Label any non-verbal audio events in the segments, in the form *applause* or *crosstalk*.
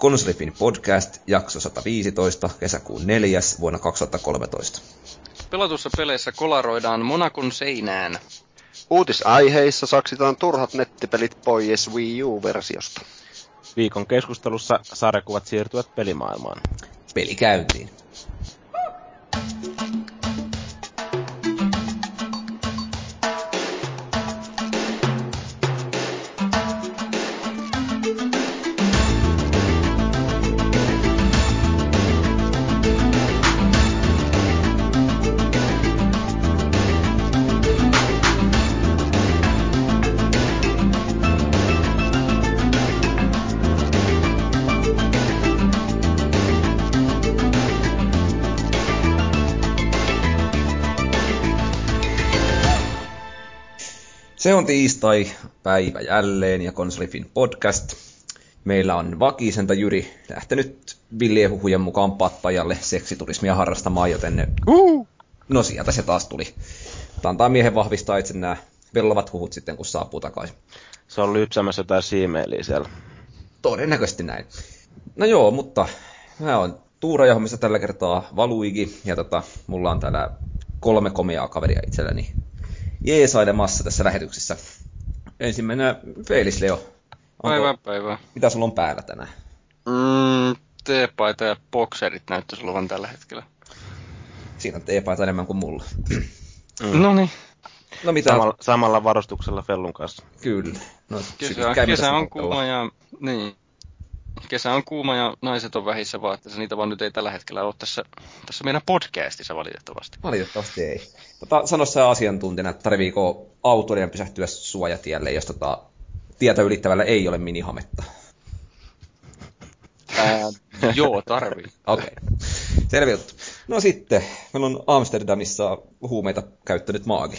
Konsolifin podcast, jakso 115, kesäkuun 4. vuonna 2013. Pelatussa peleissä kolaroidaan Monakon seinään. Uutisaiheissa saksitaan turhat nettipelit pois Wii U-versiosta. Viikon keskustelussa sarjakuvat siirtyvät pelimaailmaan. Peli käyntiin. Se on tiistai päivä jälleen ja Konsolifin podcast. Meillä on vakisenta Jyri lähtenyt villien huhujen mukaan pattajalle seksiturismia harrastamaan, joten ne... Uh! no sieltä se taas tuli. Antaa miehen vahvistaa itse nämä vellavat huhut sitten, kun saapuu takaisin. Se on lypsämässä jotain siimeiliä siellä. Todennäköisesti näin. No joo, mutta mä oon Tuura Jahomista tällä kertaa Valuigi, ja tota, mulla on täällä kolme komeaa kaveria itselläni jeesailemassa tässä lähetyksessä. Ensimmäinen Felis Leo. Päivää, päivää. Mitä sulla on päällä tänään? Mm, teepaita ja bokserit näyttäisi olevan tällä hetkellä. Siinä on teepaita enemmän kuin mulla. Mm. No niin. No mitä? Samalla, samalla varustuksella Fellun kanssa. Kyllä. No, kesä, kesä on kuuma ja, niin, kesä on kuuma ja naiset on vähissä vaatteissa. Niitä vaan nyt ei tällä hetkellä ole tässä, tässä meidän podcastissa valitettavasti. Valitettavasti ei. Tota, sano sä asiantuntijana, että tarviiko autoilijan pysähtyä suojatielle, jos tota, tietä ylittävällä ei ole minihametta? Ää, joo, tarvii. *laughs* Okei. Okay. Selvä juttu. No sitten, meillä on Amsterdamissa huumeita käyttänyt maagi.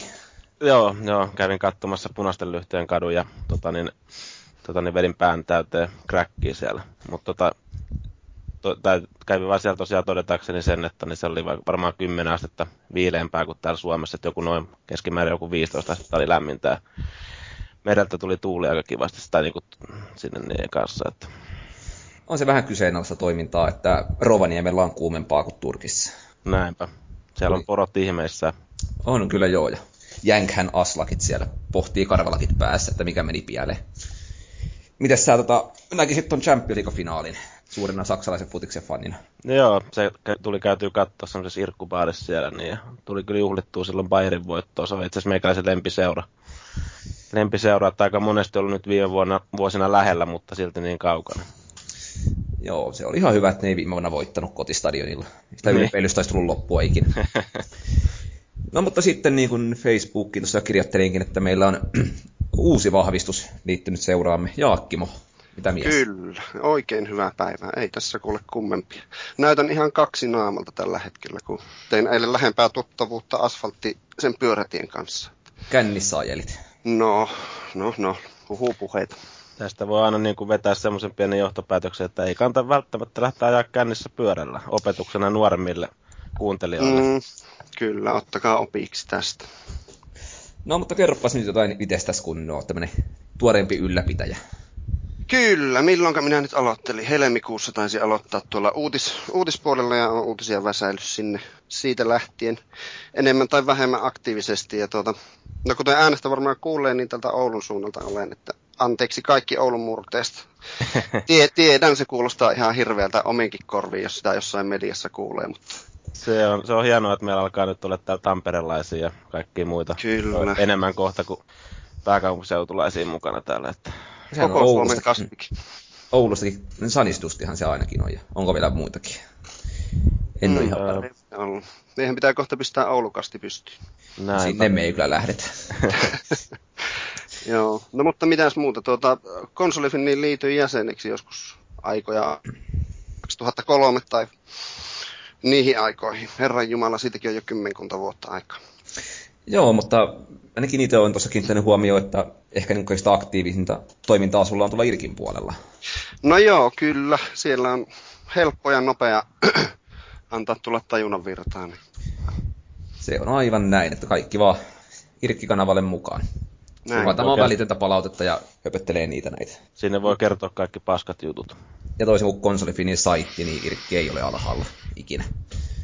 Joo, joo, kävin katsomassa punaisten lyhteen kadun ja tota, niin, tota, niin vedin pään täyteen crackia siellä. Mutta tota, to, kävin vaan siellä tosiaan todetakseni sen, että niin se oli varmaan 10 astetta viileämpää kuin täällä Suomessa, että joku noin keskimäärin joku 15 astetta oli lämmintää. Mereltä tuli tuuli aika kivasti sitä niin kuin, sinne niin kanssa. Että... On se vähän kyseenalaista toimintaa, että Rovaniemellä on kuumempaa kuin Turkissa. Näinpä. Siellä on porot ihmeissä. On kyllä joo, ja jänkhän aslakit siellä pohtii karvalakit päässä, että mikä meni pieleen. Mites sä tota, näkisit ton Champions League-finaalin suurena saksalaisen futiksen fanina? No joo, se tuli käytyä katsoa semmoisessa irkkubaarissa siellä, niin tuli kyllä juhlittua silloin Bayerin voittoa. Se on itse asiassa meikäläisen lempiseura. Lempiseura, että aika monesti ollut nyt viime vuonna, vuosina lähellä, mutta silti niin kaukana. Joo, se oli ihan hyvä, että ne ei viime vuonna voittanut kotistadionilla. Sitä niin. ylipeilystä olisi tullut loppua ikinä. *laughs* no mutta sitten niin kuin Facebookiin tuossa kirjoittelinkin, että meillä on uusi vahvistus liittynyt seuraamme. Jaakkimo, mitä mies? Kyllä, oikein hyvää päivää. Ei tässä kuule kummempia. Näytän ihan kaksi naamalta tällä hetkellä, kun tein eilen lähempää tuttavuutta asfaltti sen pyörätien kanssa. Kännissä ajelit. No, no, no, huhupuheita. Tästä voi aina niin kuin vetää semmoisen pienen johtopäätöksen, että ei kannata välttämättä lähteä ajaa kännissä pyörällä opetuksena nuoremmille kuuntelijoille. Mm, kyllä, ottakaa opiksi tästä. No, mutta kerropas nyt jotain itsestäsi, kun olet tämmöinen tuoreempi ylläpitäjä. Kyllä, milloinka minä nyt aloittelin? Helmikuussa taisi aloittaa tuolla uutis, uutispuolella ja on uutisia väsäillyt sinne siitä lähtien enemmän tai vähemmän aktiivisesti. Ja tuota, no kuten äänestä varmaan kuulee, niin tältä Oulun suunnalta olen, että anteeksi kaikki Oulun murteesta. *laughs* Tie, tiedän, se kuulostaa ihan hirveältä ominkin korviin, jos sitä jossain mediassa kuulee, mutta se on, se on hienoa, että meillä alkaa nyt olla täällä tamperelaisia ja kaikkia muita. Kyllä. Enemmän kohta kuin pääkaupunkiseutulaisia mukana täällä. Että... Koko on Suomen kasvikin. Oulustakin, sanistustihan se ainakin on, ja onko vielä muitakin? En mm, ole ihan varma. Meidän pitää kohta pistää Oulukasti pystyyn. Näin. Sinne me ei kyllä lähdetä. *laughs* Joo, no mutta mitäs muuta, tuota, konsolifinin liityin jäseneksi joskus aikoja 2003 tai niihin aikoihin. Herran Jumala, siitäkin on jo kymmenkunta vuotta aikaa. Joo, mutta ainakin itse olen tuossa kiinnittänyt huomioon, että ehkä niin sitä aktiivisinta toimintaa sulla on tuolla Irkin puolella. No joo, kyllä. Siellä on helppo ja nopea *clears throat* antaa tulla tajunnan virtaan. Niin. Se on aivan näin, että kaikki vaan Irkki-kanavalle mukaan. Näin. Tämä on välitöntä palautetta ja höpöttelee niitä näitä. Sinne voi kertoa kaikki paskat jutut. Ja toisin kuin konsolifinin saitti, niin Irkki ei ole alhaalla ikinä.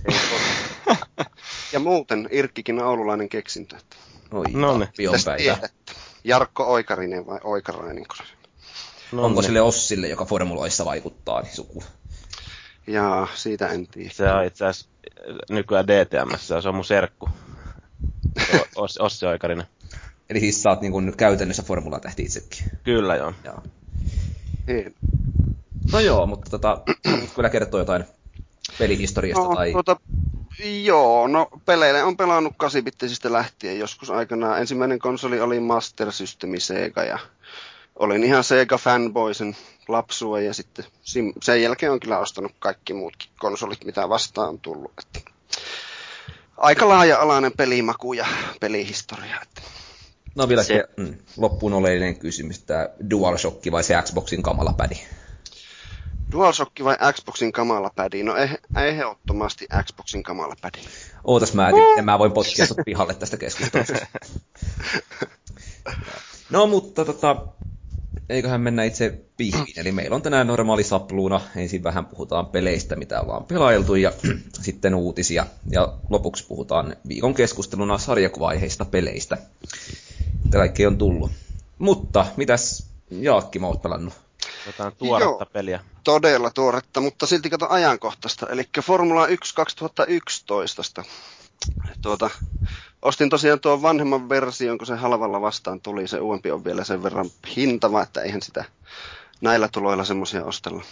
*laughs* Ja muuten Irkkikin on oululainen keksintö. Että... Oi, no niin. päivä. Jarkko Oikarinen vai Oikarainen? No Onko niin. sille Ossille, joka formuloissa vaikuttaa, niin suku? Jaa, siitä en tiedä. Se on itse asiassa nykyään DTMssä, se on mun serkku. Ossi Oikarinen. Eli siis sä oot niin käytännössä Formula tähti itsekin. Kyllä joo. joo. Niin. No joo, mutta tota, *clears throat* kyllä kertoo jotain pelihistoriasta no, tai... Tuota, joo, no peleille on pelannut 8 lähtien joskus aikanaan. Ensimmäinen konsoli oli Master System Sega ja olin ihan Sega fanboy sen lapsua ja sitten sen jälkeen on kyllä ostanut kaikki muutkin konsolit, mitä vastaan on tullut. Että aika laaja-alainen pelimaku ja pelihistoria. Että No vielä se... mm, loppuun oleellinen kysymys, tämä DualShock vai se Xboxin kamala pädi? DualShock vai Xboxin kamala pädi? No eh, ehdottomasti Xboxin kamala pädi. Ootas mä, en mä voin potkia sut pihalle tästä keskustelusta. *laughs* no mutta tota, eiköhän mennä itse pihviin. Eli meillä on tänään normaali sapluuna. Ensin vähän puhutaan peleistä, mitä ollaan pelailtu, ja *clears throat* sitten uutisia. Ja lopuksi puhutaan viikon keskusteluna sarjakuvaiheista peleistä. Mitä kaikki on tullut. Mutta, mitäs Jaakki, mä oot pelannut? Jotain tuoretta Joo, peliä. Todella tuoretta, mutta silti kato ajankohtaista. Eli Formula 1 2011. Tuota, ostin tosiaan tuon vanhemman version, kun se halvalla vastaan tuli. Se uudempi on vielä sen verran hintava, että eihän sitä näillä tuloilla semmoisia ostella.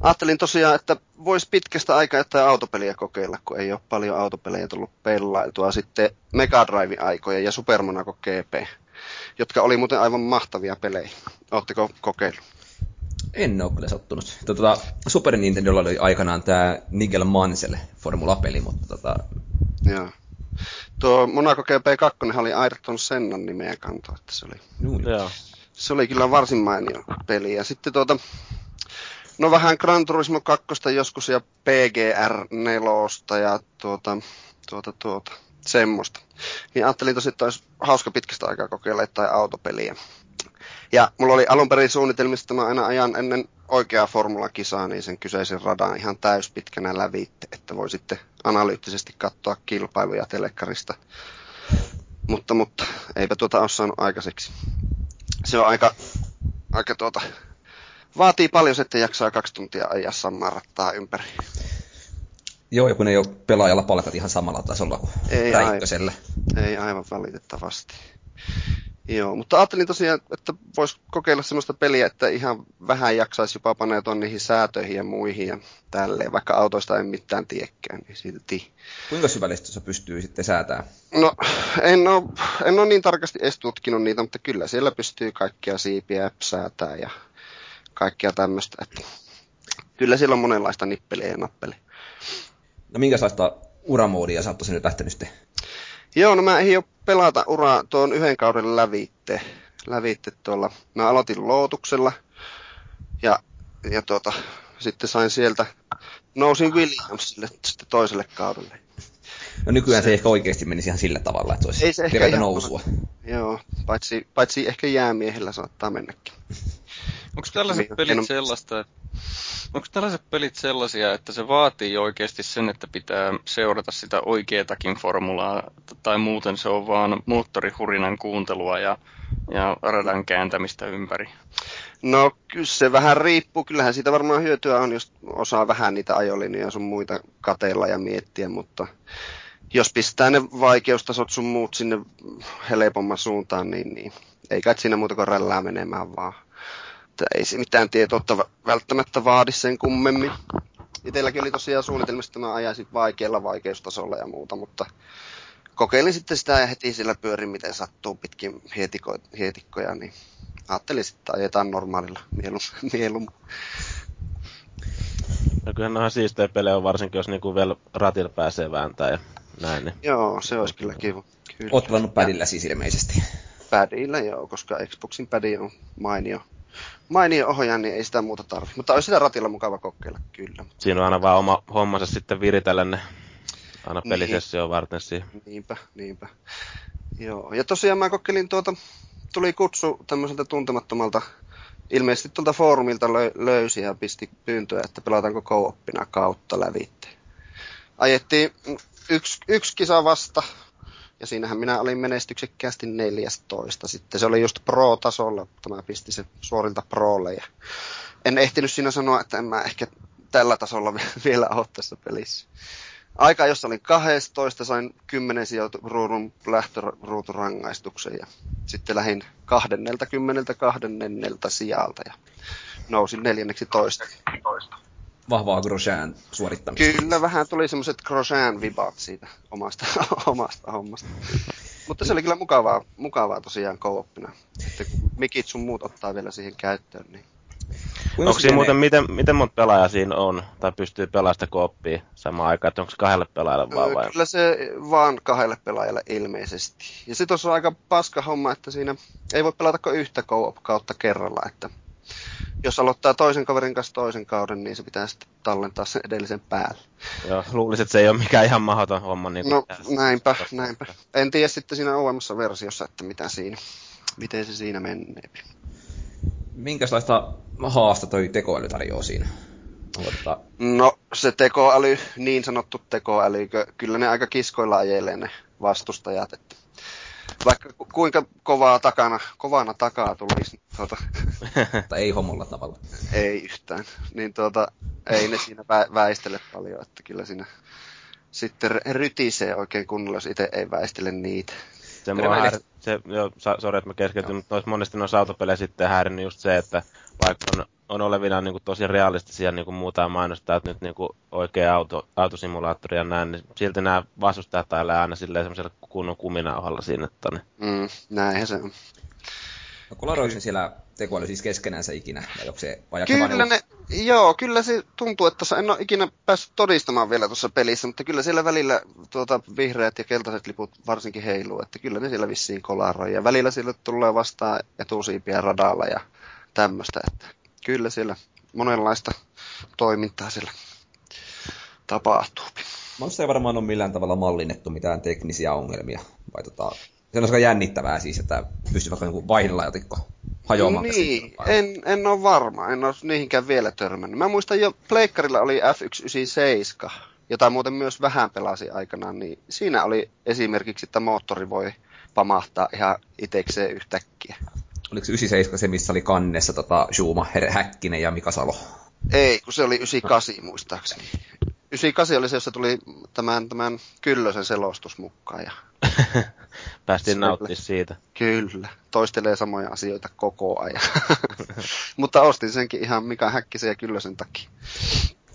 Ajattelin tosiaan, että voisi pitkästä aikaa jotain autopeliä kokeilla, kun ei ole paljon autopelejä tullut pelailtua. Sitten Mega Drive-aikoja ja Super Monaco GP, jotka oli muuten aivan mahtavia pelejä. Oletteko kokeillut? En ole kyllä sattunut. Tota, Super Nintendolla oli aikanaan tämä Nigel Mansell Formula-peli, mutta tota... Joo. Tuo Monaco GP2 oli Ayrton Sennan nimeä kantaa, että se oli... Joo. Se oli kyllä varsin mainio peli. Ja sitten tuota, No vähän Gran Turismo 2 joskus ja PGR 4 ja tuota, tuota, tuota, semmoista. Niin ajattelin tosi, että olisi hauska pitkästä aikaa kokeilla jotain autopeliä. Ja mulla oli alun perin suunnitelmista, että mä aina ajan ennen oikeaa formulakisaa, niin sen kyseisen radan ihan täyspitkänä lävitte, että voi sitten analyyttisesti katsoa kilpailuja telekkarista. Mutta, mutta eipä tuota ole saanut aikaiseksi. Se on aika, aika tuota, vaatii paljon, että jaksaa kaksi tuntia ajaa samaa rattaa ympäri. Joo, ja kun ei ole pelaajalla palkat ihan samalla tasolla kuin ei Räikkösellä. Aivan, ei aivan valitettavasti. Joo, mutta ajattelin tosiaan, että voisi kokeilla sellaista peliä, että ihan vähän jaksaisi jopa paneutua niihin säätöihin ja muihin ja tälleen, vaikka autoista ei mitään tiekään, niin silti. Kuinka syvällisesti se pystyy sitten säätämään? No, en ole, en ole niin tarkasti edes tutkinut niitä, mutta kyllä siellä pystyy kaikkia siipiä säätää ja kaikkea tämmöistä. Että kyllä siellä on monenlaista nippeliä ja nappeliä. No minkälaista uramoodia sä oot nyt lähtenyt sitten? Joo, no mä en ole pelata uraa tuon yhden kauden lävitte. lävitte tuolla. Mä aloitin lootuksella ja, ja tuota, sitten sain sieltä, nousin Williamsille sitten toiselle kaudelle. No nykyään se, se ehkä oikeasti menisi ihan sillä tavalla, että se olisi ei se ehkä nousua. Joo, paitsi, paitsi ehkä jäämiehellä saattaa mennäkin. Onko tällaiset niin, pelit sellaista, että Onko tällaiset pelit sellaisia, että se vaatii oikeasti sen, että pitää seurata sitä oikeatakin formulaa, tai muuten se on vaan moottorihurinan kuuntelua ja, ja radan kääntämistä ympäri? No kyllä se vähän riippuu. Kyllähän siitä varmaan hyötyä on, jos osaa vähän niitä ajolinjoja sun muita kateilla ja miettiä, mutta jos pistää ne vaikeustasot sun muut sinne helpomman suuntaan, niin, niin ei kai siinä muuta kuin rällää menemään vaan että ei se mitään tietoutta välttämättä vaadi sen kummemmin. Itselläkin oli tosiaan suunnitelmista, että mä ajaisin vaikealla vaikeustasolla ja muuta, mutta kokeilin sitten sitä ja heti sillä pyörin, miten sattuu pitkin hietiko, hietikkoja, niin ajattelin sitten, että ajetaan normaalilla mielum. *laughs* mielum. No kyllähän on siistejä pelejä, varsinkin jos niinku vielä ratilla pääsee vääntää ja näin. Niin. Joo, se olisi kyllä kiva. Kyllä. Oot pelannut padilla siis ilmeisesti. Padilla joo, koska Xboxin padi on mainio mainio ohjaan, niin ei sitä muuta tarvi. Mutta olisi sitä ratilla mukava kokeilla, kyllä. Siinä on aina vaan oma hommansa sitten viritellä ne aina niin. pelisessio varten siihen. Niinpä, niinpä. Joo, ja tosiaan mä kokeilin tuota, tuli kutsu tämmöiseltä tuntemattomalta ilmeisesti tuolta foorumilta lö- löysi ja pisti pyyntöä, että pelataanko co kautta lävitte. Ajettiin yksi, yksi kisa vasta, ja siinähän minä olin menestyksekkäästi 14. Sitten se oli just pro-tasolla, tämä pisti se suorilta prolle. Ja en ehtinyt siinä sanoa, että en mä ehkä tällä tasolla *laughs* vielä ole tässä pelissä. Aika, jossa olin 12, sain 10 ruudun lähtöruuturangaistuksen ja sitten lähin 20, 12 sijalta ja nousin neljänneksi toista. Vahvaa Grosjean suorittamista. Kyllä, vähän tuli semmoiset Grosjean vibat siitä omasta, *laughs* omasta hommasta. Mutta se oli kyllä mukavaa, mukavaa tosiaan co-oppina. Sitten kun mikit sun muut ottaa vielä siihen käyttöön, niin Kuinka Onko siinä muuten, miten, miten monta pelaajaa siinä on, tai pystyy pelaamaan sitä kooppia samaan aikaan, että onko se kahdelle pelaajalle vaan vai? Kyllä se vaan kahdelle pelaajalle ilmeisesti. Ja sitten on aika paska homma, että siinä ei voi pelata kuin yhtä co kautta kerralla, että jos aloittaa toisen kaverin kanssa toisen kauden, niin se pitää sitten tallentaa sen edellisen päälle. Joo, luulisin, että se ei ole mikään ihan mahdoton homma. Niin no näinpä, näinpä. En tiedä sitten siinä uudemmassa versiossa, että mitä siinä, miten se siinä menee minkälaista haasta toi tekoäly tarjoaa siinä? Odottaa. No se tekoäly, niin sanottu tekoäly, kyllä ne aika kiskoilla ajelee ne vastustajat. Että vaikka kuinka kovaa takana, kovana takaa tulisi. Tuota, *laughs* tai ei homolla tavalla. Ei yhtään. Niin tuota, ei ne siinä vä- väistele paljon, että kyllä siinä sitten rytisee oikein kunnolla, jos itse ei väistele niitä. Se mua. Se, joo, sori, että mä keskeytyn, mutta noissa monesti noissa autopeleissä sitten häirinnyt just se, että vaikka on, on olevina niin kuin tosi realistisia niin kuin muuta mainostaa, että nyt niin kuin oikea auto, autosimulaattori ja näin, niin silti nämä vastustajat tailee aina silleen semmoisella kunnon kuminauhalla siinä. Että niin. Mm, näinhän se on. No kolaroiko siellä tekoäly siis keskenänsä ikinä? Vai onko se, vai kyllä ne, joo, kyllä se tuntuu, että en ole ikinä päässyt todistamaan vielä tuossa pelissä, mutta kyllä siellä välillä tuota, vihreät ja keltaiset liput varsinkin heiluu, että kyllä ne siellä vissiin kolaroi. Ja välillä sille tulee vastaan etusiipiä radalla ja tämmöistä, että kyllä siellä monenlaista toimintaa siellä tapahtuu. Minusta ei varmaan ole millään tavalla mallinnettu mitään teknisiä ongelmia, vai tota, se on aika jännittävää siis, että pystyy vaikka joku vaihdelajotikko hajoamaan. Niin, en, en ole varma, en ole niihinkään vielä törmännyt. Mä muistan jo, Pleikkarilla oli F197, jota muuten myös vähän pelasi aikanaan, niin siinä oli esimerkiksi, että moottori voi pamahtaa ihan itekseen yhtäkkiä. Oliko 97 se, missä oli kannessa tota, Schumacher, Häkkinen ja Mika Salo? Ei, kun se oli 98 muistaakseni. 98 oli se, jossa tuli tämän, tämän Kyllösen selostus mukaan. Ja... *laughs* Päästiin nauttimaan siitä. Kyllä, toistelee samoja asioita koko ajan. *laughs* Mutta ostin senkin ihan Mika Häkkisen ja Kyllösen takia.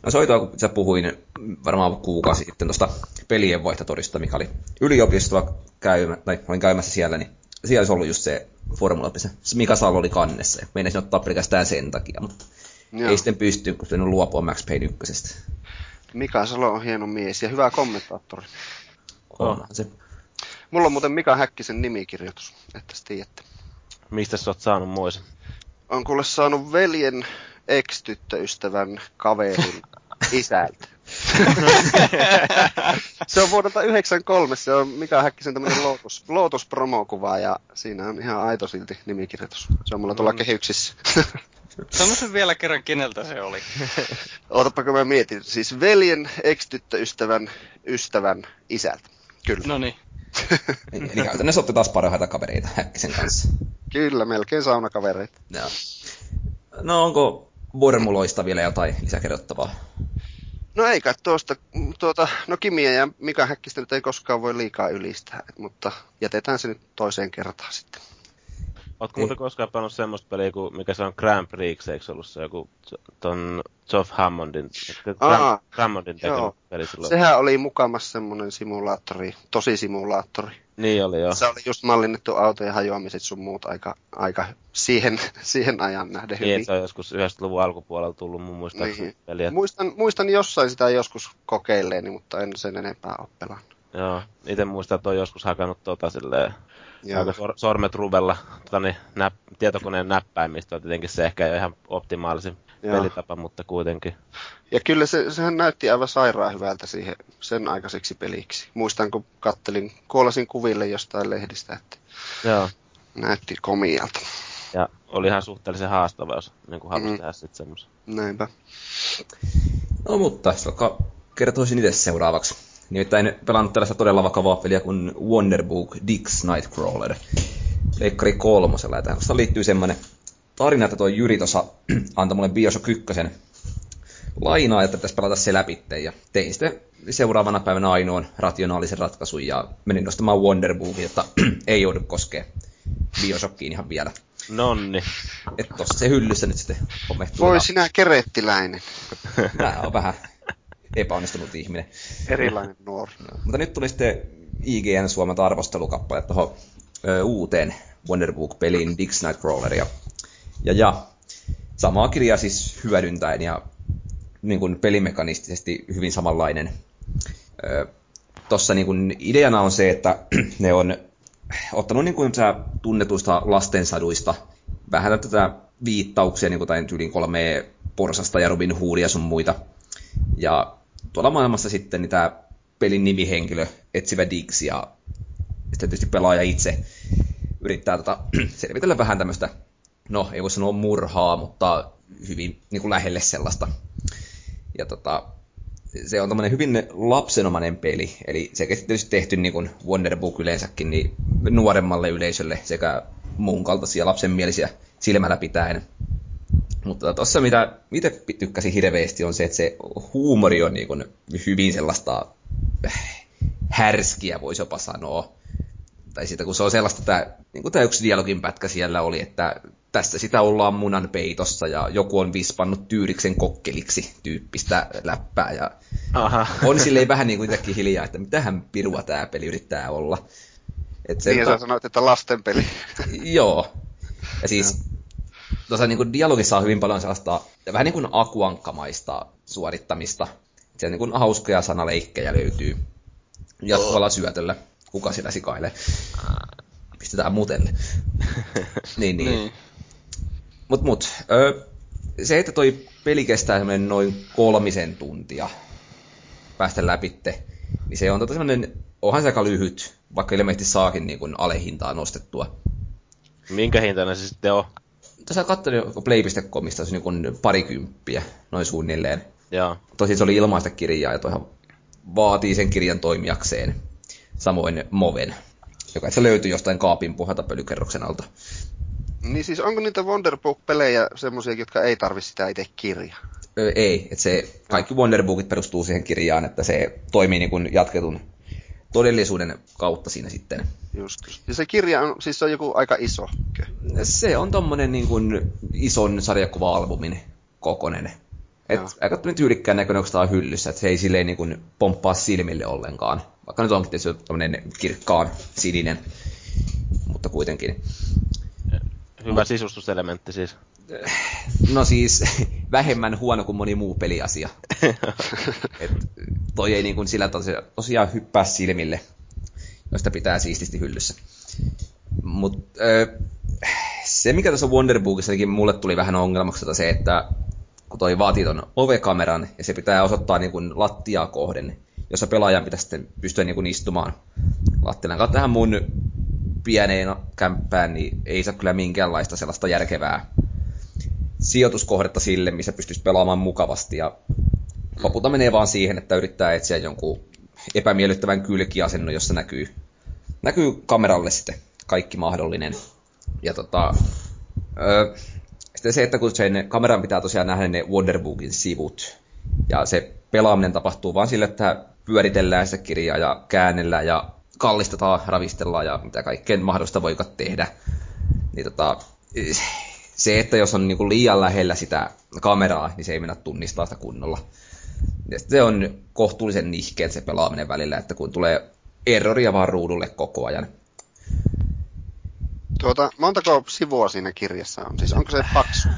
No soitoa, kun sä puhuin varmaan kuukausi sitten tuosta pelien vaihtotodista, mikä oli yliopistoa käymä, tai olin käymässä siellä, niin siellä olisi ollut just se Formula se Mika Salo oli kannessa, ja meinasin ottaa pelkästään sen takia, mutta Joo. ei sitten pysty, kun en luopua Max Payne ykkösestä. Mika Salo on hieno mies ja hyvä kommentaattori. Onhan se. Mulla on muuten Mika Häkkisen nimikirjoitus, että tiedätte. Mistä sä oot saanut muisen? On kuule saanut veljen ex-tyttöystävän kaverin *laughs* isältä. se on vuodelta 93, se on Mika Häkkisen tämmöinen Lotus, Lotus promokuva ja siinä on ihan aito silti nimikirjoitus. Se on mulla tuolla mm. kehyksissä. Sano sen vielä kerran, keneltä se oli. *laughs* Ootapa kun mä mietin. Siis veljen ex-tyttöystävän ystävän isältä. Kyllä. No niin. *laughs* Eli käytännössä olette taas parhaita kavereita Häkkisen kanssa. Kyllä, melkein saunakavereita. No, no onko Vormuloista vielä jotain lisäkerrottavaa? No ei kai tuosta, tuota, no Kimiä ja Mika Häkkistä nyt ei koskaan voi liikaa ylistää, mutta jätetään se nyt toiseen kertaan sitten. Ootko muuten koskaan pelannut semmoista peliä, kuin, mikä se on Grand Prix, eikö ollut se joku ton Geoff Hammondin, Aa, Hammondin tekemä peli silloin? Sehän oli mukamassa semmoinen simulaattori, tosi simulaattori. Niin oli joo. Se oli just mallinnettu autojen hajoamiset sun muut aika, aika siihen, *laughs* siihen ajan nähden niin, hyvin. se on joskus 90-luvun alkupuolella tullut mun muistaakseni niin. peliä. Muistan, muistan jossain sitä joskus kokeilleeni, mutta en sen enempää ole pelannut. Joo, itse muistan, että on joskus hakannut tota silleen Joo. aika sor- sormet ruvella tota, niin, näp- tietokoneen näppäimistä on tietenkin se ehkä ihan optimaalisin Joo. pelitapa, mutta kuitenkin. Ja kyllä se, sehän näytti aivan sairaan hyvältä siihen sen aikaiseksi peliksi. Muistan, kun kattelin, kuolasin kuville jostain lehdistä, että Joo. näytti komialta. Ja oli ihan suhteellisen haastava, jos niin kuin halusi mm. tehdä sitten semmoisen. Näinpä. No mutta, kertoisin itse seuraavaksi. Nimittäin pelannut tällaista todella vakavaa peliä kuin Wonderbook Dix Nightcrawler. Leikkari kolmosella. Ja tähän liittyy semmoinen tarina, että tuo Jyri tuossa *clears throat* antoi mulle Bioshock 1 lainaa, että pitäisi pelata se läpi. Ja tein sitten seuraavana päivänä ainoan rationaalisen ratkaisun ja menin nostamaan Wonderbookin, jotta *clears throat* ei joudu koskee Bioshockiin ihan vielä. Nonni. Että tossa se hyllyssä nyt sitten homehtuu. Voi sinä kerettiläinen. *laughs* Tää on vähän epäonnistunut ihminen. Erilainen nuori. No, mutta nyt tuli sitten IGN Suomen arvostelukappale tuohon uuteen Wonderbook-peliin Dix Nightcrawler. Ja, ja, ja samaa kirjaa siis hyödyntäen ja niin kuin pelimekanistisesti hyvin samanlainen. Tuossa niin kuin ideana on se, että *clears throat* ne on ottanut niin kuin tunnetuista lastensaduista vähän tätä viittauksia, niin kuin tai tyyliin kolme porsasta ja Robin Hoodia sun muita. Ja tuolla maailmassa sitten niin tämä pelin nimihenkilö, etsivä Dix, ja sitten tietysti pelaaja itse yrittää tota, *clears throat* selvitellä vähän tämmöistä, no ei voi sanoa murhaa, mutta hyvin niin kuin lähelle sellaista. Ja tota, se on tämmöinen hyvin lapsenomainen peli, eli se tietysti tehty niin kuin Wonderbook yleensäkin niin nuoremmalle yleisölle sekä muun kaltaisia lapsenmielisiä silmällä pitäen. Mutta tuossa mitä itse tykkäsin hirveästi on se, että se huumori on niin kuin hyvin sellaista äh, härskiä, voisi jopa sanoa. Tai siitä, kun se on sellaista, että niin kuin tämä yksi dialogin pätkä siellä oli, että tässä sitä ollaan munan peitossa ja joku on vispannut tyyriksen kokkeliksi tyyppistä läppää. Ja Aha. on silleen vähän niin kuin hiljaa, että mitähän pirua tämä peli yrittää olla. Et sen niin, ta... sä sanoit, että lasten peli. Joo. Ja siis tuossa niin kuin dialogissa on hyvin paljon sellaista vähän niin kuin akuankkamaista suorittamista. On niin kuin hauskoja sanaleikkejä löytyy jatkuvalla syötöllä. Kuka sitä sikailee? Pistetään mutelle. *laughs* niin, niin. niin. Mut, mut. Ö, se, että toi peli kestää noin kolmisen tuntia päästä läpitte, niin se on tota semmoinen, onhan se aika lyhyt, vaikka ilmeisesti saakin niin kuin alehintaa nostettua. Minkä hintainen se sitten on? Tässä katselin play.comista se niin parikymppiä, noin suunnilleen. Joo. Tosin se oli ilmaista kirjaa ja toihan vaatii sen kirjan toimijakseen. Samoin Moven, joka se löytyy jostain kaapin pohjalta pölykerroksen alta. Niin siis onko niitä Wonderbook-pelejä semmoisia, jotka ei tarvi sitä itse kirjaa? Öö, ei, että se, kaikki Wonderbookit perustuu siihen kirjaan, että se toimii niin kuin jatketun todellisuuden kautta siinä sitten. Just. Ja se kirja on, siis se on joku aika iso. Se on tommonen niin kuin ison sarjakuva-albumin kokonen. Et aika tyylikkään näköinen, onko tämä on hyllyssä, että se ei silleen niin kuin pomppaa silmille ollenkaan. Vaikka nyt onkin tietysti tämmöinen kirkkaan sininen, mutta kuitenkin. Hyvä sisustuselementti siis. *sighs* No siis *laughs* vähemmän huono kuin moni muu peliasia. *laughs* Et toi ei niin kuin sillä tosiaan, tosiaan hyppää silmille, josta pitää siististi hyllyssä. Mut se, mikä tuossa Wonderboogissakin mulle tuli vähän ongelmaksi, tota se, että kun toi vaatii ton ovekameran ja se pitää osoittaa niin kuin lattiaa kohden, jossa pelaajan pitäisi sitten pystyä niin kuin istumaan lattian. tähän mun pieneen kämppään, niin ei saa kyllä minkäänlaista sellaista järkevää sijoituskohdetta sille, missä pystyisi pelaamaan mukavasti. Ja lopulta menee vaan siihen, että yrittää etsiä jonkun epämiellyttävän kylkiasennon, jossa näkyy, näkyy kameralle sitten kaikki mahdollinen. Ja tota, ö, sitten se, että kun sen kameran pitää tosiaan nähdä ne Wonderbookin sivut, ja se pelaaminen tapahtuu vaan sille, että pyöritellään sitä kirjaa ja käännellään ja kallistetaan, ravistellaan ja mitä kaikkea mahdollista voi tehdä. Niin tota, se, että jos on niinku liian lähellä sitä kameraa, niin se ei mennä tunnistaa sitä kunnolla. Ja se on kohtuullisen nihkeet se pelaaminen välillä, että kun tulee erroria vaan ruudulle koko ajan. Tuota, montako sivua siinä kirjassa on? Siis onko se paksu?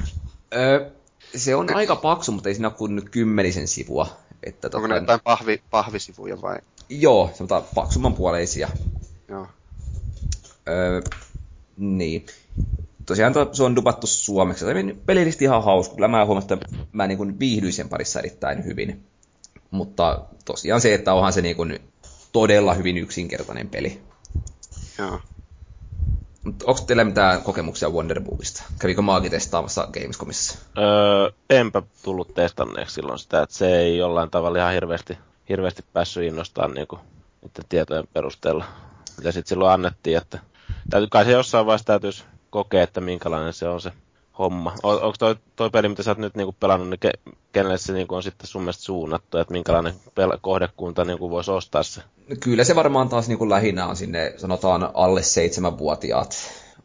Öö, se on aika paksu, mutta ei siinä ole kuin kymmenisen sivua. Että onko tota... ne jotain pahvi, pahvisivuja vai? Joo, semmoista paksumman puoleisia. Joo. Öö, niin. Tosiaan se on dupattu suomeksi. Se on pelillisesti ihan hauska. Kyllä mä huomasin, että mä niin viihdyin sen parissa erittäin hyvin. Mutta tosiaan se, että onhan se niin kuin todella hyvin yksinkertainen peli. Joo. Onko teillä mitään kokemuksia Wonderbookista? Kävikö Maagi testaamassa Gamescomissa? Öö, enpä tullut testanneeksi silloin sitä, että se ei jollain tavalla ihan hirveästi, hirveästi päässyt innostamaan niin kuin, niiden tietojen perusteella. Ja sitten silloin annettiin, että täytyy, kai se jossain vaiheessa täytyisi kokea, että minkälainen se on se homma. O, onko toi, toi peli, mitä sä oot nyt niinku pelannut, niin ke, kenelle se niinku on sitten sun mielestä suunnattu, että minkälainen pel- kohdekunta niinku voisi ostaa se? Kyllä se varmaan taas niinku lähinnä on sinne, sanotaan alle seitsemänvuotiaat,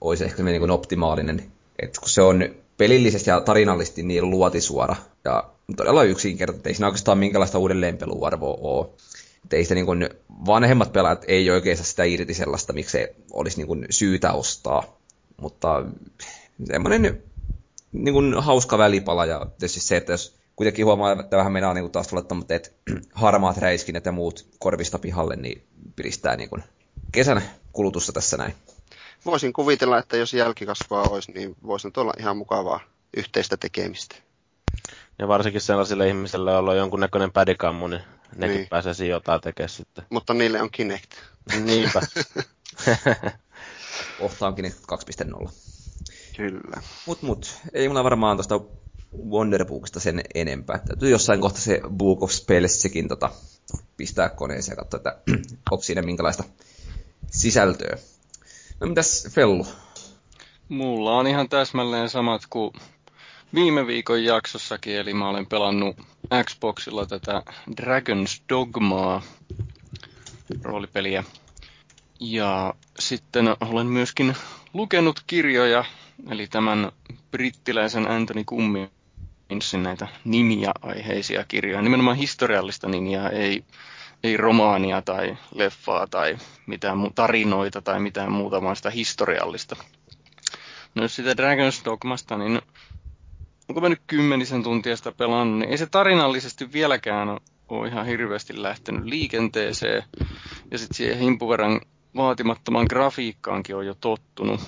olisi ehkä niinku optimaalinen. Et kun se on pelillisesti ja tarinallisesti niin luotisuora ja todella yksinkertainen, ei siinä oikeastaan minkälaista uudelleenpeluarvoa ole. Ei sitä niin kuin, vanhemmat pelaajat ei oikein saa sitä irti sellaista, miksi se olisi niin kuin syytä ostaa. Mutta semmoinen niin kuin hauska välipala ja tietysti se, että jos kuitenkin huomaa, että vähän mennään niin taas tulla että *clears throat* harmaat räiskinnät ja muut korvista pihalle, niin piristää niin kuin kesän kulutusta tässä näin. Voisin kuvitella, että jos jälkikasvaa olisi, niin voisi olla ihan mukavaa yhteistä tekemistä. Ja varsinkin sellaisille ihmisille, joilla on jonkunnäköinen pädikammu, niin nekin niin. pääsee jotain tekemään sitten. Mutta niille on Kinect. Niinpä. *laughs* Ohta on Kinect 2.0. Kyllä. Mut mut, ei mulla varmaan tuosta Wonderbookista sen enempää. Täytyy jossain kohta se Book of Spellsikin tota, pistää koneeseen ja katsoa, että *clears throat* onko siinä minkälaista sisältöä. No mitäs Fellu? Mulla on ihan täsmälleen samat kuin viime viikon jaksossakin, eli mä olen pelannut Xboxilla tätä Dragon's Dogmaa roolipeliä. Ja sitten olen myöskin lukenut kirjoja eli tämän brittiläisen Anthony Cummingsin näitä nimiä aiheisia kirjoja, nimenomaan historiallista nimiä, ei, ei romaania tai leffaa tai mitään tarinoita tai mitään muuta, vaan sitä historiallista. No sitä Dragon's Dogmasta, niin onko mä nyt kymmenisen tuntia sitä pelannut, niin ei se tarinallisesti vieläkään ole ihan hirveästi lähtenyt liikenteeseen. Ja sitten siihen himpuverran vaatimattoman grafiikkaankin on jo tottunut.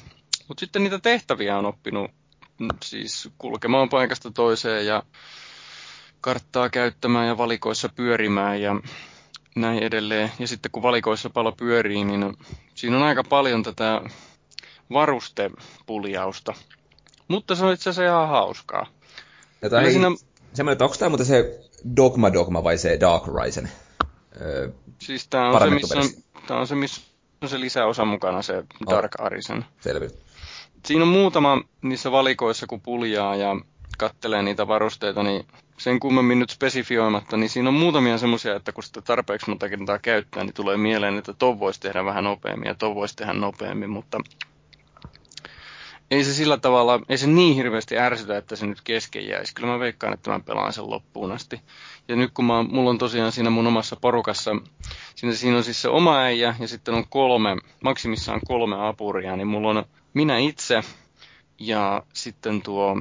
Mutta sitten niitä tehtäviä on oppinut mm, siis kulkemaan paikasta toiseen ja karttaa käyttämään ja valikoissa pyörimään ja näin edelleen. Ja sitten kun valikoissa palo pyörii, niin siinä on aika paljon tätä varustepuljausta. Mutta se on itse asiassa ihan hauskaa. Ja ei, siinä... semmoinen, että onko tämä muuten se Dogma Dogma vai se Dark Risen? Öö, siis tämä on, se, missä, tämä on se, missä on se lisäosa mukana, se Dark oh. Arisen. Selvä siinä on muutama niissä valikoissa, kun puljaa ja kattelee niitä varusteita, niin sen kummemmin nyt spesifioimatta, niin siinä on muutamia semmoisia, että kun sitä tarpeeksi monta kertaa käyttää, niin tulee mieleen, että ton voisi tehdä vähän nopeammin ja ton voisi tehdä nopeammin, mutta ei se sillä tavalla, ei se niin hirveästi ärsytä, että se nyt kesken jäisi. Kyllä mä veikkaan, että mä pelaan sen loppuun asti. Ja nyt kun mä, mulla on tosiaan siinä mun omassa porukassa, siinä, siinä on siis se oma äijä ja sitten on kolme, maksimissaan kolme apuria, niin mulla on minä itse ja sitten tuo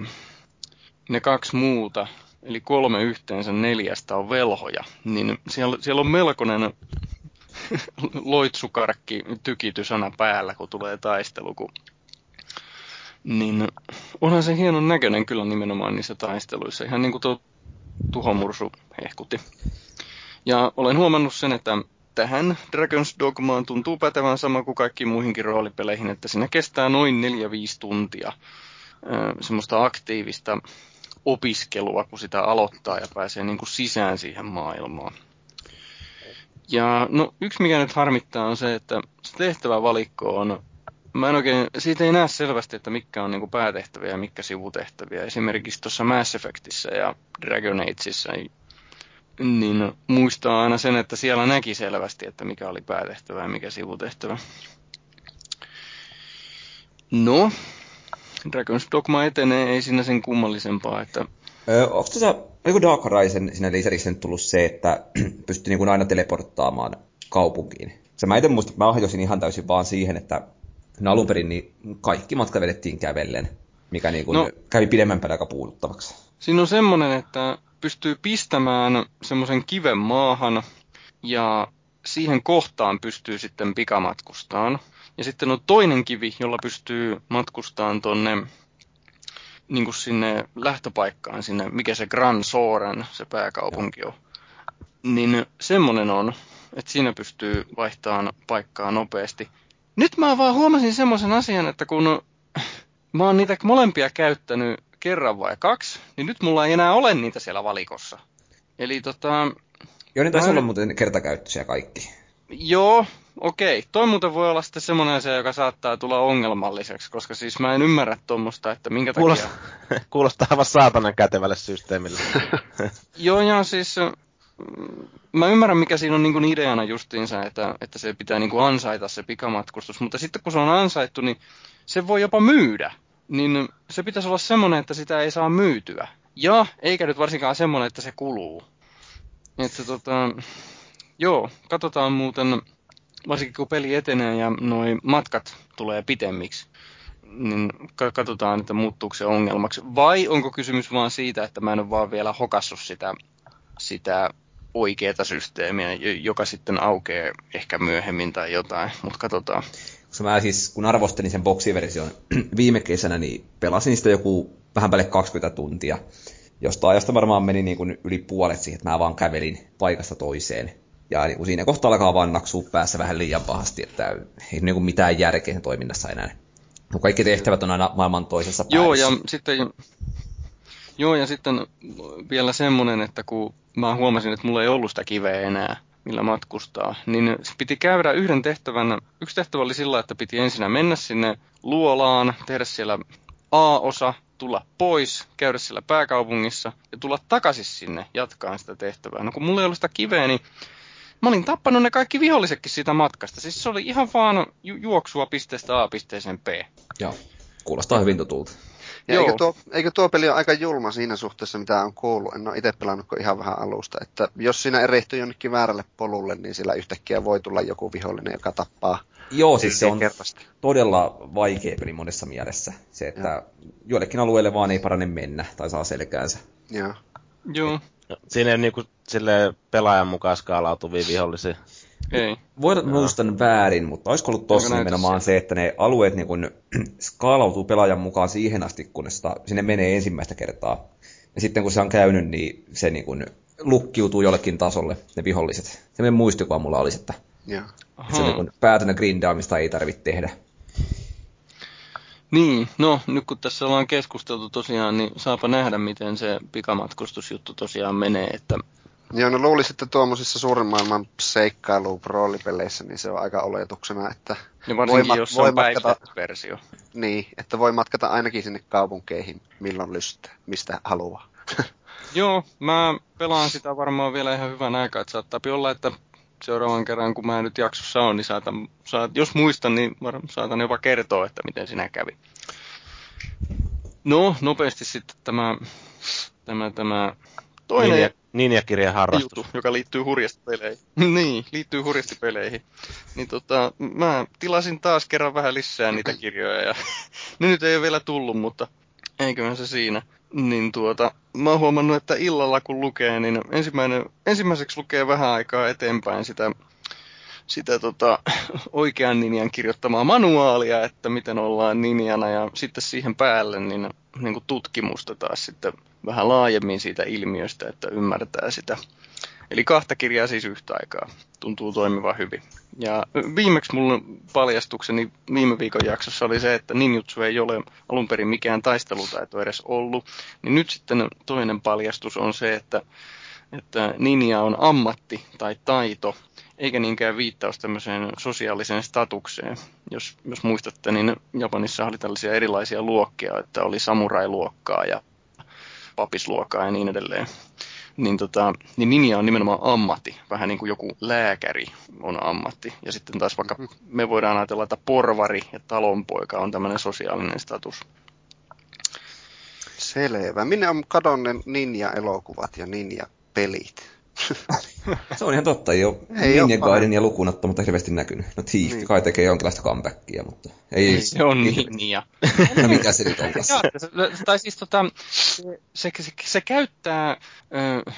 ne kaksi muuta, eli kolme yhteensä neljästä on velhoja, niin siellä, siellä on melkoinen *laughs* loitsukarkki tykitysana päällä, kun tulee taistelu, kun niin onhan se hienon näköinen kyllä nimenomaan niissä taisteluissa, ihan niin kuin tuo tuhomursu hehkutti. Ja olen huomannut sen, että tähän Dragon's Dogmaan tuntuu pätevän sama kuin kaikki muihinkin roolipeleihin, että siinä kestää noin 4-5 tuntia semmoista aktiivista opiskelua, kun sitä aloittaa ja pääsee niin kuin sisään siihen maailmaan. Ja no, yksi mikä nyt harmittaa on se, että se tehtävävalikko on, mä en oikein, siitä ei näe selvästi, että mikä on niin kuin päätehtäviä ja mikä sivutehtäviä. Esimerkiksi tuossa Mass Effectissä ja Dragon Ageissa niin muistaa aina sen, että siellä näki selvästi, että mikä oli päätehtävä ja mikä sivutehtävä. No, Dragon's Dogma etenee, ei siinä sen kummallisempaa, että... Öö, onko tuossa, oliko Dark Horizon siinä lisäksi tullut se, että *clears throat* pystyy niin aina teleporttaamaan kaupunkiin? Se mä itse muista, mä ohjasin ihan täysin vaan siihen, että alun perin niin kaikki matka vedettiin kävellen, mikä niin kuin no, kävi pidemmän aika puuduttavaksi. Siinä on semmoinen, että pystyy pistämään semmoisen kiven maahan ja siihen kohtaan pystyy sitten pikamatkustaan. Ja sitten on toinen kivi, jolla pystyy matkustaan tonne niin kuin sinne lähtöpaikkaan, sinne, mikä se Grand Soren, se pääkaupunki on. Niin semmonen on, että siinä pystyy vaihtamaan paikkaa nopeasti. Nyt mä vaan huomasin semmoisen asian, että kun mä oon niitä molempia käyttänyt kerran vai kaksi, niin nyt mulla ei enää ole niitä siellä valikossa. Eli tota... Joo, niin taisi olla muuten kertakäyttöisiä kaikki. Joo, okei. Toi muuten voi olla sitten semmoinen asia, joka saattaa tulla ongelmalliseksi, koska siis mä en ymmärrä tuommoista, että minkä Kuulostaa, takia... *laughs* Kuulostaa aivan saatanan kätevälle systeemille. *laughs* Joo, ja siis mä ymmärrän, mikä siinä on niin ideana justiinsa, että, että se pitää niin ansaita se pikamatkustus, mutta sitten kun se on ansaittu, niin se voi jopa myydä. Niin se pitäisi olla semmoinen, että sitä ei saa myytyä. Ja eikä nyt varsinkaan semmoinen, että se kuluu. Että tota, joo, katsotaan muuten, varsinkin kun peli etenee ja noi matkat tulee pitemmiksi, niin katsotaan, että muuttuuko se ongelmaksi. Vai onko kysymys vaan siitä, että mä en ole vaan vielä hokassut sitä, sitä oikeaa systeemiä, joka sitten aukeaa ehkä myöhemmin tai jotain, mutta katsotaan. Koska mä siis, kun arvostelin sen boksiversion *clears throat* viime kesänä, niin pelasin sitä joku vähän päälle 20 tuntia. Josta ajasta varmaan meni niin kuin yli puolet siihen, että mä vaan kävelin paikasta toiseen. Ja niin kuin siinä kohtaa alkaa vaan naksua päässä vähän liian pahasti, että ei niin kuin mitään järkeä toiminnassa enää. Kaikki tehtävät on aina maailman toisessa päässä. Joo, ja sitten Joo, ja sitten vielä semmoinen, että kun mä huomasin, että mulla ei ollut sitä kiveä enää, millä matkustaa, niin piti käydä yhden tehtävän. Yksi tehtävä oli sillä, että piti ensinnä mennä sinne luolaan, tehdä siellä A-osa, tulla pois, käydä siellä pääkaupungissa ja tulla takaisin sinne jatkaa sitä tehtävää. No kun mulla ei ollut sitä kiveä, niin mä olin tappanut ne kaikki vihollisetkin siitä matkasta. Siis se oli ihan vaan ju- juoksua pisteestä A pisteeseen B. Joo, kuulostaa hyvin tutulta. Ja eikö tuo, eikö tuo peli ole aika julma siinä suhteessa, mitä on kuullut? En ole itse pelannut ihan vähän alusta. Että jos siinä erehtyy jonnekin väärälle polulle, niin sillä yhtäkkiä voi tulla joku vihollinen, joka tappaa Joo, siis se on kerrasta. todella vaikea peli monessa mielessä. Se, että ja. joillekin alueille vaan ei parane mennä tai saa selkäänsä. Joo. Joo. Siinä ei niinku sille pelaajan mukaan skaalautuvia vihollisia. Ei. Voidaan muistan väärin, mutta olisiko ollut tossa nimenomaan se, että ne alueet niin kun, *clears throat* skaalautuu pelaajan mukaan siihen asti, kun sitä, sinne menee ensimmäistä kertaa. Ja sitten kun se on käynyt, niin se niin kun, lukkiutuu jollekin tasolle, ne viholliset. Se muistikuva mulla olisi, että, että se niin päätönä grindaamista ei tarvitse tehdä. Niin, no nyt kun tässä ollaan keskusteltu tosiaan, niin saapa nähdä, miten se pikamatkustusjuttu tosiaan menee, että Joo, no luulisin, että tuommoisissa suuren maailman seikkailu roolipeleissä, niin se on aika oletuksena, että ja voi, mat- jos voi matkata, versio. Niin, että voi matkata ainakin sinne kaupunkeihin milloin lystää, mistä haluaa. *laughs* Joo, mä pelaan sitä varmaan vielä ihan hyvän aikaa, että saattaa olla, että seuraavan kerran, kun mä nyt jaksossa on, niin saatan, saat, jos muistan, niin varmaan saatan jopa kertoa, että miten sinä kävi. No, nopeasti sitten tämä, tämä, tämä toinen... ninjakirjan harrastus. Juttu, joka liittyy hurjasti peleihin. *laughs* niin, liittyy hurjasti peleihin. Niin tota, mä tilasin taas kerran vähän lisää niitä kirjoja ja *laughs* ne nyt ei ole vielä tullut, mutta eiköhän se siinä. Niin tuota, mä oon huomannut, että illalla kun lukee, niin ensimmäinen, ensimmäiseksi lukee vähän aikaa eteenpäin sitä sitä tota, *laughs* oikean ninjan kirjoittamaa manuaalia, että miten ollaan ninjana ja sitten siihen päälle niin, niin kuin tutkimusta taas sitten vähän laajemmin siitä ilmiöstä, että ymmärtää sitä. Eli kahta kirjaa siis yhtä aikaa. Tuntuu toimivan hyvin. Ja viimeksi mulle paljastukseni viime viikon jaksossa oli se, että ninjutsu ei ole alun perin mikään taistelutaito edes ollut. Niin nyt sitten toinen paljastus on se, että, että ninja on ammatti tai taito, eikä niinkään viittaus tämmöiseen sosiaaliseen statukseen. Jos, jos muistatte, niin Japanissa oli tällaisia erilaisia luokkia, että oli samurai-luokkaa ja papisluokkaa ja niin edelleen. Niin, tota, niin ninja on nimenomaan ammatti, vähän niin kuin joku lääkäri on ammatti. Ja sitten taas vaikka me voidaan ajatella, että porvari ja talonpoika on tämmöinen sosiaalinen status. Selvä. Minne on kadonneet ninja-elokuvat ja ninja-pelit? *laughs* se on ihan totta, ei ole Ninja Gaiden ja lukuun ottamatta hirveästi näkynyt. No Thief niin. kai tekee jonkinlaista comebackia, mutta ei... ei se on Ninja. no mikä se nyt on tässä? tai siis tota, se, se, se, se käyttää äh,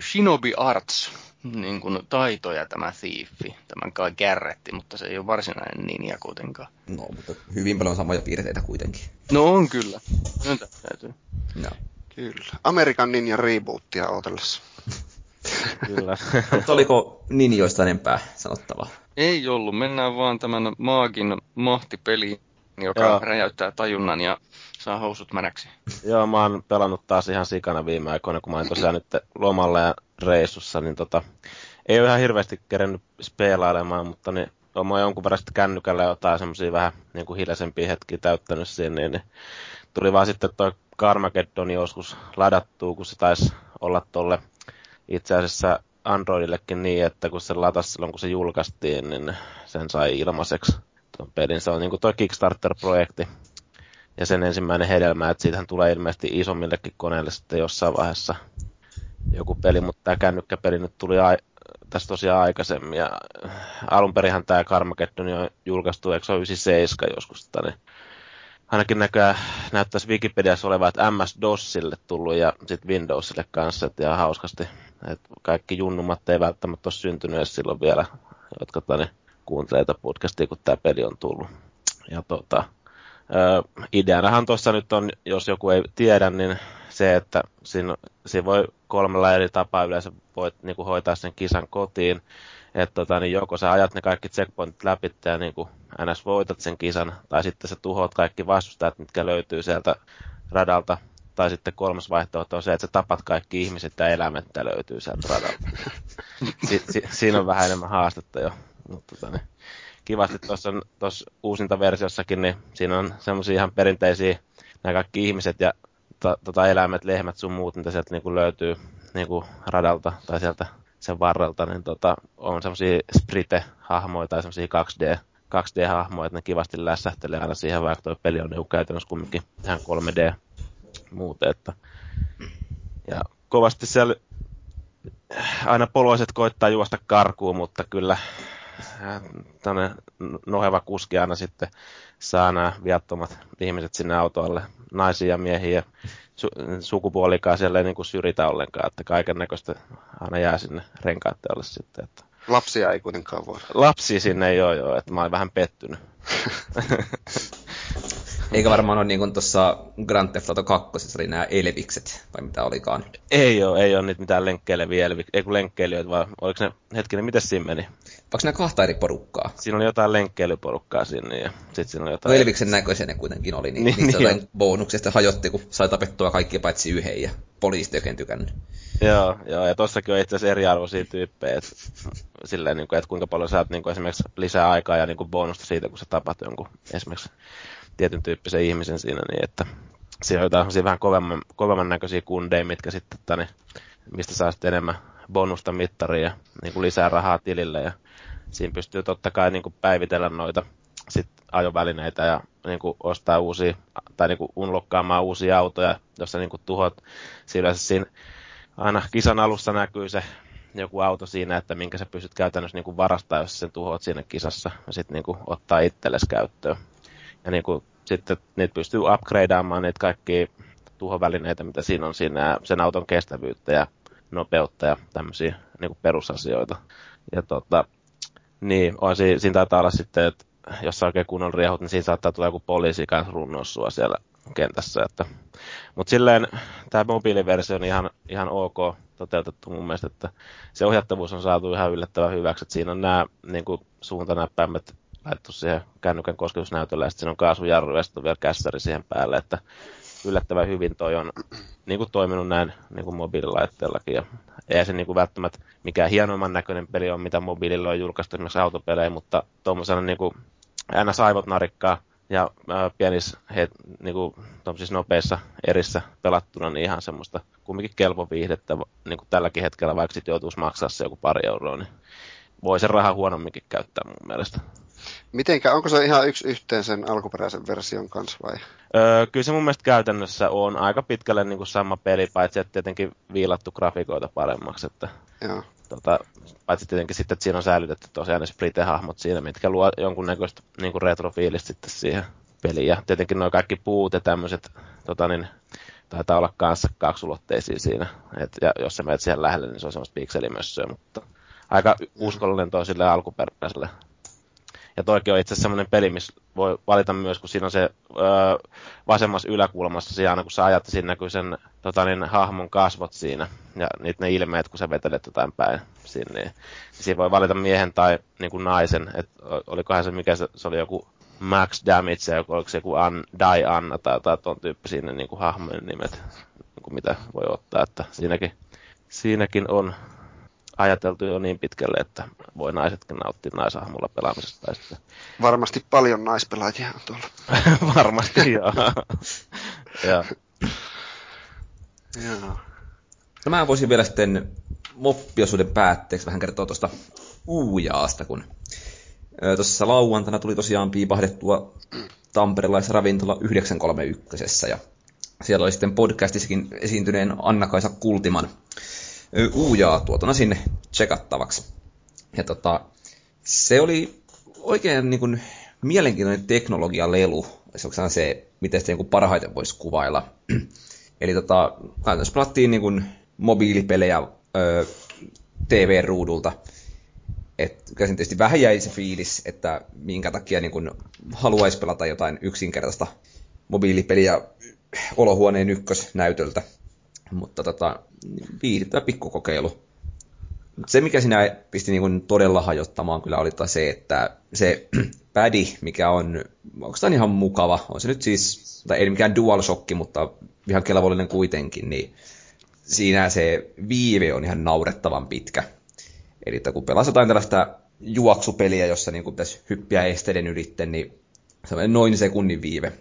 Shinobi Arts niin kuin taitoja tämä Thiefi, tämä kai Garretti, mutta se ei ole varsinainen ninja kuitenkaan. No, mutta hyvin paljon samoja piirteitä kuitenkin. No on kyllä. Nyt täytyy. No. Kyllä. Amerikan Ninja rebootia ootellessa. Kyllä. *laughs* Mutta oliko ninjoista enempää sanottavaa? Ei ollut, mennään vaan tämän maagin mahtipeliin, joka Joo. räjäyttää tajunnan ja saa housut mänäksi. Joo, mä oon pelannut taas ihan sikana viime aikoina, kun mä oon tosiaan nyt lomalla ja reissussa, niin tota, ei ole ihan hirveästi kerennyt speelailemaan, mutta niin olen jonkun verran sitten kännykällä jotain semmoisia vähän niin kuin hiljaisempia hetkiä täyttänyt siinä, niin, niin tuli vaan sitten toi Carmageddon joskus ladattua, kun se taisi olla tolle itse asiassa Androidillekin niin, että kun se latasi silloin, kun se julkaistiin, niin sen sai ilmaiseksi tuon pelin. Se on niin kuin toi Kickstarter-projekti ja sen ensimmäinen hedelmä, että siitähän tulee ilmeisesti isommillekin koneille sitten jossain vaiheessa joku peli, mutta tämä kännykkäpeli nyt tuli ai- tässä tosiaan aikaisemmin. Ja alun perinhän tämä Carmageddon on julkaistu, eikö se ole 97 joskus, niin ainakin näköjään näyttäisi Wikipediassa olevan, että MS-DOSille tullut ja sitten Windowsille kanssa, että ihan hauskasti. Että kaikki junnumat ei välttämättä ole syntynyt edes silloin vielä, jotka tani, kuuntelee tätä podcastia, kun tämä peli on tullut. Ja tota, ideanahan tuossa nyt on, jos joku ei tiedä, niin se, että siinä, siinä voi kolmella eri tapaa yleensä voit niin kuin hoitaa sen kisan kotiin. Että tota, niin joko sä ajat ne kaikki checkpointit läpi ja niin kuin ns. voitat sen kisan, tai sitten sä tuhoat kaikki vastustajat, mitkä löytyy sieltä radalta. Tai sitten kolmas vaihtoehto on se, että sä tapat kaikki ihmiset ja eläimet, mitä löytyy sieltä radalta. *laughs* si- si- siinä on vähän enemmän haastetta jo. Mutta tota, niin, kivasti tuossa uusinta versiossakin, niin siinä on semmoisia ihan perinteisiä nämä kaikki ihmiset ja to, tota, eläimet, lehmät sun muut, mitä sieltä niin kuin löytyy niin kuin radalta tai sieltä sen varrelta, niin tota, on semmoisia sprite-hahmoja tai semmoisia 2D, 2D-hahmoja, että ne kivasti lässähtelee aina siihen, vaikka tuo peli on niin käytännössä kumminkin ihan 3D muuten, että ja kovasti siellä aina poloiset koittaa juosta karkuun, mutta kyllä tänne noheva kuski aina sitten saa nämä viattomat ihmiset sinne autolle, naisia ja miehiä, su- sukupuolikaan siellä ei niin kuin syrjitä ollenkaan, että kaiken näköistä aina jää sinne renkaatteelle sitten. Että... Lapsia ei kuitenkaan voi. Lapsi sinne ei ole jo, että mä olen vähän pettynyt. *laughs* Eikä varmaan ole niin kuin tuossa Grand Theft Auto 2 oli nämä elvikset, vai mitä olikaan? Ei ole, ei ole niitä mitään lenkkeileviä elviksiä, ei kun lenkkeilijöitä, vaan oliko ne, hetkinen, miten siinä meni? Onko ne kahta eri porukkaa? Siinä oli jotain lenkkeilyporukkaa siinä ja sitten siinä oli jotain... No Elviksen näköisiä ne kuitenkin oli, niin, niin, niin jotain bonuksesta hajotti, kun sai tapettua kaikki paitsi yhden ja poliisit oikein tykännyt. Joo, joo, ja tossakin on itse asiassa eriarvoisia tyyppejä, että, silleen, niin kuin, että kuinka paljon saat niin kuin, esimerkiksi lisää aikaa ja niin kuin bonusta siitä, kun sä tapat jonkun esimerkiksi tietyn tyyppisen ihmisen siinä, niin että siinä on jotain vähän kovemman, kovemman näköisiä kundeja, mitkä sitten, tani, mistä saa sitten enemmän bonusta mittaria ja niin kuin lisää rahaa tilille ja siinä pystyy totta kai niin kuin päivitellä noita sit ajovälineitä ja niin kuin ostaa uusia, tai niin kuin unlokkaamaan uusia autoja, jossa niin kuin tuhot. Siinä, siinä aina kisan alussa näkyy se joku auto siinä, että minkä sä pystyt käytännössä niin kuin varastaa, jos sen tuhoat siinä kisassa, ja sitten niin ottaa itsellesi käyttöön. Ja niin kuin, sitten niitä pystyy upgradeaamaan niitä kaikkia tuhovälineitä, mitä siinä on siinä, sen auton kestävyyttä ja nopeutta ja tämmöisiä niin perusasioita. Ja tota, niin, on, siinä, siinä taitaa olla sitten, että jos saa oikein kunnon riehut, niin siinä saattaa tulla joku poliisi kanssa runnoa sua siellä kentässä. Että. Mutta silleen tämä mobiiliversio on ihan, ihan ok toteutettu mun mielestä, että se ohjattavuus on saatu ihan yllättävän hyväksi, että siinä on nämä niin kuin, suuntanäppäimet laitettu siihen kännykän kosketusnäytölle, ja sitten siinä on kaasujarru, ja sitten on vielä kässäri siihen päälle, että yllättävän hyvin toi on niin kuin toiminut näin niin kuin mobiililaitteellakin. Ja ei se niin kuin välttämättä mikään hienomman näköinen peli on, mitä mobiililla on julkaistu esimerkiksi autopelejä, mutta tuommoisena niin kuin aina saivot narikkaa ja ää, pienissä he, niin kuin, nopeissa erissä pelattuna, niin ihan semmoista kumminkin kelpo viihdettä niin kuin tälläkin hetkellä, vaikka sitten joutuisi maksaa se joku pari euroa, niin voi sen rahaa huonomminkin käyttää mun mielestä. Mitenkä, onko se ihan yksi yhteen sen alkuperäisen version kanssa vai? Öö, kyllä se mun mielestä käytännössä on aika pitkälle niin kuin sama peli, paitsi että tietenkin viilattu grafikoita paremmaksi. Että, Joo. Tota, paitsi tietenkin sitten, että siinä on säilytetty tosiaan ne sprite-hahmot siinä, mitkä luo jonkunnäköistä niin kuin retrofiilistä sitten siihen peliin. Ja tietenkin nuo kaikki puut ja tämmöiset, tota niin, taitaa olla kanssa kaksulotteisia siinä. Et, ja jos sä menet siihen lähelle, niin se on semmoista pikselimössöä, mutta aika uskollinen toisille alkuperäiselle Ja toikin on itse asiassa semmoinen peli, missä voi valita myös, kun siinä on se öö, vasemmassa yläkulmassa, siinä aina kun sä ajat, siinä näkyy sen tota, niin, hahmon kasvot siinä, ja niitä ne ilmeet, kun sä vetelet jotain päin sinne. Niin, siinä voi valita miehen tai niin kuin naisen, että olikohan se, mikä se, se oli joku Max Damage, ja oliko se joku An, Die Anna tai jotain tuon tyyppisiä niin kuin hahmojen nimet, niin kuin mitä voi ottaa, että siinäkin, siinäkin on ajateltu jo niin pitkälle, että voi naisetkin nauttia naisahmulla pelaamisesta. Tai sitten... Varmasti paljon naispelaajia on tuolla. *laughs* Varmasti, joo. *laughs* ja. joo. No mä voisin vielä sitten moppiosuuden päätteeksi vähän kertoa tuosta Uujaasta, kun tuossa lauantaina tuli tosiaan piipahdettua tamperelaisen ravintola 931, ja siellä oli sitten podcastissakin esiintyneen Anna-Kaisa Kultiman uujaa tuotuna sinne tsekattavaksi. Ja tota, se oli oikein niin kuin, mielenkiintoinen teknologialelu, se on se, miten sitä niin parhaiten voisi kuvailla. *clears throat* Eli tota, käytännössä pelattiin niin mobiilipelejä ö, TV-ruudulta. Et käsin tietysti vähän jäi se fiilis, että minkä takia niin kun haluaisi pelata jotain yksinkertaista mobiilipeliä olohuoneen ykkösnäytöltä. Mutta tota, viihdyttävä pikkukokeilu. Se, mikä sinä pisti niin todella hajottamaan kyllä oli se, että se *clears throat* pädi, mikä on, tämä ihan mukava, on se nyt siis, tai ei mikään DualShock, mutta ihan kelvollinen kuitenkin, niin siinä se viive on ihan naurettavan pitkä. Eli että kun pelasit jotain tällaista juoksupeliä, jossa niin pitäisi hyppiä esteiden ylitte, niin noin sekunnin viive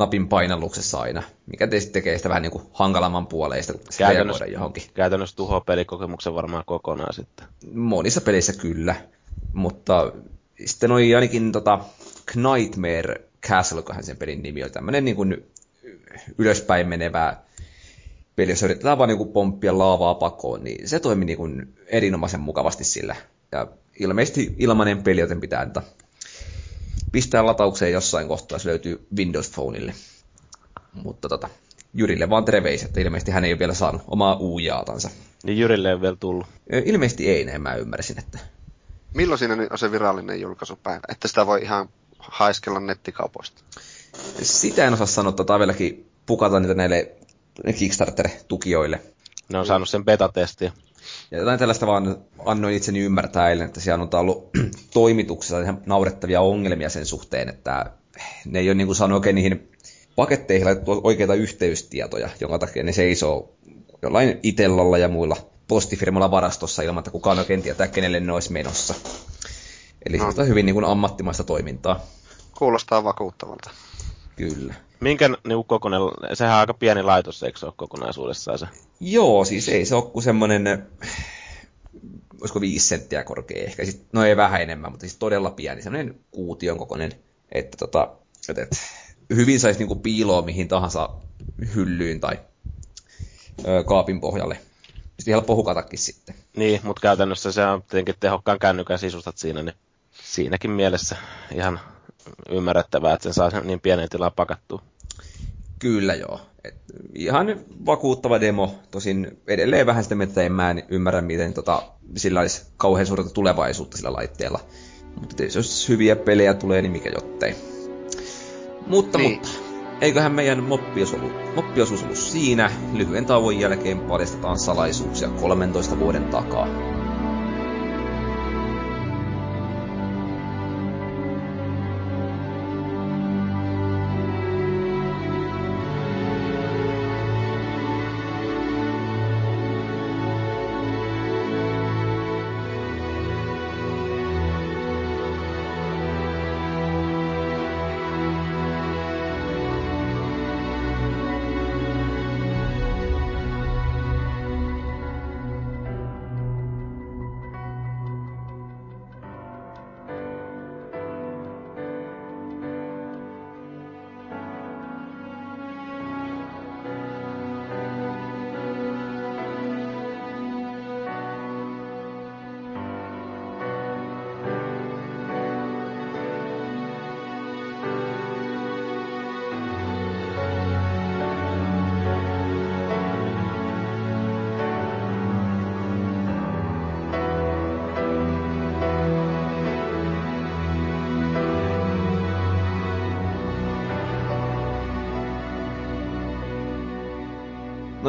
napin painalluksessa aina, mikä tietysti tekee sitä vähän niin kuin hankalamman puoleista, käytännössä, johonkin. Käytännössä tuhoaa pelikokemuksen varmaan kokonaan sitten. Monissa peleissä kyllä, mutta sitten oli ainakin tota Nightmare Castle, kohan sen pelin nimi oli, tämmöinen niin kuin ylöspäin menevä peli, jossa yritetään vaan niin kuin pomppia laavaa pakoon, niin se toimi niin kuin erinomaisen mukavasti sillä. Ja ilmeisesti ilmainen peli, joten pitää pistää lataukseen jossain kohtaa, se löytyy Windows Phoneille. Mutta tota, Jyrille vaan terveiset, ilmeisesti hän ei ole vielä saanut omaa uujaatansa. Niin Jyrille ei ole vielä tullut. Ilmeisesti ei, näin mä ymmärsin, että... Milloin siinä on se virallinen julkaisupäivä, että sitä voi ihan haiskella nettikaupoista? Sitä en osaa sanoa, tota vieläkin pukata niitä näille Kickstarter-tukijoille. Ne on saanut sen beta-testiä. Ja jotain tällaista vaan annoin itseni ymmärtää eilen, että siellä on ollut *clears throat* toimituksessa ihan naurettavia ongelmia sen suhteen, että ne ei ole niin kuin saanut oikein niihin paketteihin laitettu oikeita yhteystietoja, jonka takia ne seisoo jollain Itellalla ja muilla postifirmalla varastossa ilman, että kukaan oikein tietää, kenelle ne olisi menossa. Eli no. se on hyvin niin kuin ammattimaista toimintaa. Kuulostaa vakuuttavalta. Kyllä. Minkä niin kokonen, sehän on aika pieni laitos, eikö se ole kokonaisuudessaan se? Joo, siis ei se ole kuin semmoinen, olisiko viisi senttiä korkea ehkä, siis, no ei vähän enemmän, mutta siis todella pieni, semmoinen kuution kokoinen, että tota, et, et, hyvin saisi niinku piiloa mihin tahansa hyllyyn tai ö, kaapin pohjalle. Sitten helppo hukatakin sitten. Niin, mutta käytännössä se on tietenkin tehokkaan kännykän sisustat siinä, niin siinäkin mielessä ihan ymmärrettävää, että sen saa niin pienen tilaan pakattua. Kyllä joo. Et ihan vakuuttava demo. Tosin edelleen vähän sitä, että en mä en ymmärrä, miten tota, sillä olisi kauhean suurta tulevaisuutta sillä laitteella. Mutta jos hyviä pelejä tulee, niin mikä jottei. Mutta, niin. mutta eiköhän meidän moppiosuus ollut siinä. Lyhyen tauon jälkeen paljastetaan salaisuuksia 13 vuoden takaa.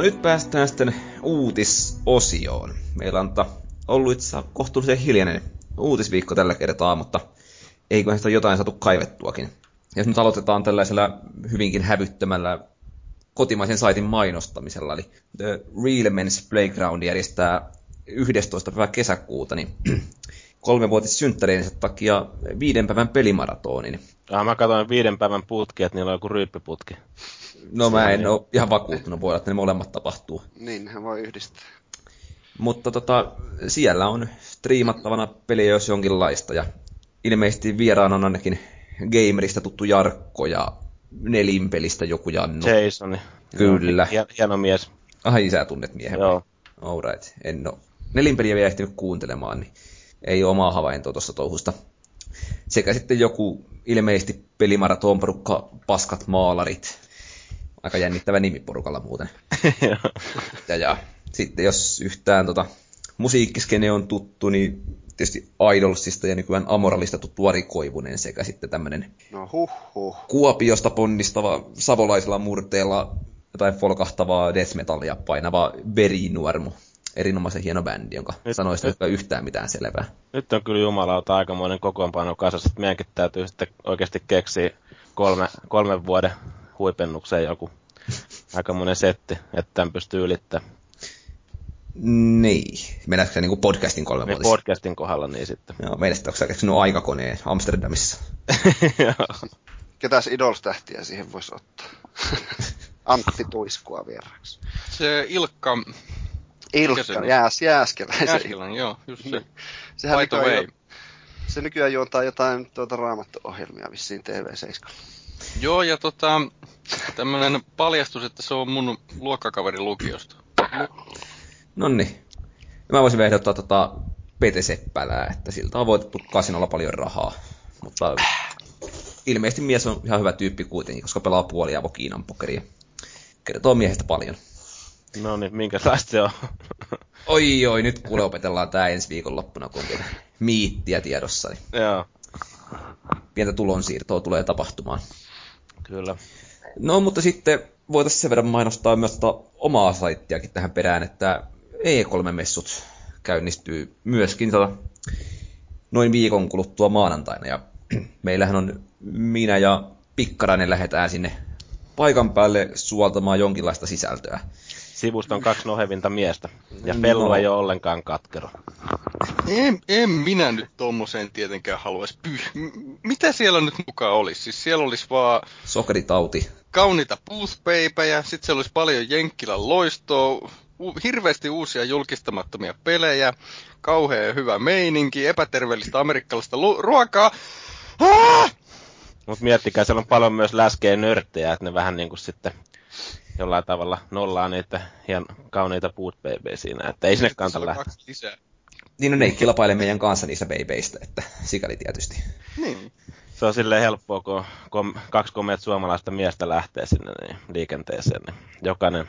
No nyt päästään sitten uutisosioon. Meillä on ollut itse kohtuullisen hiljainen uutisviikko tällä kertaa, mutta eiköhän sitä jotain saatu kaivettuakin. Ja nyt aloitetaan tällaisella hyvinkin hävyttömällä kotimaisen saitin mainostamisella, eli The Real Men's Playground järjestää 11. päivä kesäkuuta niin *clears throat* kolmevuotissynttäreensä takia viiden päivän pelimaratonin. Ah, mä katsoin viiden päivän putki, että niillä on joku ryyppiputki. No mä en ole ihan vakuuttunut, voi olla, että ne molemmat tapahtuu. Niin, hän voi yhdistää. Mutta tota, siellä on striimattavana peliä jos jonkinlaista, ja ilmeisesti vieraan on ainakin gamerista tuttu Jarkko ja nelinpelistä joku Jannu. Jasoni. Kyllä. Hien, hieno mies. Ai, sä tunnet miehen. Joo. Alright, en oo. Nelinpeliä vielä ehtinyt kuuntelemaan, niin ei ole omaa havaintoa tuosta touhusta. Sekä sitten joku ilmeisesti pelimaratonporukka Paskat Maalarit. Aika jännittävä nimi porukalla muuten. *laughs* ja, ja sitten jos yhtään tota, musiikkiskene on tuttu, niin tietysti Idolsista ja nykyään Amoralista tuttu Ari Koivunen sekä sitten tämmöinen No huh huh. Kuopiosta ponnistava savolaisella murteella jotain folkahtavaa death metallia painava Verinuormu. Erinomaisen hieno bändi, jonka Nyt- sanoisi nyt- nyt yhtään mitään selvää. Nyt on kyllä jumalauta aikamoinen kokoonpano kasassa, että meidänkin täytyy sitten oikeasti keksiä kolme, kolmen vuoden huipennukseen joku aikamoinen setti, että tämän pystyy ylittämään. Niin. Mennäänkö se niin kuin podcastin kolme Me podcastin kohdalla niin sitten. Joo, meidän onko sä keksinyt aikakoneen Amsterdamissa? *laughs* Ketäs Idols-tähtiä siihen voisi ottaa? *laughs* Antti Tuiskua vieraksi. Se Ilkka Ilkka, se jääs, Jääskeläisen. Jääskelän, joo, just se. *laughs* Sehän By the nykyään, way. jo, se nykyään juontaa jotain tuota raamattuohjelmia vissiin TV7. Joo, ja tota, tämmönen paljastus, että se on mun luokkakaveri lukiosta. Nonni. Mä voisin ehdottaa tota Pete Seppälää, että siltä on voitettu kasinolla paljon rahaa. Mutta ilmeisesti mies on ihan hyvä tyyppi kuitenkin, koska pelaa puoli avo Kiinan pokeria. Kertoo miehestä paljon. No niin, minkälaista se on? Oi oi, nyt kuule opetellaan tää ensi viikonloppuna, kun on miittiä tiedossa. Niin Joo, pientä tulonsiirtoa tulee tapahtumaan. Kyllä. No, mutta sitten voitaisiin sen verran mainostaa myös tota omaa saittiakin tähän perään, että E3-messut käynnistyy myöskin tota, noin viikon kuluttua maanantaina. Ja *clears throat* meillähän on minä ja Pikkarainen lähdetään sinne paikan päälle suoltamaan jonkinlaista sisältöä. Sivusta on kaksi nohevinta miestä. Ja No. Pellu ei ole ollenkaan katkero. En, en minä nyt tommoseen tietenkään haluaisi py- M- Mitä siellä nyt mukaan olisi? Siis siellä olisi vaan Sokeritauti. kauniita boothpeipäjä, sit siellä olisi paljon Jenkkilän loistoa, u- hirveästi uusia julkistamattomia pelejä, kauhean hyvä meininki, epäterveellistä amerikkalaista lu- ruokaa. Ah! Mutta miettikää, siellä on paljon myös läskeä nörttejä, että ne vähän niin kuin sitten jollain tavalla nollaa niitä hien kauniita boot babyjä siinä, että ei sinne kanta on lähteä. lisää. Niin no ne ei kilpaile meidän kanssa niistä babyistä, että sikäli tietysti. Niin. Se on silleen helppoa, kun kom- kaksi komeat suomalaista miestä lähtee sinne niin, liikenteeseen, niin jokainen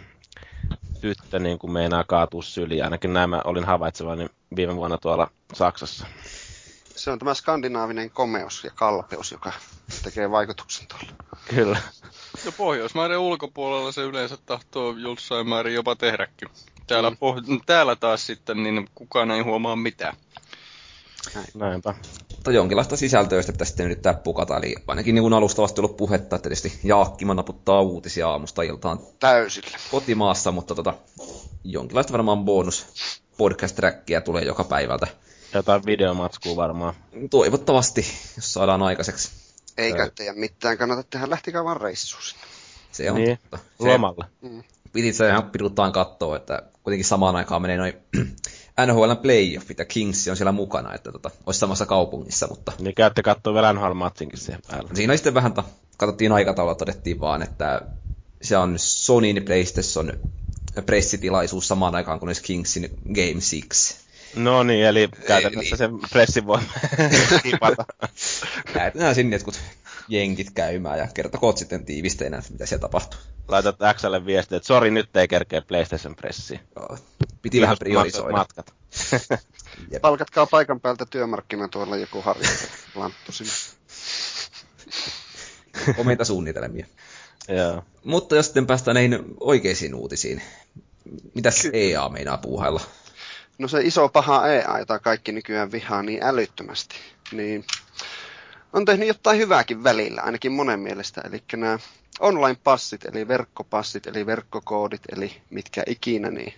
tyttö niin kuin meinaa kaatua syliin. Ainakin näin mä olin havaitsevani viime vuonna tuolla Saksassa. Se on tämä skandinaavinen komeus ja kalpeus, joka tekee vaikutuksen tuolla. Kyllä. Ja Pohjoismaiden ulkopuolella se yleensä tahtoo jossain määrin jopa tehdäkin. Täällä, Mm. poh- täällä taas sitten niin kukaan ei huomaa mitään. Näinpä. Mutta jonkinlaista sisältöistä pitäisi sitten yrittää pukata, eli ainakin niin kuin alustavasti ollut puhetta, että tietysti Jaakkima naputtaa uutisia aamusta iltaan Täysillä. kotimaassa, mutta tota, jonkinlaista varmaan bonus podcast-räkkiä tulee joka päivältä. Jotain videomatskua varmaan. Toivottavasti, jos saadaan aikaiseksi. Eikä teidän mitään kannata tehdä, lähtikää vaan reissuun sinne. Se on Niin, totta. Se lomalle. piti se ihan piduttaan katsoa, että kuitenkin samaan aikaan menee noin *clears throat* NHL playoffit ja Kings on siellä mukana, että tota, olisi samassa kaupungissa, mutta Niin käytte katsoa vielä NHL-matsinkin siihen päälle. siinä sitten vähän ta- katsottiin aikataulua, todettiin vaan, että se on Sonyn PlayStation pressitilaisuus samaan aikaan kuin olisi Kingsin Game 6. No niin, eli käytännössä Eli- sen pressin voi *laughs* kipata. Sinne jotkut jenkit käymään ja kertokoot sitten tiivisteinä, että mitä siellä tapahtuu. Laitat Xlle viestiä, että sori, nyt ei kerkeä PlayStation pressiin. Joo, Piti vähän Kiitos, maksat priorisoida. Matkat. *laughs* Palkatkaa paikan päältä työmarkkina tuolla joku harjoitus lanttu sinne. *laughs* Omita suunnitelmia. Joo. Mutta jos sitten päästään näihin oikeisiin uutisiin, mitäs EA meinaa puuhailla? No se iso paha EA, jota kaikki nykyään vihaa niin älyttömästi, niin on tehnyt jotain hyvääkin välillä, ainakin monen mielestä. Eli nämä online-passit, eli verkkopassit, eli verkkokoodit, eli mitkä ikinä, niin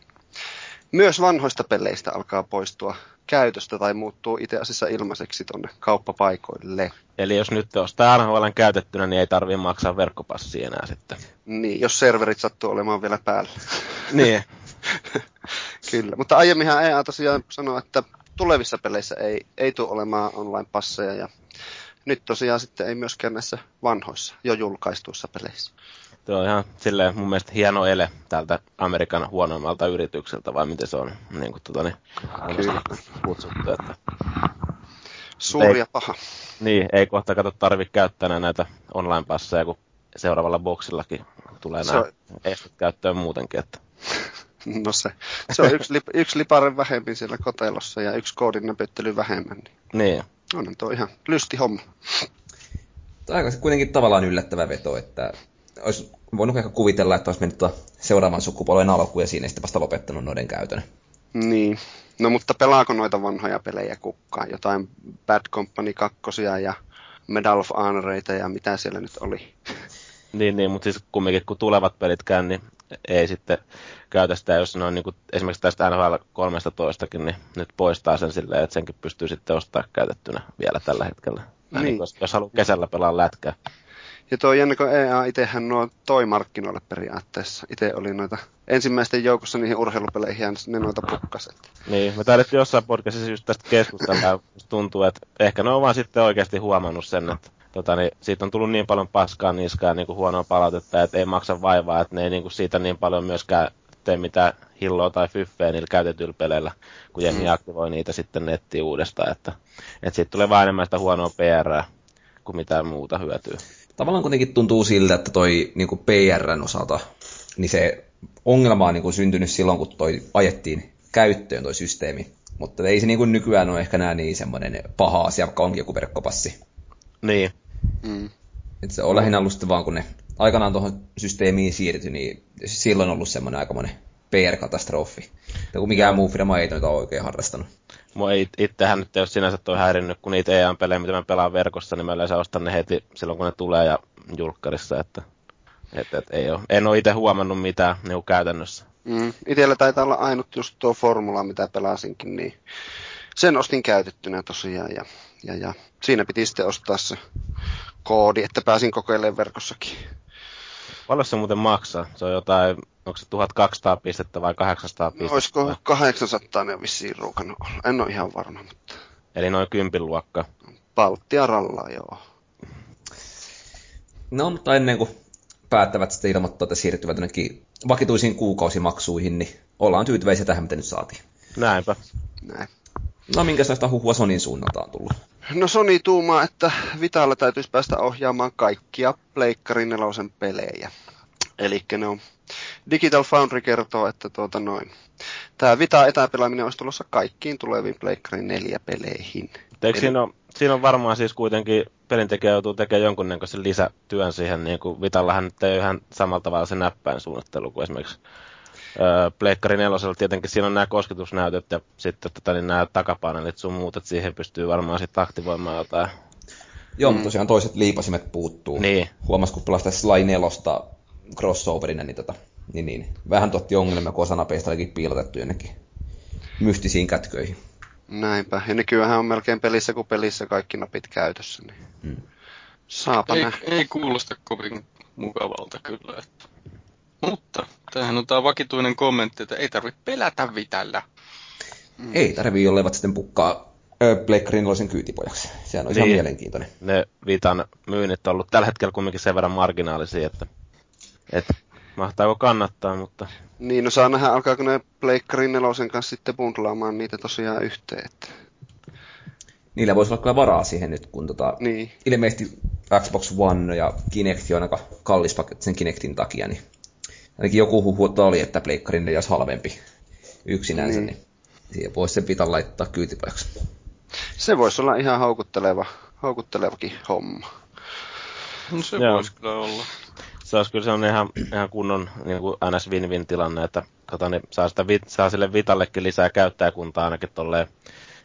myös vanhoista peleistä alkaa poistua käytöstä tai muuttuu itse asiassa ilmaiseksi tuonne kauppapaikoille. Eli jos nyt ostaa NHL käytettynä, niin ei tarvitse maksaa verkkopassia enää sitten. Niin, jos serverit sattuu olemaan vielä päällä. niin. *laughs* Kyllä, mutta aiemminhan EA tosiaan sanoi, että tulevissa peleissä ei, ei tule olemaan online-passeja ja nyt tosiaan sitten ei myöskään näissä vanhoissa, jo julkaistuissa peleissä. Tuo on ihan silleen mun mielestä hieno ele tältä Amerikan huonommalta yritykseltä, vai miten se on niin kuin, tuota, niin, kutsuttu. Että... Suuri ja paha. Niin, ei kohta kato tarvitse käyttää näitä online-passeja, kun seuraavalla boksillakin tulee nämä on... estet käyttöön muutenkin. Että... No se, se on yksi, lip, yksi liparen vähemmin siellä kotelossa ja yksi koodin näpyttely vähemmän. Niin. niin. On tuo ihan lysti homma. Tämä on kuitenkin tavallaan yllättävä veto, että olisi voinut ehkä kuvitella, että olisi mennyt seuraavan sukupolven alkuun ja siinä sitten vasta lopettanut noiden käytön. Niin. No mutta pelaako noita vanhoja pelejä kukkaan? Jotain Bad Company 2 ja Medal of Honoreita ja mitä siellä nyt oli? Niin, niin mutta siis kumminkin kun tulevat pelitkään, niin ei sitten käytä sitä, jos ne on niin kuin, esimerkiksi tästä NHL 13 niin nyt poistaa sen silleen, että senkin pystyy sitten ostamaan käytettynä vielä tällä hetkellä. Niin. Niin, jos, jos haluaa kesällä pelaa lätkää. Ja tuo jännä, kun EA itsehän nuo toi markkinoille periaatteessa. Itse oli noita ensimmäisten joukossa niihin urheilupeleihin ja ne noita pukkaset. Niin, me taidettiin jossain podcastissa just tästä keskustella. tuntuu, että ehkä ne on vaan sitten oikeasti huomannut sen, että tota, niin siitä on tullut niin paljon paskaa niskaan niin kuin huonoa palautetta, että ei maksa vaivaa, että ne ei niin kuin siitä niin paljon myöskään tee mitään hilloa tai fyffeä niillä käytetyillä peleillä, kun jengi mm. aktivoi niitä sitten nettiin uudestaan, että, että siitä tulee vain enemmän sitä huonoa PR kuin mitään muuta hyötyä. Tavallaan kuitenkin tuntuu siltä, että toi niin kuin PRn osalta, niin se ongelma on niin kuin syntynyt silloin, kun toi ajettiin käyttöön toi systeemi. Mutta ei se niin kuin nykyään ole ehkä näin niin semmoinen paha asia, vaikka onkin joku verkkopassi. Niin. Mm. Et se on lähinnä ollut sitten vaan, kun ne aikanaan tuohon systeemiin siirtyi, niin silloin on ollut semmoinen aikamoinen PR-katastrofi. Ja kun mikään muu firma ei noita oikein harrastanut. Mua it, itsehän nyt ei ole sinänsä toi häirinnyt, kun niitä EA-pelejä, mitä mä pelaan verkossa, niin mä yleensä ostan ne heti silloin, kun ne tulee ja julkkarissa, että et, et, ei ole. En ole itse huomannut mitään niin käytännössä. Mm. Itellä taitaa olla ainut just tuo formula, mitä pelasinkin, niin sen ostin käytettynä tosiaan ja, ja, ja siinä piti sitten ostaa se koodi, että pääsin kokeilemaan verkossakin. Paljon se muuten maksaa? Se on jotain, onko se 1200 pistettä vai 800 pistettä? No, olisiko 800 ne vissiin ruukannut olla? En ole ihan varma, mutta... Eli noin kympin luokka? Baltia rallaa, joo. No, mutta ennen kuin päättävät sitten ilmoittaa, että siirtyvät jonnekin vakituisiin kuukausimaksuihin, niin ollaan tyytyväisiä tähän, mitä nyt saatiin. Näinpä. Näin. No minkälaista huhua Sonin suunnalta on tullut? No Sony tuumaa, että Vitalla täytyisi päästä ohjaamaan kaikkia Pleikkarin nelosen pelejä. Eli ne on Digital Foundry kertoo, että tuota noin. Tämä Vita etäpelaaminen olisi tulossa kaikkiin tuleviin Pleikkarin neljä peleihin. Eikö Eli... siinä, on, siinä on varmaan siis kuitenkin pelintekijä joutuu tekemään jonkunnäköisen lisätyön siihen, niin kuin Vitallahan nyt ei ole ihan samalla tavalla se näppäin suunnittelu kuin esimerkiksi Pleikkari nelosella tietenkin siinä on nämä kosketusnäytöt ja sitten tota, niin nämä takapanelit sun muut, että siihen pystyy varmaan sitten aktivoimaan jotain. Joo, mm. mutta tosiaan toiset liipasimet puuttuu. Niin. Huomas, kun pelasi tässä Sly nelosta crossoverina, niin, tota, niin, niin, vähän totti ongelmia, kun osa napeista olikin piilotettu jonnekin mystisiin kätköihin. Näinpä, ja nykyään on melkein pelissä kuin pelissä kaikki napit käytössä. Niin. Hmm. Saapa ei, ei kuulosta kovin mukavalta kyllä. Että. Mutta tämähän on tämä vakituinen kommentti, että ei tarvitse pelätä Vitalla. Mm. Ei tarvitse, jolleivät sitten pukkaa Pleikkarin loisen kyytipojaksi. Sehän on niin, ihan mielenkiintoinen. Ne Vitan myynnit on ollut tällä hetkellä kumminkin sen verran marginaalisia, että, että mahtaako kannattaa, mutta... Niin, no saa nähdä, alkaako ne Pleikkarin nelosen kanssa sitten bundlaamaan niitä tosiaan yhteen. Että... Niillä voisi olla kyllä varaa siihen nyt, kun tota, niin. ilmeisesti Xbox One ja Kinect on aika kallis paketti sen Kinectin takia, niin ainakin joku huhu oli, että pleikkarin ei olisi halvempi yksinänsä, niin, niin siihen voisi sen pitää laittaa kyytipajaksi. Se voisi olla ihan houkutteleva, houkuttelevakin homma. No se Joo. voisi kyllä olla. se olisi kyllä sellainen ihan, ihan kunnon niin kuin NS win-win tilanne, että tota, niin saa, sitä, saa sille Vitallekin lisää käyttäjäkuntaa ainakin tolleen,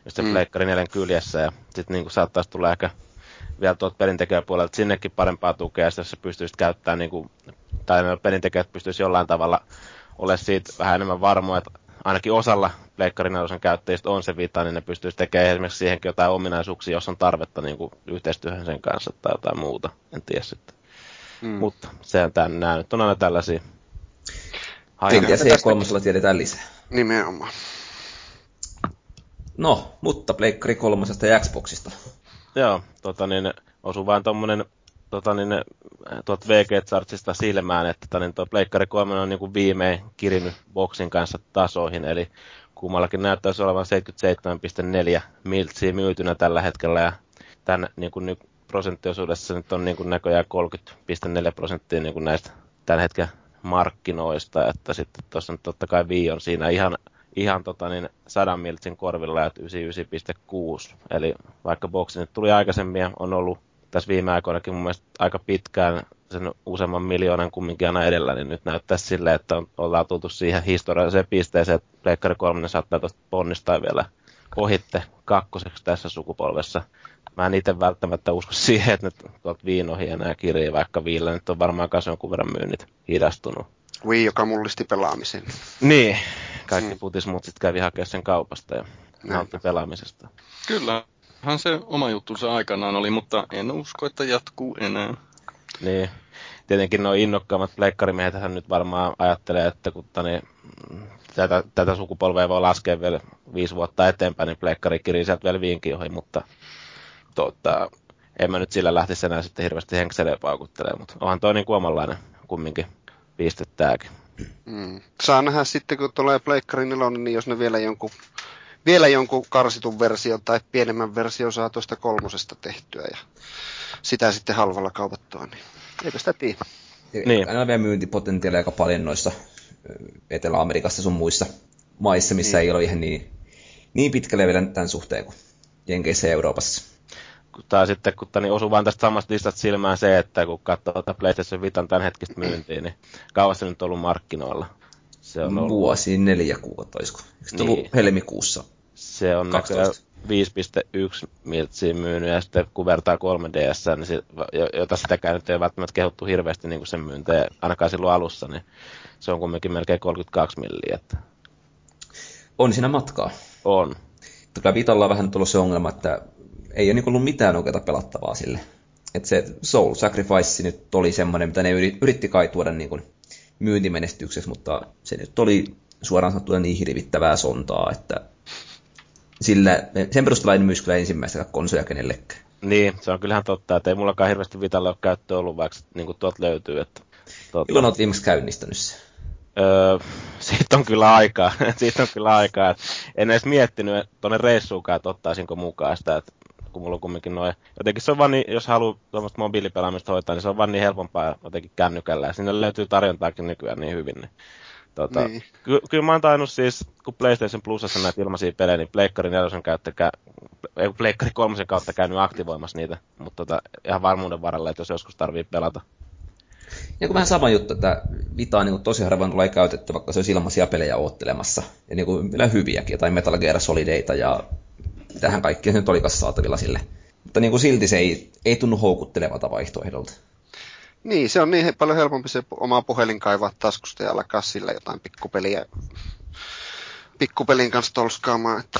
jos se mm. pleikkari neljän kyljessä ja sitten niin saattaisi tulla ehkä vielä tuolta pelintekijäpuolelta sinnekin parempaa tukea, jos se pystyisit käyttämään, niin kuin, tai pelintekijät pystyisi jollain tavalla ole siitä vähän enemmän varmoja, että ainakin osalla Pleikkarin käyttäjistä on se vita, niin ne pystyisi tekemään esimerkiksi siihenkin jotain ominaisuuksia, jos on tarvetta niin kuin yhteistyöhön sen kanssa tai jotain muuta, en tiedä sitten. Mm. Mutta sehän tämän, nämä nyt on aina tällaisia Kenties C3 tiedetään lisää. Nimenomaan. No, mutta Pleikkari kolmosesta ja Xboxista. Joo, tota niin, osuu vain tuommoinen tota niin, tuot VG-chartsista silmään, että tota, niin tuo Pleikkari 3 on niin kuin viimein kirinyt boksin kanssa tasoihin, eli kummallakin näyttäisi olevan 77,4 miltsiä myytynä tällä hetkellä, ja tämän niin kuin nyt prosenttiosuudessa nyt on niin kuin näköjään 30,4 prosenttia niin kuin näistä tämän hetken markkinoista, että sitten tuossa totta kai Wii on siinä ihan, ihan tota niin 100 miltsin korvilla, että 99,6, eli vaikka boksi nyt tuli aikaisemmin ja on ollut tässä viime aikoinakin mun mielestä aika pitkään sen useamman miljoonan kumminkin aina edellä, niin nyt näyttää silleen, että on, ollaan tultu siihen historialliseen pisteeseen, että Pleikkari 3 saattaa tuosta ponnistaa vielä ohitte kakkoseksi tässä sukupolvessa. Mä en itse välttämättä usko siihen, että nyt tuolta viinoihin enää kirjaa, vaikka viillä nyt on varmaan kanssa jonkun verran myynnit hidastunut. Wii, joka mullisti pelaamisen. Niin, kaikki hmm. putismutsit kävi hakemaan sen kaupasta ja nautti pelaamisesta. Kyllä, hän se oma juttunsa aikanaan oli, mutta en usko, että jatkuu enää. Niin. Tietenkin nuo innokkaammat pleikkarimiehet nyt varmaan ajattelee, että kun tani, tätä, tätä sukupolvea voi laskea vielä viisi vuotta eteenpäin, niin pleikkari kirii sieltä vielä viinkin ohi, mutta tota, en mä nyt sillä lähtisi enää sitten hirveästi henkseleen paukuttelemaan, mutta onhan toi niin kuin omanlainen kumminkin piste tääkin. Mm. Saa nähdä sitten, kun tulee Pleikkari 4, niin jos ne vielä jonkun vielä jonkun karsitun version tai pienemmän version saa tuosta kolmosesta tehtyä ja sitä sitten halvalla kaupattua, niin eipä sitä tiedä. Niin. Aina vielä myyntipotentiaalia aika paljon noissa Etelä-Amerikassa sun muissa maissa, missä niin. ei ole ihan niin, niin pitkälle vielä tämän suhteen kuin Jenkeissä ja Euroopassa. Tai sitten, kun niin osuu vain tästä samasta listasta silmään se, että kun katsoo tätä PlayStation Vitan tämän hetkistä myyntiä, niin kauas se nyt on ollut markkinoilla. Se on ollut... Vuosi neljä kuukautta, olisiko? Eikö niin. ollut helmikuussa? Se on 5.1 miltsiä myynyt, ja sitten kun vertaa 3DS, niin se, jota sitäkään nyt ei välttämättä kehuttu hirveästi niin kuin sen myynteen, ainakaan silloin alussa, niin se on kumminkin melkein 32 milliä. Että... On siinä matkaa. On. Kyllä Vitalla on vähän tullut se ongelma, että ei ole niin ollut mitään oikeaa pelattavaa sille. Että se Soul Sacrifice nyt oli semmoinen, mitä ne yritti kai tuoda niin kuin myyntimenestykseksi, mutta se nyt oli suoraan sanottuna niin hirvittävää sontaa, että sillä, sen perusteella en myys kyllä ensimmäistä konsoja kenellekään. Niin, se on kyllähän totta, että ei mullakaan hirveästi Vitalle ole käyttöä ollut, vaikka niin kuin tuolta löytyy. Että, tuota... Milloin olet viimeksi käynnistänyt se? Öö, *laughs* siitä on kyllä aikaa. *laughs* siitä on kyllä aikaa. En edes miettinyt tuonne reissuunkaan, että ottaisinko mukaan sitä, että kun mulla on kumminkin noin. Jotenkin se on vaan niin, jos haluaa tuommoista mobiilipelaamista hoitaa, niin se on vaan niin helpompaa jotenkin kännykällä. Ja sinne löytyy tarjontaakin nykyään niin hyvin. Niin Tota, niin. ky- kyllä mä oon tainnut siis, kun PlayStation Plusassa näitä ilmaisia pelejä, niin Pleikkari 4 kautta, ei Pleikkari 3 kautta käynyt aktivoimassa niitä, mutta tota, ihan varmuuden varalla, että jos joskus tarvii pelata. Ja kun vähän sama juttu, että Vita niin tosi harvoin tulee käytetty, vaikka se olisi ilmaisia pelejä oottelemassa. Ja niin kuin hyviäkin, tai Metal Gear Solideita ja tähän kaikkea nyt olikas saatavilla sille. Mutta niin kuin silti se ei, ei tunnu houkuttelevalta vaihtoehdolta. Niin, se on niin paljon helpompi se oma puhelin kaivaa taskusta ja alkaa sillä jotain pikkupeliä, pikkupelin kanssa tolskaamaan. Että...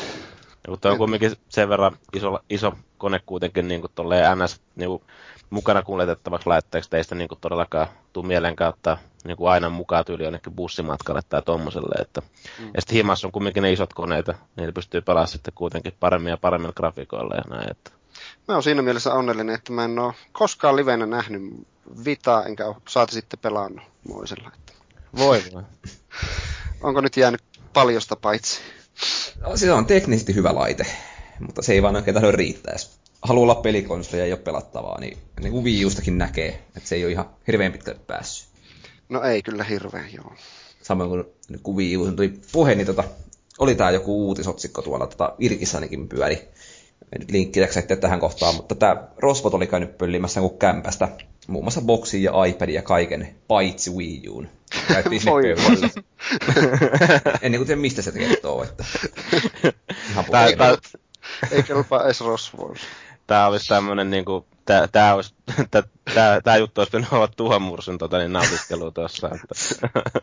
Ja kun on kuitenkin sen verran iso, iso kone kuitenkin niin kuin NS niin kuin mukana kuljetettavaksi laitteeksi, teistä niin kuin todellakaan tuu mieleen kautta niin kuin aina mukaan tyyli jonnekin bussimatkalle tai tommoselle. Että, mm. Ja sitten himassa on kuitenkin ne isot koneita, niillä pystyy pelaamaan sitten kuitenkin paremmin ja paremmilla grafiikoilla ja näin. Että. Mä oon siinä mielessä onnellinen, että mä en ole koskaan livenä nähnyt Vita, enkä saati sitten pelannut moisella. Voi voi. *laughs* Onko nyt jäänyt paljosta paitsi? No, se on teknisesti hyvä laite, mutta se ei vaan oikein tahdo riittää. Jos haluaa olla pelikonsoli ja ei ole pelattavaa, niin, niin kuin Wii näkee, että se ei ole ihan hirveän pitkälle päässyt. No ei kyllä hirveän, joo. Samoin kuin kun Wii U tuli puhe, niin tota, oli tämä joku uutisotsikko tuolla tota, Irkissanikin pyöri. Linkki tähän kohtaan, mutta tämä Rosvot oli käynyt pöllimässä kuin kämpästä muun muassa boxin ja iPadin ja kaiken, paitsi Wii Uun. Käyttiin *laughs* sinne pöydälle. en niin tiedä, mistä se kertoo, että *laughs* ihan tää, tää, Ei kelpaa edes rosvoilla. Tää olisi tämmönen niinku, tää, tää, olisi, *laughs* tää, tää, tää juttu olisi pitänyt olla tuhan mursun tota, niin nautiskelu tuossa. Että,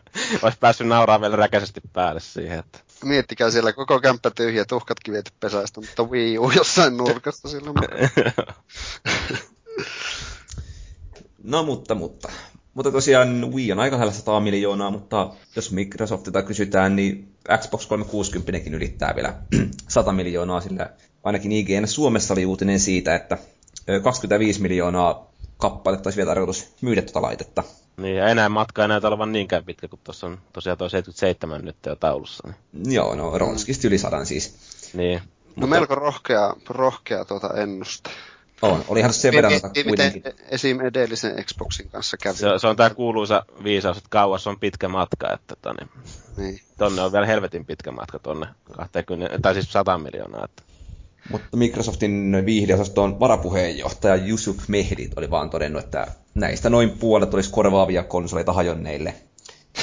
*laughs* olisi päässyt nauraa vielä räkäisesti päälle siihen. Että. Miettikää siellä koko kämppä tyhjä, tuhkatkin viety pesästä, mutta Wii U jossain nurkasta silloin. *laughs* no mutta, mutta. Mutta tosiaan Wii on aika lähellä 100 miljoonaa, mutta jos Microsoftilta kysytään, niin Xbox 360 ylittää vielä *clears throat* 100 miljoonaa, sillä ainakin IGN Suomessa oli uutinen siitä, että 25 miljoonaa kappaletta olisi vielä tarkoitus myydä tuota laitetta. Niin, ja enää matka ei näytä olevan niinkään pitkä, kun tuossa on tosiaan tuo 77 nyt jo taulussa. Niin. Joo, no ronskisti yli sadan siis. Niin. No Mutta... melko rohkea, rohkea tuota ennuste. On, olihan se sen verran tota kuitenkin. Miten esim. edellisen Xboxin kanssa kävi. Se, se on tämä kuuluisa viisaus, että kauas on pitkä matka, että toni, niin. tonne on vielä helvetin pitkä matka tonne 20, tai siis 100 miljoonaa. Että. Mutta Microsoftin viihdeosaston varapuheenjohtaja Yusuf Mehdi oli vaan todennut, että näistä noin puolet olisi korvaavia konsoleita hajonneille.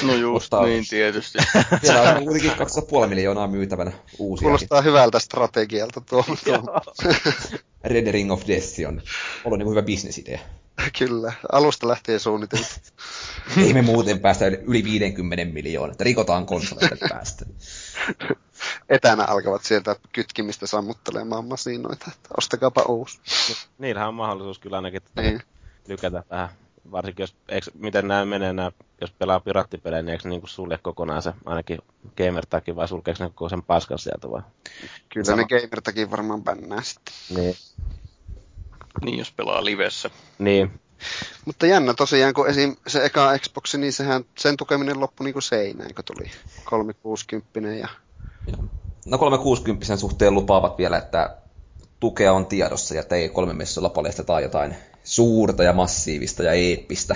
No just Mutta niin, tietysti. *laughs* Siellä on kuitenkin 2,5 miljoonaa myytävänä uusia. Kuulostaa hyvältä strategialta tuo. *laughs* Red Ring of Death on ollut niin hyvä bisnesidea. Kyllä, alusta lähtien suunniteltu. *laughs* Ei me muuten päästä yli 50 miljoonaa, että rikotaan konsoleita päästä. Etänä alkavat sieltä kytkimistä sammuttelemaan masinoita, että ostakaapa uusi. Niillähän on mahdollisuus kyllä ainakin niin. lykätä vähän. Varsinkin jos, eikö, miten nämä menee, nämä, jos pelaa pirattipelejä, niin eikö niin kuin sulje kokonaan se ainakin gamer vai sulkeeko ne koko sen paskan sieltä vai? Kyllä Sama. ne gamer varmaan bännää sitten. Niin. Niin, jos pelaa livessä. Niin. Mutta jännä tosiaan, kun esim. se eka Xbox, niin sehän, sen tukeminen loppui niinku seinään, kun tuli 360 ja... No 360 suhteen lupaavat vielä, että tukea on tiedossa ja ei kolme messuilla paljastetaan jotain suurta ja massiivista ja eeppistä.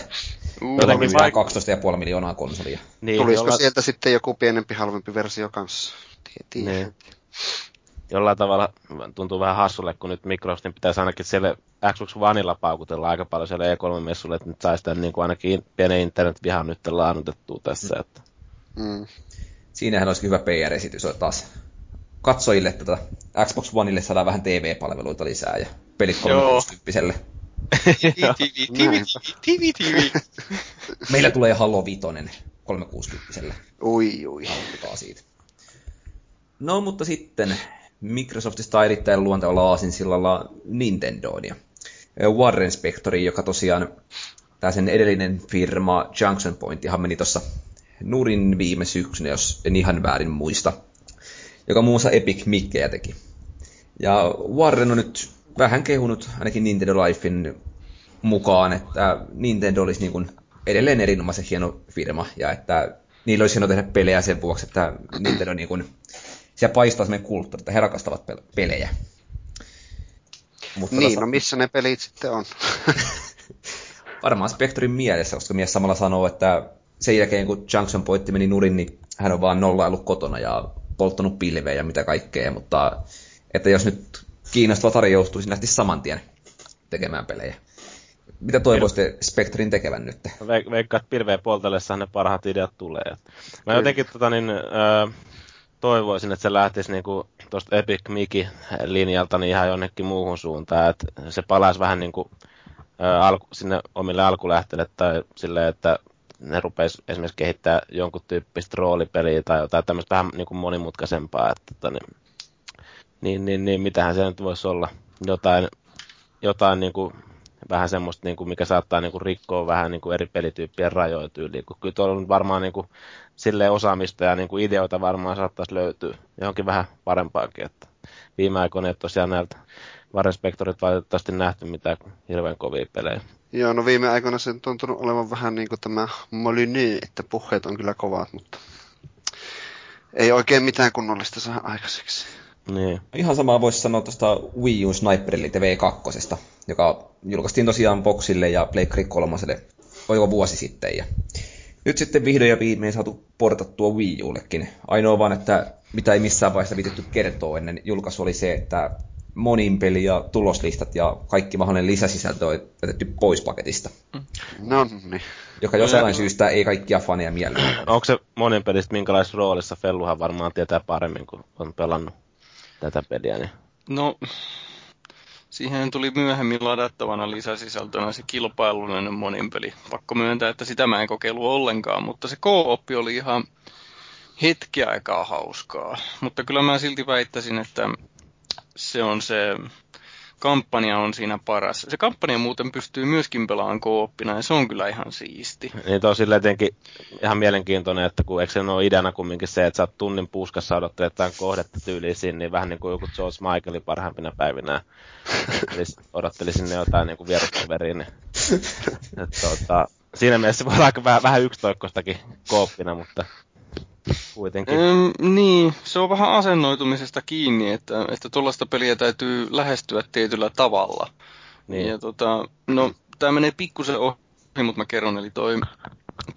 Mm. Jotenkin vaik- 12,5 miljoonaa konsolia. Niin, Tulisiko jolla... sieltä sitten joku pienempi, halvempi versio kanssa? Tiedä. Niin jollain tavalla tuntuu vähän hassulle, kun nyt Microsoftin pitäisi ainakin siellä Xbox Oneilla paukutella aika paljon siellä E3-messulle, että nyt saisi tämän niin kuin ainakin pienen internet-vihan nyt laanutettua tässä. Mm. Että. Mm. Siinähän olisi hyvä PR-esitys taas katsojille tätä Xbox Oneille saadaan vähän TV-palveluita lisää ja pelit 360 *laughs* *laughs* Meillä tulee Halo Vitoinen 360 Ui, ui. siitä. No, mutta sitten Microsoftista erittäin luontevalla aasinsillalla Nintendoon ja Warren Spectori, joka tosiaan tämä sen edellinen firma Junction Pointihan meni tuossa nurin viime syksynä, jos en ihan väärin muista, joka muun muassa Epic Mikkejä teki. Ja Warren on nyt vähän kehunut ainakin Nintendo Lifein mukaan, että Nintendo olisi niin kuin edelleen erinomaisen hieno firma ja että niillä olisi hieno tehdä pelejä sen vuoksi, että Nintendo niin kuin siellä paistaa semmoinen kulttuuri, että he rakastavat pelejä. Mutta niin, tässä... no missä ne pelit sitten on? *laughs* Varmaan Spectrin mielessä, koska mies samalla sanoo, että sen jälkeen kun Junction Point meni nurin, niin hän on vaan nollailut kotona ja polttanut pilveä ja mitä kaikkea, mutta että jos nyt kiinnostava tarjoustuisi, niin lähtisi saman tien tekemään pelejä. Mitä toivoisitte Spectrin tekevän nyt? Ve- veikkaa, että pilveä poltellessahan ne parhaat ideat tulee. Mä jotenkin tota, niin, äh, toivoisin, että se lähtisi niinku tuosta Epic Miki linjalta niin ihan jonnekin muuhun suuntaan, että se palaisi vähän niinku, ä, alku, sinne omille alkulähteille tai silleen, että ne rupeisi esimerkiksi kehittää jonkun tyyppistä roolipeliä tai jotain tämmöistä vähän niinku monimutkaisempaa, että tota, niin, niin, niin, niin, mitähän se nyt voisi olla, jotain, jotain niinku, vähän semmoista, niinku, mikä saattaa niinku, rikkoa vähän niinku, eri pelityyppien rajoja tyyliin, kun kyllä tuolla on varmaan niinku, sille osaamista ja niin kuin ideoita varmaan saattaisi löytyä johonkin vähän parempaakin. Että viime aikoina ei tosiaan näiltä Warren Spectorit valitettavasti nähty mitään hirveän kovia pelejä. Joo, no viime aikoina se on tuntunut olevan vähän niin kuin tämä Molyneux, että puheet on kyllä kovat, mutta ei oikein mitään kunnollista saa aikaiseksi. Niin. Ihan samaa voisi sanoa tuosta Wii U Sniper Elite V2, joka julkaistiin tosiaan Boxille ja Pleikkari 3 oiko vuosi sitten. Ja nyt sitten vihdoin ja viimein saatu portattua Wii Ullekin. Ainoa vaan, että mitä ei missään vaiheessa viitetty kertoa ennen julkaisu oli se, että monin peli ja tuloslistat ja kaikki mahdollinen lisäsisältö on jätetty pois paketista. No niin. Joka jostain syystä ei kaikkia faneja miellytä. *clears throat* Onko se monin pelistä minkälaisessa roolissa? Felluhan varmaan tietää paremmin, kun on pelannut tätä peliä. Niin... No, siihen tuli myöhemmin ladattavana lisäsisältönä se kilpailullinen monin peli. Pakko myöntää, että sitä mä en kokeilu ollenkaan, mutta se co oli ihan hetki aikaa hauskaa. Mutta kyllä mä silti väittäisin, että se on se kampanja on siinä paras. Se kampanja muuten pystyy myöskin pelaamaan kooppina ja se on kyllä ihan siisti. Niin on sille jotenkin ihan mielenkiintoinen, että kun eikö se ole ideana kumminkin se, että sä oot tunnin puuskassa odottaa jotain kohdetta tyyliin siinä, niin vähän niin kuin joku George Michaelin parhaimpina päivinä odotteli sinne jotain niin kuin vieruskaveria. Niin, tuota, siinä mielessä voi olla aika vähän, vähän yksitoikkoistakin kooppina, mutta kuitenkin. Mm, niin, se on vähän asennoitumisesta kiinni, että, että tuollaista peliä täytyy lähestyä tietyllä tavalla. Niin. Ja tota, no, tämä menee pikkusen ohi, mutta mä kerron, eli toi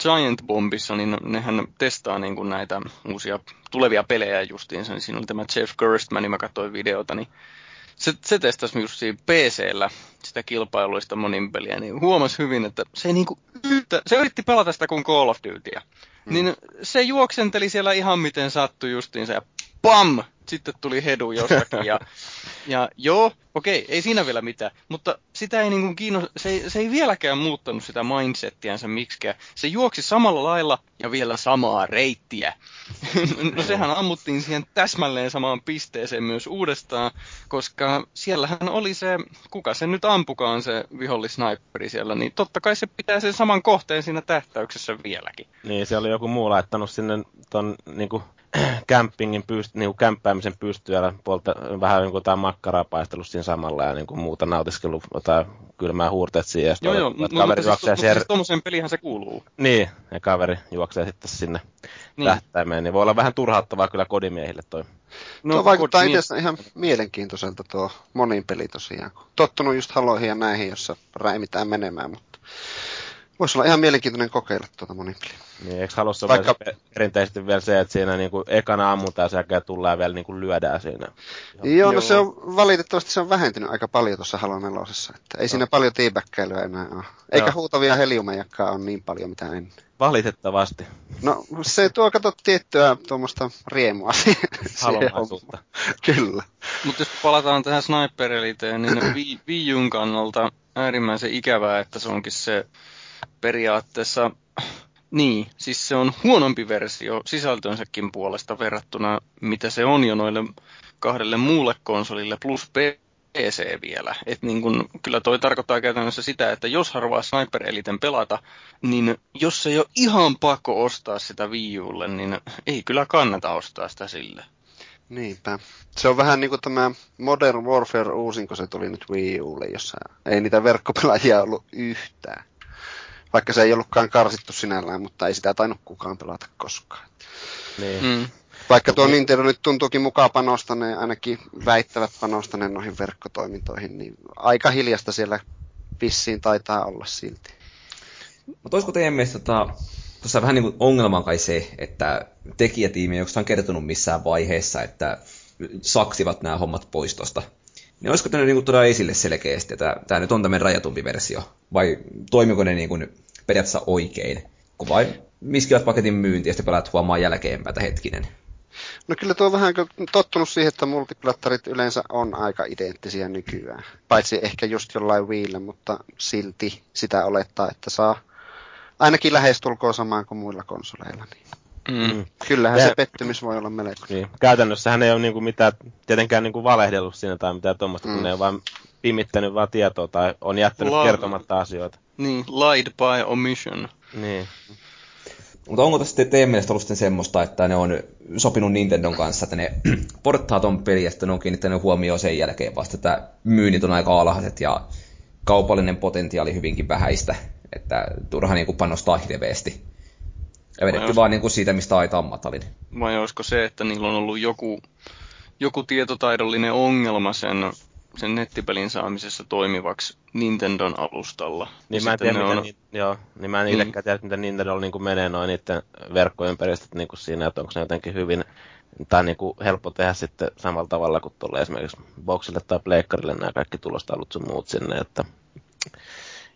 Giant Bombissa, niin nehän testaa niin kuin näitä uusia tulevia pelejä justiinsa, niin siinä oli tämä Jeff Gerstmann, niin mä katsoin videota, niin se, se testasi just siinä PC-llä sitä kilpailuista monin peliä, niin huomasi hyvin, että se ei niinku yhtä, se yritti pelata sitä kuin Call of Dutyä. Mm. Niin se juoksenteli siellä ihan miten sattui justiinsa ja PAM! Sitten tuli hedu jostakin ja, ja joo, okei, ei siinä vielä mitään, mutta sitä ei niin kiinno, se, ei, se ei vieläkään muuttanut sitä mindsettiänsä miksikään. Se juoksi samalla lailla ja vielä samaa reittiä. *laughs* no sehän ammuttiin siihen täsmälleen samaan pisteeseen myös uudestaan, koska siellähän oli se, kuka se nyt ampukaan se vihollisnaipperi siellä, niin totta kai se pitää sen saman kohteen siinä tähtäyksessä vieläkin. Niin, se oli joku muu laittanut sinne ton niinku *clears throat* campingin pyst, niin kämppäämisen pystyä puolta, vähän niin kuin jotain makkaraa paistellut siinä samalla ja niin kuin muuta nautiskellut jotain kylmää huurteet siihen. Joo, joo, no, kaveri mutta siis, siellä... siis tuommoiseen pelihän se kuuluu. Niin, ja kaveri juoksee sitten sinne niin. tähtäimeen, niin voi olla vähän turhauttavaa kyllä kodimiehille toi. No, tuo vaikuttaa itse asiassa ihan mielenkiintoiselta tuo monin peli tosiaan. Tottunut just haloihin ja näihin, jossa räimitään menemään, mutta Voisi olla ihan mielenkiintoinen kokeilla tuota monipeliä. Niin, eikö halussa Vaikka... perinteisesti vielä se, että siinä niinku ekana ammutaan ja sen tullaan vielä niinku lyödään siinä? Joo, Joo, no se on valitettavasti se on vähentynyt aika paljon tuossa Halo nelosessa. Että ei no. siinä paljon tiibäkkäilyä enää ole. Eikä Joo. huutavia heliumejakaan ole niin paljon mitä ennen. Valitettavasti. No se tuo kato tiettyä tuommoista riemua Halomaisuutta. Kyllä. Mutta jos palataan tähän sniper niin Wii U'n kannalta äärimmäisen ikävää, että se onkin se periaatteessa, niin, siis se on huonompi versio sisältönsäkin puolesta verrattuna, mitä se on jo noille kahdelle muulle konsolille plus PC vielä. Et niin kun, kyllä toi tarkoittaa käytännössä sitä, että jos harvaa Sniper Eliten pelata, niin jos ei ole ihan pakko ostaa sitä Wii Ulle, niin ei kyllä kannata ostaa sitä sille. Niinpä. Se on vähän niin kuin tämä Modern Warfare uusinko se tuli nyt Wii Ulle, jossa ei niitä verkkopelaajia ollut yhtään. Vaikka se ei ollutkaan karsittu sinällään, mutta ei sitä tainnut kukaan pelata koskaan. Niin. Mm. Vaikka tuo Nintendo nyt tuntuukin mukaan panostaneen, ainakin väittävät panostaneen noihin verkkotoimintoihin, niin aika hiljasta siellä vissiin taitaa olla silti. Mutta olisiko teidän mielestä tota, tuossa vähän niin kuin ongelma kai se, että tekijätiimi ei ole kertonut missään vaiheessa, että saksivat nämä hommat pois tuosta niin olisiko tämä niin esille selkeästi, että tämä nyt on tämmöinen rajatumpi versio, vai toimiko ne niin kuin periaatteessa oikein, kun vain miskivät paketin myynti ja sitten pelaat huomaa jälkeenpäin, hetkinen. No kyllä tuo on vähän tottunut siihen, että multiplattarit yleensä on aika identtisiä nykyään. Paitsi ehkä just jollain Wiillä, mutta silti sitä olettaa, että saa ainakin lähestulkoon samaan kuin muilla konsoleilla. Niin. Mm. mm. Kyllähän ja, se pettymys voi olla melko. Niin. Käytännössä ei ole niinku mitään, tietenkään niinku valehdellut siinä tai mitään tuommoista, mm. kun ne on vain pimittänyt vaan tietoa tai on jättänyt La- kertomatta asioita. Niin, lied by omission. Niin. Mutta onko tässä teidän mielestä ollut sitten semmoista, että ne on sopinut Nintendon kanssa, että ne *clears throat* porttaa ton peli ja sitten ne on kiinnittänyt huomioon sen jälkeen vasta, että myynnit on aika alhaiset ja kaupallinen potentiaali hyvinkin vähäistä, että turha niin panostaa hirveästi. Ja vedetty vai vaan niin kuin siitä, mistä aita matalin. Vai olisiko se, että niillä on ollut joku, joku tietotaidollinen ongelma sen, sen nettipelin saamisessa toimivaksi Nintendon alustalla. Niin mä en tiedä, on... ni, joo, niin mä en mm. tiedä, miten Nintendo niin menee noin niiden verkkoympäristöt niin kuin siinä, että onko ne jotenkin hyvin tai niin kuin helppo tehdä sitten samalla tavalla kuin tuolla esimerkiksi Boxille tai Pleikkarille nämä kaikki tulostalut sun muut sinne, että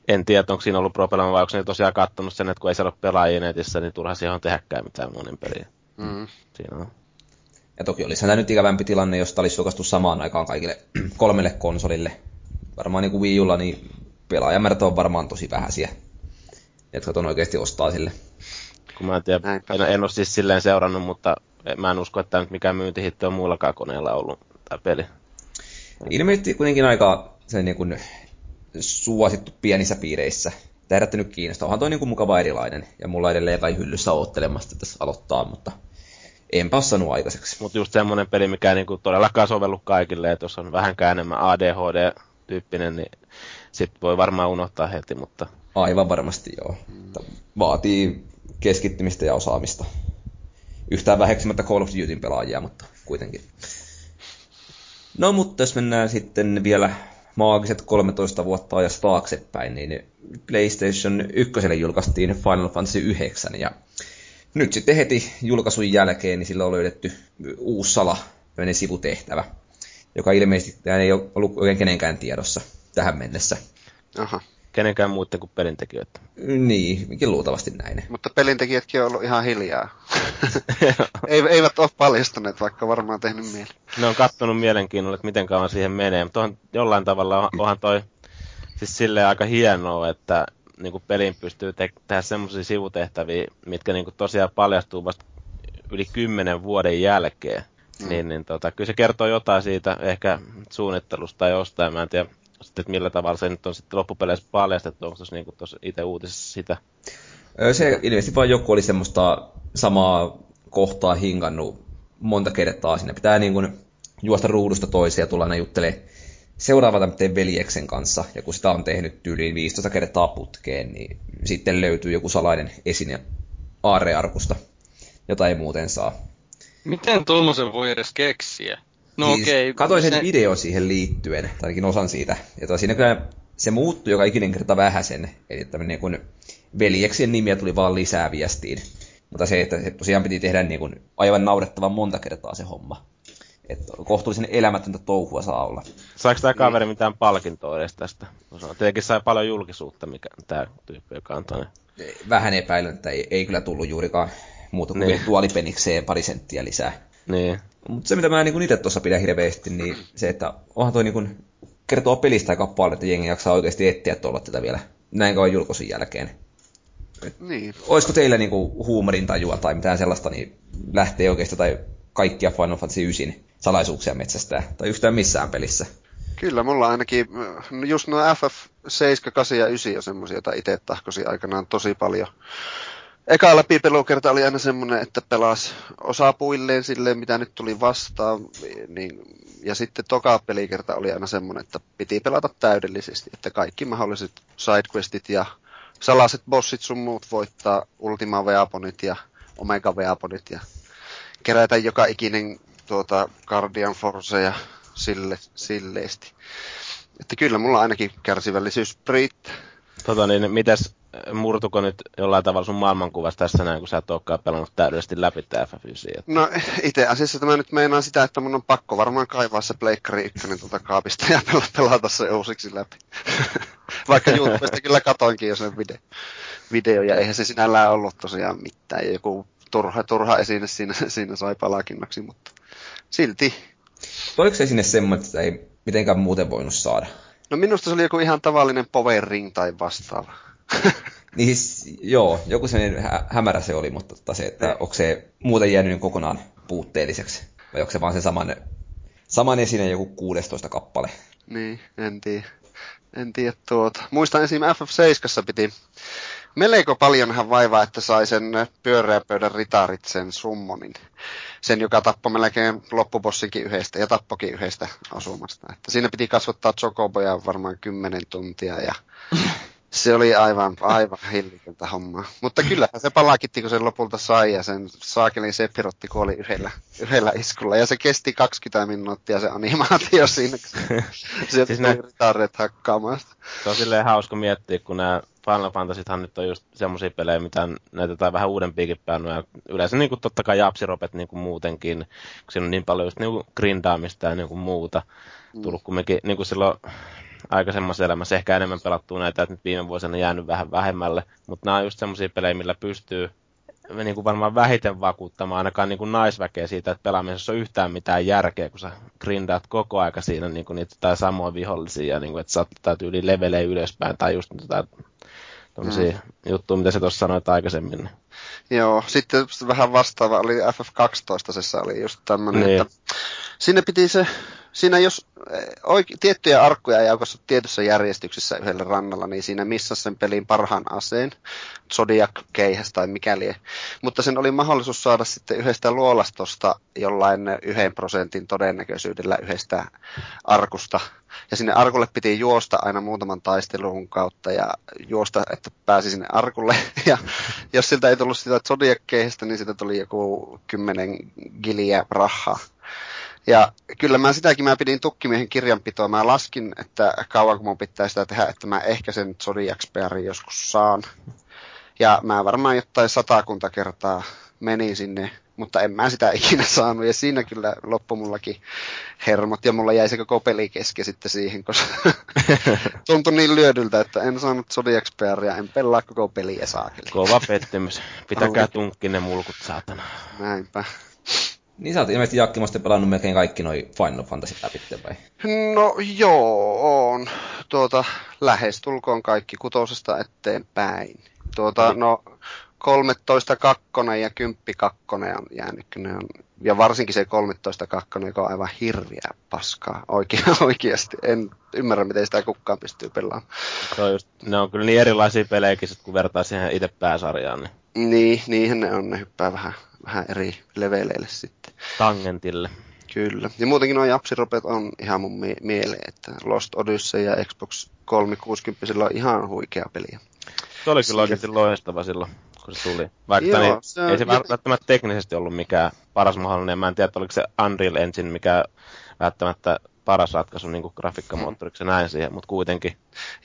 en tiedä, onko siinä ollut propelma vai onko ne tosiaan katsonut sen, että kun ei siellä ole pelaajia netissä, niin turha siihen on tehdäkään mitään monin peliä. Mm. Siinä on. Ja toki olisi tämä nyt ikävämpi tilanne, jos tämä olisi julkaistu samaan aikaan kaikille *clears throat* kolmelle konsolille. Varmaan niin kuin Wii Ulla, niin pelaajamäärät on varmaan tosi vähäisiä, jotka ton oikeasti ostaa sille. Kun mä en tiedä, en, en ole siis silleen seurannut, mutta mä en usko, että tämä nyt mikään myyntihitti on muullakaan koneella ollut tämä peli. Ilmeisesti kuitenkin aika se niin kuin suosittu pienissä piireissä. Tämä herättänyt kiinnostaa. Onhan toi niin kuin mukava erilainen. Ja mulla edelleen kai hyllyssä oottelemassa, että tässä aloittaa, mutta en passannut aikaiseksi. Mutta just semmoinen peli, mikä niinku todellakaan sovellu kaikille, että jos on vähänkään enemmän ADHD-tyyppinen, niin sitten voi varmaan unohtaa heti, mutta... Aivan varmasti joo. Vaatii keskittymistä ja osaamista. Yhtään väheksymättä Call of Dutyn pelaajia, mutta kuitenkin. No mutta jos mennään sitten vielä maagiset 13 vuotta ajasta taaksepäin, niin PlayStation 1 julkaistiin Final Fantasy 9 ja nyt sitten heti julkaisun jälkeen niin sillä on löydetty uusi sala, sivutehtävä, joka ilmeisesti ei ole ollut oikein kenenkään tiedossa tähän mennessä. Aha. Kenenkään muiden kuin pelintekijöitä. Niin, mikin luultavasti näin. Mutta pelintekijätkin on ollut ihan hiljaa. *laughs* eivät ole paljastuneet, vaikka varmaan tehnyt mieli. Ne on kattonut mielenkiinnolla, että miten kauan siihen menee, mutta on, jollain tavalla onhan toi siis silleen aika hienoa, että niin kuin pelin pystyy te- tehdä semmoisia sivutehtäviä, mitkä niin kuin tosiaan paljastuu vasta yli kymmenen vuoden jälkeen. Mm. Niin, niin tota, kyllä se kertoo jotain siitä ehkä suunnittelusta tai jostain. Mä en tiedä, sitten, että millä tavalla se nyt on sitten loppupeleissä paljastettu, onko tuossa niin itse uutisessa sitä? Se ilmeisesti vain joku oli semmoista samaa kohtaa hingannut monta kertaa. Siinä pitää niin kuin juosta ruudusta toiseen ja tulla aina juttelemaan seuraava tämmöinen veljeksen kanssa, ja kun sitä on tehnyt tyyliin 15 kertaa putkeen, niin sitten löytyy joku salainen esine aarrearkusta, jota ei muuten saa. Miten tuommoisen voi edes keksiä? No siis okei. Okay, katoin sen se... video siihen liittyen, tai ainakin osan siitä, ja siinä kyllä se muuttui joka ikinen kerta vähäsen, eli tämmöinen niin kuin veljeksien nimiä tuli vaan lisää viestiin. Mutta se, että se tosiaan piti tehdä niin kuin aivan naurettavan monta kertaa se homma. Että kohtuullisen elämätöntä touhua saa olla. Saiko tämä kaveri niin. mitään palkintoa edes tästä? Tietenkin sai paljon julkisuutta, mikä tämä tyyppi, joka antoi. Vähän epäilyn, että ei, ei kyllä tullut juurikaan muuta kuin niin. virtuaalipenikseen pari senttiä lisää. Niin. Mutta se, mitä mä niin itse tuossa pidän hirveästi, niin se, että onhan toi niin kertoo pelistä aika paljon, että jengi jaksaa oikeasti etsiä tuolla tätä vielä näin kauan julkaisun jälkeen. niin. Olisiko teillä niin huumorin tajua tai mitään sellaista, niin lähtee oikeasti tai kaikkia Final Fantasy 9 salaisuuksia metsästää, tai yhtään missään pelissä. Kyllä, mulla ainakin, just nuo FF 7, 8 ja 9 on semmoisia, joita itse tahkosi aikanaan tosi paljon. Eka läpipelukerta oli aina semmoinen, että pelas osapuilleen silleen, mitä nyt tuli vastaan. Niin, ja sitten toka pelikerta oli aina semmoinen, että piti pelata täydellisesti, että kaikki mahdolliset sidequestit ja salaset bossit sun muut voittaa Ultima Veaponit ja Omega Veaponit ja kerätä joka ikinen tuota Guardian Force ja sille, silleesti. Että kyllä mulla ainakin kärsivällisyys riittää. Tota niin, mitäs murtuko nyt jollain tavalla sun maailmankuvassa tässä näin, kun sä et olekaan pelannut täydellisesti läpi tämä FF9? No itse asiassa tämä nyt meinaa sitä, että mun on pakko varmaan kaivaa se Pleikkari 1 tuota kaapista ja pelata se uusiksi läpi. *laughs* Vaikka YouTubesta kyllä katoinkin jo sen video, video ja eihän se sinällään ollut tosiaan mitään. Joku turha, turha esine siinä, *laughs* siinä sai palakinnaksi, mutta silti. Oliko se sinne semmoinen, että ei mitenkään muuten voinut saada? No minusta se oli joku ihan tavallinen power ring tai vastaava. *laughs* niin siis, joo, joku sellainen hä- hämärä se oli, mutta tota se, että onko se muuten jäänyt kokonaan puutteelliseksi? Vai onko se vaan se saman, saman esine joku 16 kappale? Niin, en tiedä. En tiedä tuota. Muistan esim. FF7 piti melko paljonhan vaivaa, että sai sen pyöreäpöydän ritarit sen summonin. Sen, joka tappoi melkein loppubossinkin yhdestä ja tappokin yhdestä asumasta. Että siinä piti kasvattaa chocoboja varmaan kymmenen tuntia ja *laughs* Se oli aivan, aivan hillitöntä hommaa. Mutta kyllähän se palakitti, kun sen lopulta sai ja sen saakelin Sepirotti kuoli yhdellä, yhdellä iskulla. Ja se kesti 20 minuuttia se animaatio *laughs* siinä, kun sieltä siis tuli ritarret hakkaamaan Se on silleen hauska miettiä, kun nämä Final Fantasythan nyt on just semmoisia pelejä, mitä näytetään vähän uudempiakin. Ja yleensä niin kuin totta kai japsiropet niin kuin muutenkin, kun siinä on niin paljon just niin kuin grindaamista ja niin kuin muuta mm. tullut kumminkin niin kuin silloin aikaisemmassa elämässä ehkä enemmän pelattua näitä, että nyt viime vuosina jäänyt vähän vähemmälle. Mutta nämä on just semmoisia pelejä, millä pystyy niin kuin varmaan vähiten vakuuttamaan ainakaan niin kuin naisväkeä siitä, että pelaamisessa on yhtään mitään järkeä, kun sä grindaat koko aika siinä niin kuin niitä tai samoja vihollisia, ja niin kuin, että sä otat yli levelee ylöspäin, tai just niitä tämmöisiä mm. juttuja, mitä sä tuossa sanoit aikaisemmin. Joo, sitten vähän vastaava oli FF12, oli just tämmöinen, niin. että sinne piti se siinä jos eh, oike, tiettyjä arkkuja ei aukaista tietyssä järjestyksessä yhdellä rannalla, niin siinä missä sen pelin parhaan aseen, Zodiac keihäs tai mikäli. Mutta sen oli mahdollisuus saada sitten yhdestä luolastosta jollain yhden prosentin todennäköisyydellä yhdestä arkusta. Ja sinne arkulle piti juosta aina muutaman taistelun kautta ja juosta, että pääsi sinne arkulle. *laughs* Ja jos siltä ei tullut sitä Zodiac keihästä, niin sitä tuli joku kymmenen giliä rahaa. Ja kyllä mä sitäkin mä pidin tukkimiehen kirjanpitoa. Mä laskin, että kauan mun pitää sitä tehdä, että mä ehkä sen Zodiac joskus saan. Ja mä varmaan jotain satakunta kertaa menin sinne, mutta en mä sitä ikinä *laughs* saanut. Ja siinä kyllä loppu mullakin hermot ja mulla jäi se koko peli kesken sitten siihen, koska *laughs* tuntui niin lyödyltä, että en saanut Zodiac ja en pelaa koko peliä saakeli. Kova pettymys. Pitäkää tunkki ne mulkut, saatana. Näinpä. Niin sä oot ilmeisesti Jakkimosta pelannut melkein kaikki noi Final Fantasy läpi vai? No joo, on. Tuota, lähes tulkoon kaikki kutosesta eteenpäin. Tuota, no 13 kakkonen ja 10 kakkonen on jäänyt, ne on, ja varsinkin se 13 kakkonen, joka on aivan hirviä paskaa oikea, *laughs* oikeasti. En ymmärrä, miten sitä kukaan pystyy pelaamaan. Se on just, ne on kyllä niin erilaisia pelejä, kun vertaa siihen itse pääsarjaan. Niin, niin niihin ne on, ne hyppää vähän vähän eri leveleille sitten. Tangentille. Kyllä. Ja muutenkin nuo japsiropet on ihan mun mie- mieleen, että Lost Odyssey ja Xbox 360 on ihan huikea peliä. Se oli kyllä oikeasti loistava silloin, kun se tuli. Vaikka Joo, niin, se on... ei se välttämättä teknisesti ollut mikään paras mahdollinen. Mä en tiedä, oliko se Unreal Engine, mikä välttämättä paras ratkaisu niin grafiikkamoottoriksi ja näin siihen, mutta kuitenkin.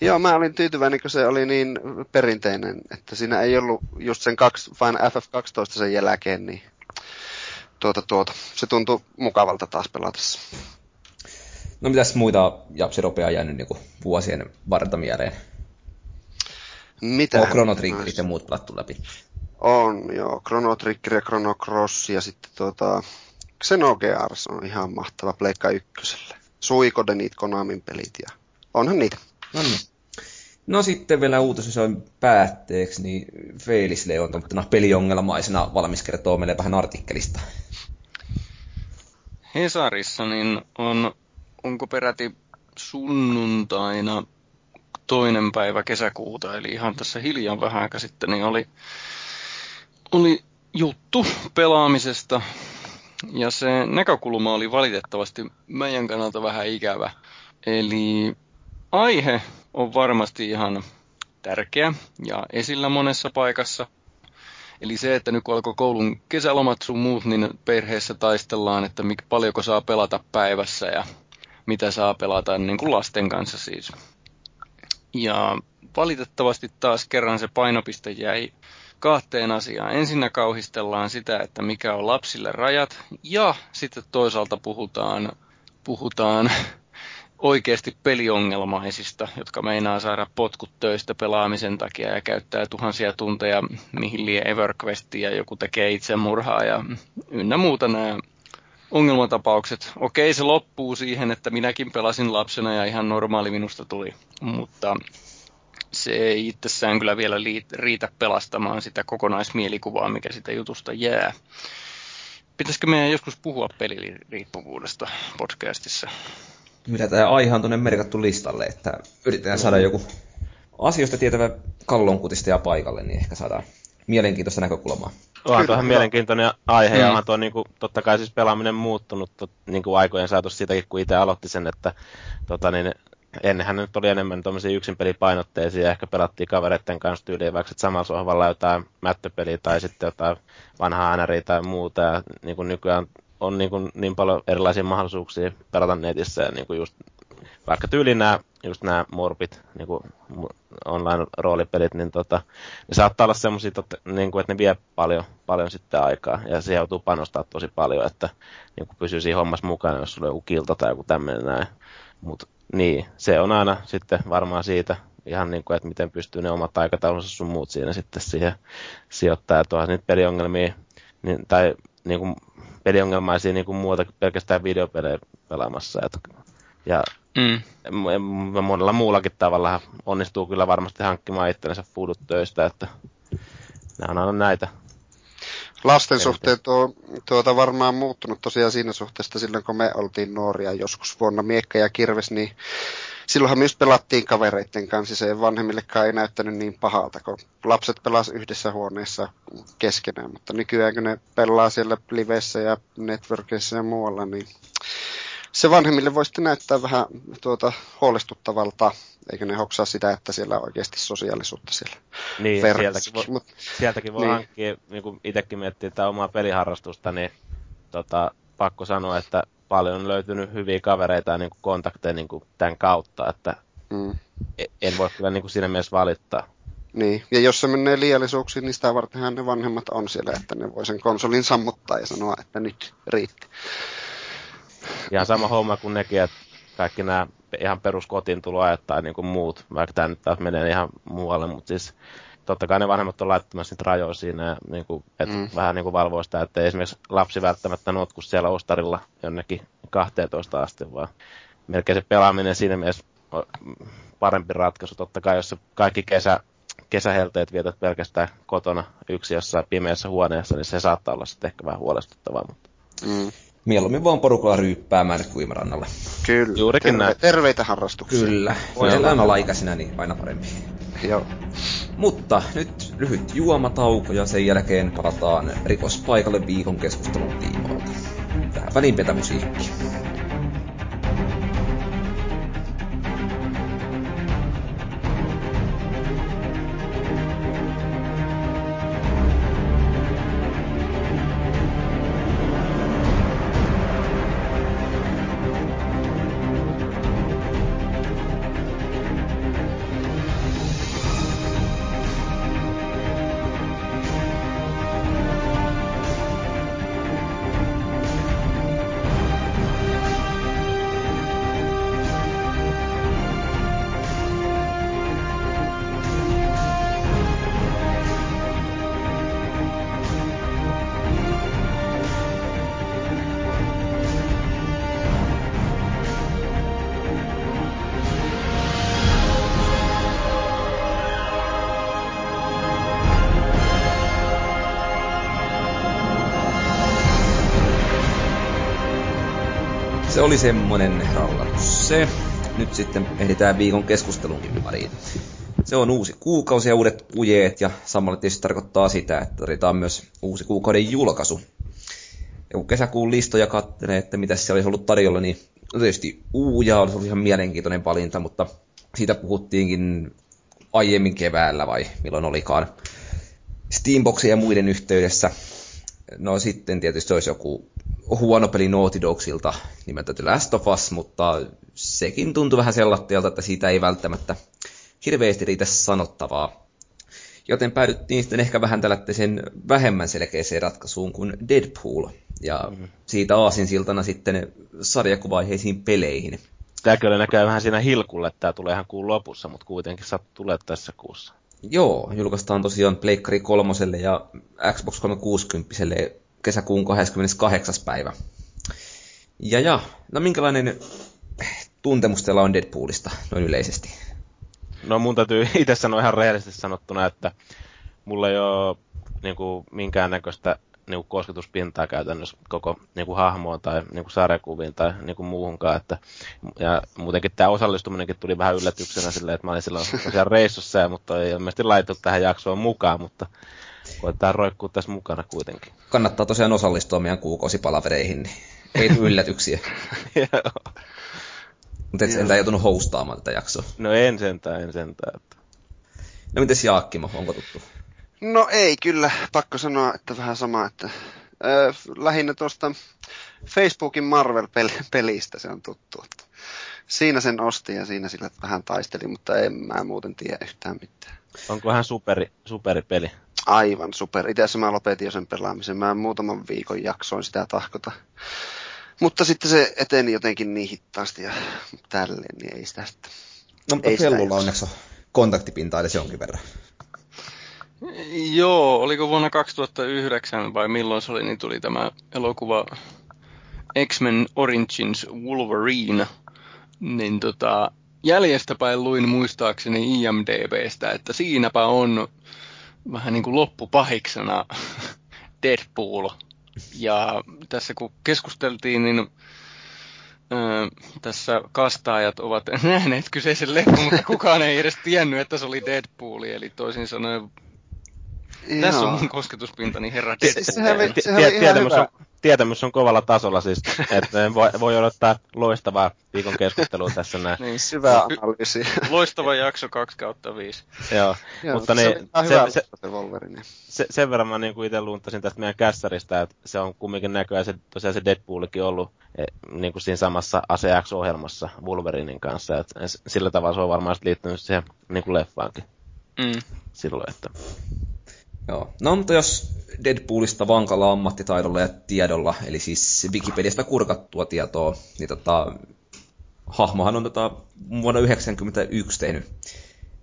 Joo, mä olin tyytyväinen, kun se oli niin perinteinen, että siinä ei ollut just sen kaksi, vain FF12 sen jälkeen, niin tuota, tuota, se tuntui mukavalta taas pelatessa. No mitäs muita japsiropeja jäänyt niin vuosien varta mieleen? Mitä? On Chrono Triggerit ja muut pelattu läpi. On, joo. Chrono Trigger ja Chrono Cross ja sitten tuota, Xenogears on ihan mahtava Pleikka ykköselle. Suikodenit, Konamin pelit ja onhan niitä. No niin. No sitten vielä on päätteeksi, niin Felis Leon tuottuna peliongelmaisena valmis kertoo meille vähän artikkelista. Hesarissa niin on, onko peräti sunnuntaina toinen päivä kesäkuuta, eli ihan tässä hiljan vähän aika sitten, niin oli, oli juttu pelaamisesta ja se näkökulma oli valitettavasti meidän kannalta vähän ikävä. Eli aihe on varmasti ihan tärkeä ja esillä monessa paikassa. Eli se, että nyt kun alkoi koulun kesälomat sun muut, niin perheessä taistellaan, että paljonko saa pelata päivässä ja mitä saa pelata niin kuin lasten kanssa siis. Ja valitettavasti taas kerran se painopiste jäi kahteen asiaan. Ensinnä kauhistellaan sitä, että mikä on lapsille rajat, ja sitten toisaalta puhutaan, puhutaan oikeasti peliongelmaisista, jotka meinaa saada potkut töistä pelaamisen takia ja käyttää tuhansia tunteja mihin lie EverQuestia joku tekee itsemurhaa ja ynnä muuta nämä ongelmatapaukset. Okei, se loppuu siihen, että minäkin pelasin lapsena ja ihan normaali minusta tuli, mutta se ei itsessään kyllä vielä riitä pelastamaan sitä kokonaismielikuvaa, mikä sitä jutusta jää. Pitäisikö meidän joskus puhua peliriippuvuudesta podcastissa? Mitä tämä aihe on tuonne merkattu listalle, että yritetään saada joku asioista tietävä kallonkutista ja paikalle, niin ehkä saadaan mielenkiintoista näkökulmaa. Onhan tuohon mielenkiintoinen aihe, mm. ja onhan tuo niin kuin, totta kai siis pelaaminen muuttunut tot, niin kuin aikojen saatossa siitäkin, kun itse aloitti sen, että tota, niin, ennenhän nyt oli enemmän tuommoisia yksinpelipainotteisia, ehkä pelattiin kavereiden kanssa tyyliin vaikka samalla sohvalla jotain mättöpeliä tai sitten jotain vanhaa NRI tai muuta, ja niin kuin nykyään on niin, kuin niin paljon erilaisia mahdollisuuksia pelata netissä, ja niin kuin just vaikka tyyliin nämä, just nämä morpit, niin kuin online-roolipelit, niin tota, ne saattaa olla semmoisia, niin kuin, että ne vie paljon, paljon sitten aikaa, ja se joutuu panostaa tosi paljon, että niin kuin pysyy siinä hommassa mukana, jos sulla on joku kilta tai joku tämmöinen näin. Mutta niin, se on aina sitten varmaan siitä ihan niin kuin, että miten pystyy ne omat aikataulunsa sun muut siinä sitten siihen sijoittaa. Ja tuohan niitä peliongelmia, niin, tai niin kuin peliongelmaisia niin kuin muuta pelkästään videopelejä pelaamassa. Et, ja mm. monella muullakin tavalla onnistuu kyllä varmasti hankkimaan itsellensä foodut töistä, että nämä on aina näitä Lasten suhteen tuo, tuota varmaan muuttunut tosiaan siinä suhteessa silloin, kun me oltiin nuoria joskus vuonna Miekka ja Kirves, niin silloinhan myös pelattiin kavereiden kanssa. Se vanhemmillekaan ei näyttänyt niin pahalta, kun lapset pelas yhdessä huoneessa keskenään. Mutta nykyään kun ne pelaa siellä liveissä ja networkissa ja muualla, niin se vanhemmille voi sitten näyttää vähän tuota, huolestuttavalta, eikö ne hoksaa sitä, että siellä on oikeasti sosiaalisuutta siellä Niin, sieltäkin voi, Mut, sieltäkin voi niin. hankkia, niin kuin itsekin miettii tätä omaa peliharrastusta, niin tota, pakko sanoa, että paljon on löytynyt hyviä kavereita ja niin kuin kontakteja niin kuin tämän kautta, että mm. E- en voi kyllä niin kuin siinä mielessä valittaa. Niin, ja jos se menee liiallisuuksiin, niin sitä vartenhan ne vanhemmat on siellä, että ne voi sen konsolin sammuttaa ja sanoa, että nyt riitti. Ihan sama homma kuin nekin, että kaikki nämä ihan peruskotiin tuloajat tai niin kuin muut, vaikka tämä nyt taas menee ihan muualle, mutta siis totta kai ne vanhemmat on laittamassa niitä rajoja siinä, ja niin kuin, että mm. vähän niin kuin valvoo sitä, että esimerkiksi lapsi välttämättä notku siellä ostarilla jonnekin 12 asti, vaan melkein se pelaaminen siinä mielessä on parempi ratkaisu. Totta kai, jos se kaikki kesä, kesähelteet vietät pelkästään kotona yksi jossain pimeässä huoneessa, niin se saattaa olla sitten ehkä vähän huolestuttavaa. Mutta... Mm mieluummin vaan porukalla ryyppäämään uimarannalle. Kyllä. Juurikin Terve, näin. Terveitä harrastuksia. Kyllä. Voidaan olla ikäisinä, niin aina parempi. Joo. Mutta nyt lyhyt juomatauko ja sen jälkeen palataan rikospaikalle viikon keskustelun tiimoilta. Tähän väliin petä musiikki. Semmonen rallatus se. Nyt sitten ehditään viikon keskustelunkin pariin. Se on uusi kuukausi ja uudet pujeet, ja samalla tietysti tarkoittaa sitä, että tarvitaan myös uusi kuukauden julkaisu. Ja kun kesäkuun listoja katselee, että mitä siellä olisi ollut tarjolla, niin tietysti Uuja olisi ollut ihan mielenkiintoinen valinta, mutta siitä puhuttiinkin aiemmin keväällä vai milloin olikaan. Steamboxin ja muiden yhteydessä. No sitten tietysti olisi joku huono peli Naughty Dogsilta nimeltä The Last of Us, mutta sekin tuntui vähän sellattialta, että siitä ei välttämättä hirveästi riitä sanottavaa. Joten päädyttiin sitten ehkä vähän tällaiseen vähemmän selkeäseen ratkaisuun kuin Deadpool. Ja mm. siitä aasinsiltana sitten sarjakuvaiheisiin peleihin. Tämä kyllä näkee vähän siinä hilkulle, että tämä tulee ihan kuun lopussa, mutta kuitenkin saat tulee tässä kuussa. Joo, julkaistaan tosiaan Pleikkari kolmoselle ja Xbox 360 kesäkuun 28. päivä. Ja ja, no minkälainen tuntemus teillä on Deadpoolista noin yleisesti? No mun täytyy *laughs* itse sanoa ihan rehellisesti sanottuna, että mulla ei ole niin kuin, minkäännäköistä niin kuin kosketuspintaa käytännössä koko niin kuin hahmoon tai niin kuin sarjakuviin tai niin kuin muuhunkaan. Että, ja muutenkin tämä osallistuminenkin tuli vähän yllätyksenä silleen, että mä olin silloin reissussa, ja, mutta ei ilmeisesti laitettu tähän jaksoon mukaan, mutta koetaan roikkua tässä mukana kuitenkin. Kannattaa tosiaan osallistua meidän kuukausipalavereihin, niin ei yllätyksiä. *laughs* Mutta et entä joutunut hostaamaan tätä jaksoa? No en sentään, en sentään. Että... No mites Jaakkimo, onko tuttu? No ei kyllä, pakko sanoa, että vähän sama, että äh, lähinnä tuosta Facebookin Marvel-pelistä se on tuttu. Että siinä sen osti ja siinä sillä vähän taisteli, mutta en mä muuten tiedä yhtään mitään. Onko vähän superi, superipeli? Aivan super. Itse asiassa mä lopetin jo sen pelaamisen. Mä muutaman viikon jaksoin sitä tahkota. Mutta sitten se eteni jotenkin niin hittaasti ja tälleen, niin ei sitä sitten. No mutta Fellulla onneksi on kontaktipinta edes jonkin verran. Joo, oliko vuonna 2009 vai milloin se oli, niin tuli tämä elokuva X-Men Origins Wolverine. Niin tota, jäljestäpäin luin muistaakseni IMDBstä, että siinäpä on vähän niin kuin loppupahiksena *laughs* Deadpool. Ja tässä kun keskusteltiin, niin öö, tässä kastaajat ovat *laughs* nähneet kyseisen leffan, mutta kukaan ei edes tiennyt, että se oli Deadpool. Eli toisin sanoen Joo. Tässä on mun kosketuspintani, herra Deadpool. Sehän oli, sehän oli tietämys, on, tietämys on kovalla tasolla siis, että voi, voi odottaa loistavaa viikon keskustelua tässä näin. Niin, syvää analyysiä. *laughs* Loistava jakso 2 kautta 5. Joo, Joo mutta niin, se, se, se, se, sen verran mä niin itse luuntasin tästä meidän kässäristä, että se on kumminkin näköjään se, tosiaan se Deadpoolikin ollut e, niin kuin siinä samassa ACX-ohjelmassa Wolverinin kanssa, että sillä tavalla se on varmaan liittynyt siihen niin kuin leffaankin. Mm. Silloin, että Joo. No, mutta jos Deadpoolista vankalla ammattitaidolla ja tiedolla, eli siis Wikipediasta kurkattua tietoa, niin tota, hahmohan on tota, vuonna 1991 tehnyt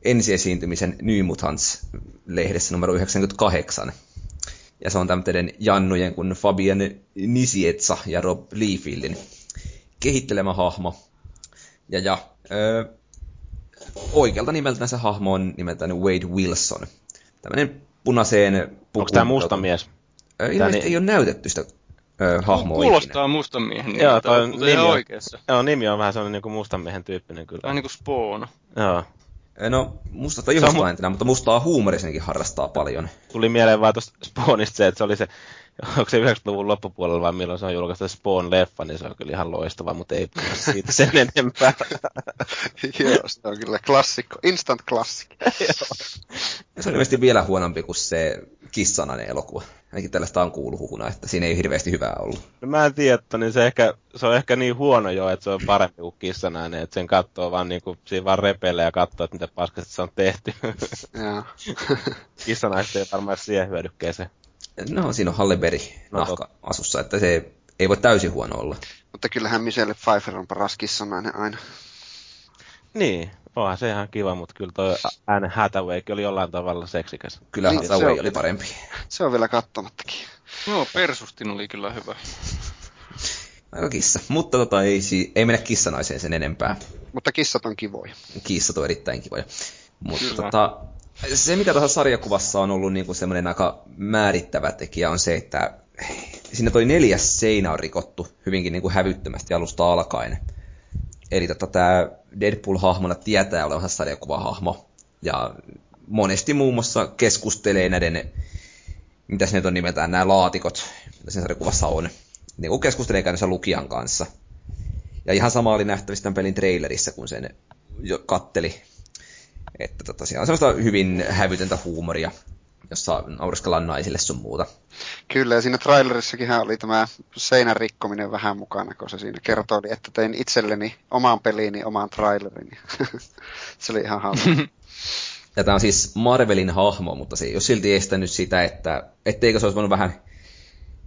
ensiesiintymisen New Mutants-lehdessä numero 98. Ja se on tämmöinen Jannujen kuin Fabian Nisietsa ja Rob Liefieldin kehittelemä hahmo. Ja, ja öö, oikealta nimeltään se hahmo on nimeltään Wade Wilson. Tämmöinen punaiseen pukuun. Onko tämä musta mies? Ilmeisesti ei ole näytetty sitä ö, hahmoa Kuulostaa ikinä. mustan miehen nimeltä, joo, toi nimi on, oikeassa. Joo, nimi on vähän sellainen niin kuin mustan miehen tyyppinen kyllä. Vähän niin kuin Spawn. Joo. No, mustasta ihosta mu- mutta mustaa huumorisenkin harrastaa paljon. Tuli mieleen vaan tuosta Spawnista se, että se oli se, onko se 90-luvun loppupuolella vai milloin se on julkaistu Spawn-leffa, niin se on kyllä ihan loistava, mutta ei puhuta siitä sen *laughs* enempää. Joo, se on kyllä klassikko, instant klassikko. *laughs* se on ilmeisesti vielä huonompi kuin se kissanainen elokuva. Ainakin tällaista on kuullut huhuna, että siinä ei hirveästi hyvää ollut. No mä en tiedä, että niin se, ehkä, se on ehkä niin huono jo, että se on parempi kuin kissanainen, että sen katsoo vaan niin kuin, siinä vaan repelee ja katsoo, että mitä paskasti se on tehty. Joo. *laughs* Kissanaiset ei varmaan siihen hyödykkeeseen. No, siinä on Halleberi no, nahka asussa, että se ei voi täysin huono olla. Mutta kyllähän Michelle Pfeiffer on paras kissanainen aina. Niin, onhan se ihan kiva, mutta kyllä toi Anne Hathawaykin oli jollain tavalla seksikäs. Kyllä niin, Hathaway on, oli parempi. Se on vielä kattomattakin. Joo, Persustin oli kyllä hyvä. Aika kissa. Mutta tota, ei, ei mennä kissanaiseen sen enempää. Mutta kissat on kivoja. Kissat on erittäin kivoja. Mutta tota, se, mikä tuossa sarjakuvassa on ollut niinku semmoinen aika määrittävä tekijä, on se, että siinä toi neljäs seinä on rikottu hyvinkin niinku hävyttömästi alusta alkaen. Eli tota, tämä Deadpool-hahmona tietää olevansa sarjakuvahahmo. Ja monesti muun muassa keskustelee näiden, mitä se nyt on nimeltään, nämä laatikot, mitä sen sarjakuvassa on. Niin kuin keskustelee käynnössä lukijan kanssa. Ja ihan sama oli nähtävissä tämän pelin trailerissa, kun sen jo katteli että tota, siellä on semmoista hyvin hävytöntä huumoria, jossa naureskellaan naisille sun muuta. Kyllä, ja siinä trailerissakin oli tämä seinän rikkominen vähän mukana, kun se siinä kertoi, että tein itselleni omaan peliini omaan trailerin. *laughs* se oli ihan hauska. *laughs* Ja tämä on siis Marvelin hahmo, mutta se ei ole silti estänyt sitä, että etteikö se olisi voinut vähän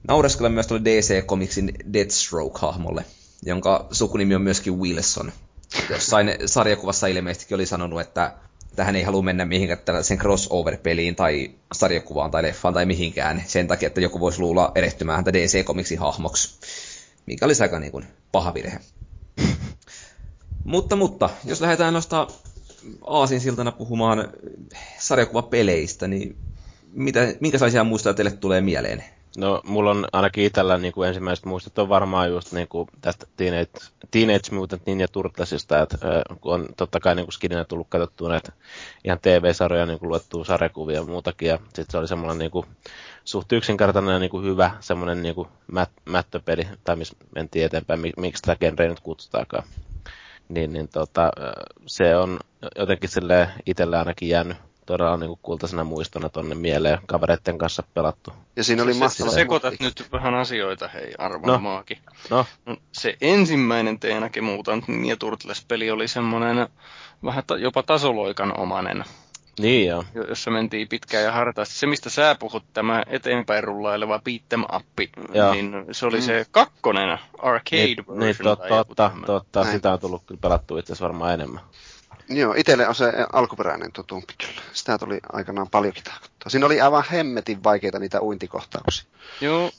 naureskella myös tuolle DC Comicsin Deathstroke-hahmolle, jonka sukunimi on myöskin Wilson. Jossain sarjakuvassa ilmeisesti oli sanonut, että tähän ei halua mennä mihinkään tällaiseen crossover-peliin tai sarjakuvaan tai leffaan tai mihinkään sen takia, että joku voisi luulla erehtymään häntä DC-komiksi hahmoksi, mikä olisi aika niin kuin paha virhe. mutta, mutta, jos lähdetään noista aasinsiltana puhumaan sarjakuvapeleistä, niin mitä, minkä saisia muistoja teille tulee mieleen? No, mulla on ainakin itsellä niin kuin ensimmäiset muistot on varmaan just niin kuin tästä Teenage, Teenage Mutant Ninja Turtlesista, että kun on totta kai niin kuin skidinä tullut katsottua näitä ihan TV-sarjoja, niin kuin luettua sarjakuvia ja muutakin, ja sitten se oli semmoinen niin kuin, suht yksinkertainen ja niin kuin hyvä semmoinen niin kuin mät, mättöpeli, tai missä mentiin eteenpäin, miksi tämä genre nyt kutsutaankaan. niin, niin tota, se on jotenkin sille itselle ainakin jäänyt todella niin kuin kultaisena muistona tonne mieleen kavereiden kanssa pelattu. Ja siinä oli mahtava. Sekoitat nyt vähän asioita, hei arvon no. maakin. No. no. Se ensimmäinen Teenake Mutant Ninja Turtles-peli oli semmoinen vähän ta- jopa tasoloikan omanen. Niin joo. Jossa mentiin pitkään ja hartaasti. Se, mistä sä puhut, tämä eteenpäin rullaileva beat'em appi, niin se oli mm. se kakkonen arcade niin, version. Niin, totta, totta, totta. Sitä on tullut kyllä pelattua itse asiassa varmaan enemmän. Joo, itselle on se alkuperäinen tutumpi kyllä. Sitä tuli aikanaan paljonkin tahkottua. Siinä oli aivan hemmetin vaikeita niitä uintikohtauksia. Joo,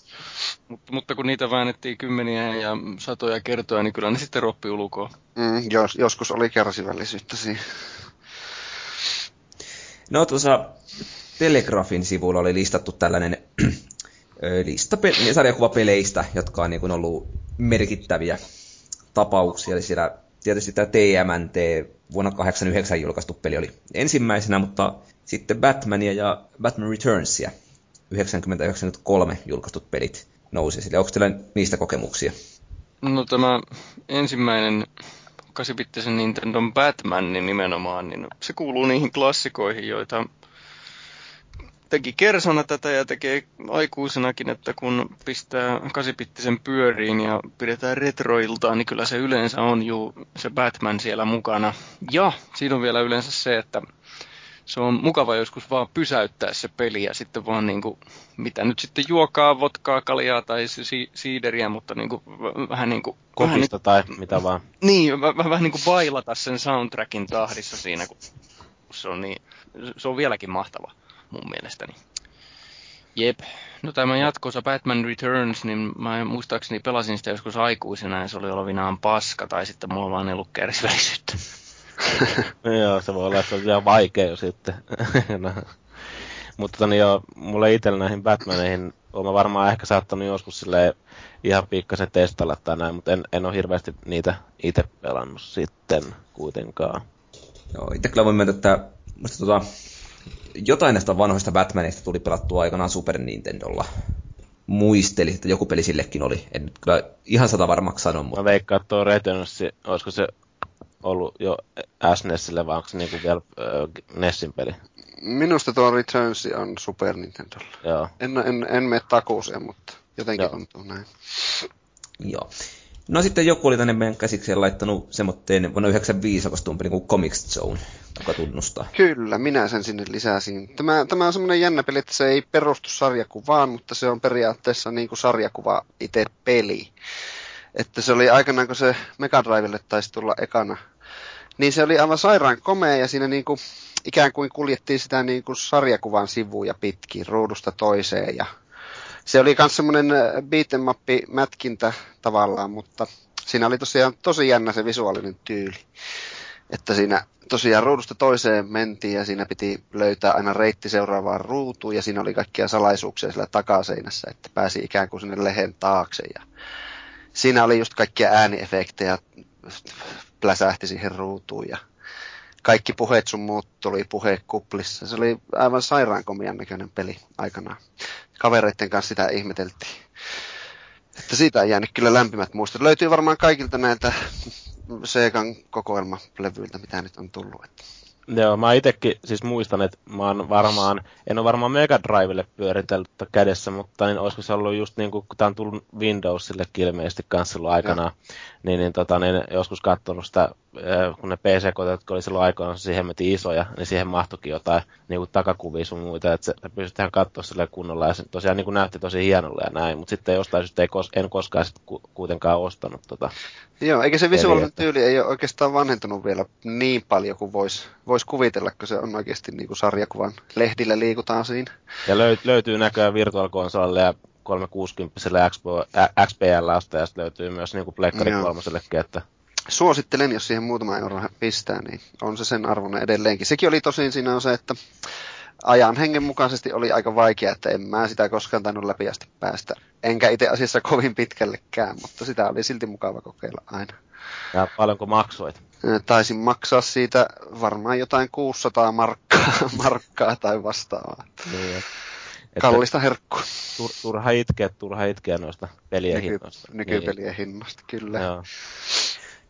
mutta, mutta kun niitä väännettiin kymmeniä ja satoja kertoja, niin kyllä ne sitten roppi ulkoa. Mm, jos, joskus oli kärsivällisyyttä siinä. No tuossa Telegrafin sivulla oli listattu tällainen *clears throat* lista pe- sarjakuvapeleistä, jotka on niin kuin ollut merkittäviä tapauksia. Eli siellä tietysti tämä TMNT vuonna 1989 julkaistu peli oli ensimmäisenä, mutta sitten Batmania ja Batman Returnsia 1993 julkaistut pelit nousi sille. Onko teillä niistä kokemuksia? No tämä ensimmäinen 8 Nintendon Batman niin nimenomaan, niin se kuuluu niihin klassikoihin, joita teki kersona tätä ja tekee aikuisenakin, että kun pistää kasipittisen pyöriin ja pidetään retroiltaan, niin kyllä se yleensä on jo se Batman siellä mukana. Ja siinä on vielä yleensä se, että se on mukava joskus vaan pysäyttää se peli ja sitten vaan niin kuin, mitä nyt sitten juokaa, votkaa, kaljaa tai si- siideriä, mutta niin kuin, vähän niin kuin... Kopista vähän, tai mitä vaan. Niin, vähän, vähän niin kuin bailata sen soundtrackin tahdissa siinä, kun se on niin, se on vieläkin mahtava mun mielestäni. Jep. No tämä jatkossa Batman Returns, niin mä muistaakseni pelasin sitä joskus aikuisena ja se oli olevinaan paska, tai sitten mulla vaan ei ollut kärsivällisyyttä. *laughs* joo, se voi olla, että se on ihan vaikea jo sitten. *laughs* no. Mutta tota, niin joo, mulle itsellä näihin Batmaneihin, olen varmaan ehkä saattanut joskus silleen ihan pikkasen testalla tai näin, mutta en, en ole hirveästi niitä itse pelannut sitten kuitenkaan. Joo, itse kyllä voin myöntää, että musta tota, jotain näistä vanhoista Batmanista tuli pelattua aikanaan Super Nintendolla. Muistelin, että joku peli sillekin oli. En nyt kyllä ihan sata varmaksi sano, mutta... Mä veikkaan, että tuo Returns, olisiko se ollut jo SNESille, vai onko se niinku vielä äh, Nessin peli? Minusta tuo Returns on Super Nintendolla. Joo. En, en, en mene takuuseen, mutta jotenkin Joo. tuntuu näin. Joo. No sitten joku oli tänne meidän käsikseen laittanut semmoitteen vuonna 1995 kostun pelin kuin Comics Zone, joka tunnustaa. Kyllä, minä sen sinne lisäsin. Tämä, tämä on semmoinen jännä peli, että se ei perustu sarjakuvaan, mutta se on periaatteessa niin kuin sarjakuva itse peli. Että se oli aikanaan, kun se Mega Drivelle taisi tulla ekana, niin se oli aivan sairaan komea ja siinä niin kuin, ikään kuin kuljettiin sitä niin kuin sarjakuvan sivuja pitkin ruudusta toiseen ja se oli myös semmoinen beat'em mätkintä tavallaan, mutta siinä oli tosiaan tosi jännä se visuaalinen tyyli. Että siinä tosiaan ruudusta toiseen mentiin ja siinä piti löytää aina reitti seuraavaan ruutuun ja siinä oli kaikkia salaisuuksia sillä takaseinässä, että pääsi ikään kuin sinne lehen taakse. Ja siinä oli just kaikkia ääniefektejä, pläsähti siihen ruutuun ja kaikki puheet sun muut tuli puheekuplissa. Se oli aivan sairaankomian näköinen peli aikanaan kavereiden kanssa sitä ihmeteltiin. Että siitä on jäänyt kyllä lämpimät muistot. Löytyy varmaan kaikilta näiltä Segan kokoelmalevyiltä, mitä nyt on tullut. Että. Joo, mä itsekin siis muistan, että mä oon varmaan, en ole varmaan Mega Drivelle pyöritellyt kädessä, mutta niin olisiko se ollut just niin kuin, kun tää on tullut Windowsille ilmeisesti kanssa silloin aikanaan, niin, niin, tota, niin joskus katsonut sitä, eh, kun ne PC-koteet, jotka oli silloin aikoina siihen meti isoja, niin siihen mahtuikin jotain niin kuin takakuvia sun muita, että se, se pystytään katsoa sille kunnolla, ja se tosiaan niin kuin näytti tosi hienolle ja näin, mutta sitten jostain syystä ei kos, en koskaan sit ku, kuitenkaan ostanut tota. Joo, eikä se visuaalinen tyyli ei ole oikeastaan vanhentunut vielä niin paljon kuin voisi vois kuvitella, kun se on oikeasti niin kuin sarjakuvan lehdillä liikutaan siinä. Ja löy, löytyy näköjään Virtual ja 360 XPL ja löytyy myös niin kuin Pleikkari kolmosellekin, että Suosittelen, jos siihen muutama euro pistää, niin on se sen arvoinen edelleenkin. Sekin oli tosin siinä on se, että ajan hengen mukaisesti oli aika vaikea, että en mä sitä koskaan tainnut läpi asti päästä. Enkä itse asiassa kovin pitkällekään, mutta sitä oli silti mukava kokeilla aina. Ja paljonko maksoit? Taisin maksaa siitä varmaan jotain 600 markkaa, *laughs* markkaa tai vastaavaa. Niin, että Kallista herkkua. Tur, turha itkeä, turha itkeä noista pelien Nyky, hinnoista. Nykypelien niin. hinnasta, kyllä. Joo. No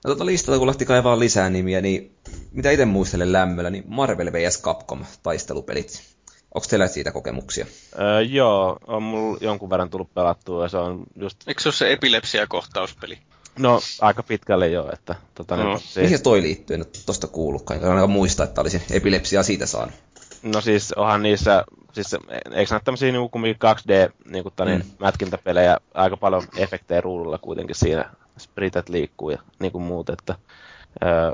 tuota listalta kun lähti kaivaa lisää nimiä, niin mitä itse muistelen lämmöllä, niin Marvel vs. Capcom taistelupelit. Onko teillä siitä kokemuksia? Öö, joo, on mulla jonkun verran tullut pelattua ja se on just... Eikö se ole se epilepsia-kohtauspeli? No, aika pitkälle jo, että... Tota, no. niin, Mihin toi liittyy? En tosta kuullutkaan. En ainakaan muista, että olisi epilepsiaa siitä saanut. No siis onhan niissä, siis eikö näitä tämmöisiä niinku 2D niinku tani, mm. mätkintäpelejä, aika paljon efektejä ruudulla kuitenkin siinä, spritet liikkuu ja niinku muut, että öö,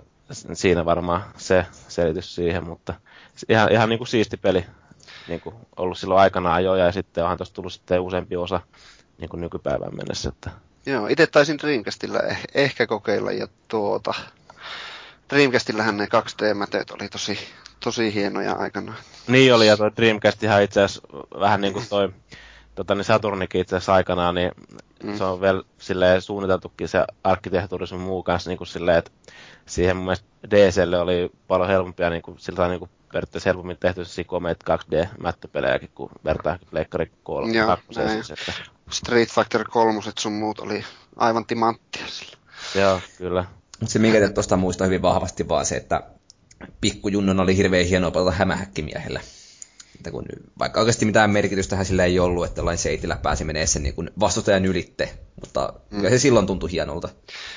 siinä varmaan se selitys siihen, mutta ihan, ihan niinku siisti peli niinku ollut silloin aikanaan jo ja sitten onhan tuosta tullut sitten useampi osa niinku nykypäivän mennessä, että Joo, itse taisin Dreamcastilla eh- ehkä kokeilla ja tuota... Dreamcastillähän ne 2D-mätöt oli tosi, tosi hienoja aikana. Niin oli, ja toi Dreamcastihan itse asiassa vähän niin kuin toi tota, niin Saturnikin itse asiassa aikanaan, niin mm. se on vielä silleen suunniteltukin se arkkitehtuuri sun muu kanssa niin kuin silleen, että siihen mun mielestä DClle oli paljon helpompia niin kuin, sillä niin kuin periaatteessa helpommin tehty se komeita 2D-mättöpelejäkin kuin vertaa Pleikkari 3 Joo, siis, että... Street Fighter 3 sun muut oli aivan timanttia sillä. Joo, kyllä. Mutta se mikä tuosta muistaa hyvin vahvasti vaan se, että pikkujunnon oli hirveän hienoa pelata hämähäkkimiehellä. Että kun, vaikka oikeasti mitään merkitystä sillä ei ollut, että jollain seitillä pääsi menee sen niin kuin vastustajan ylitte, mutta mm. se silloin tuntui hienolta.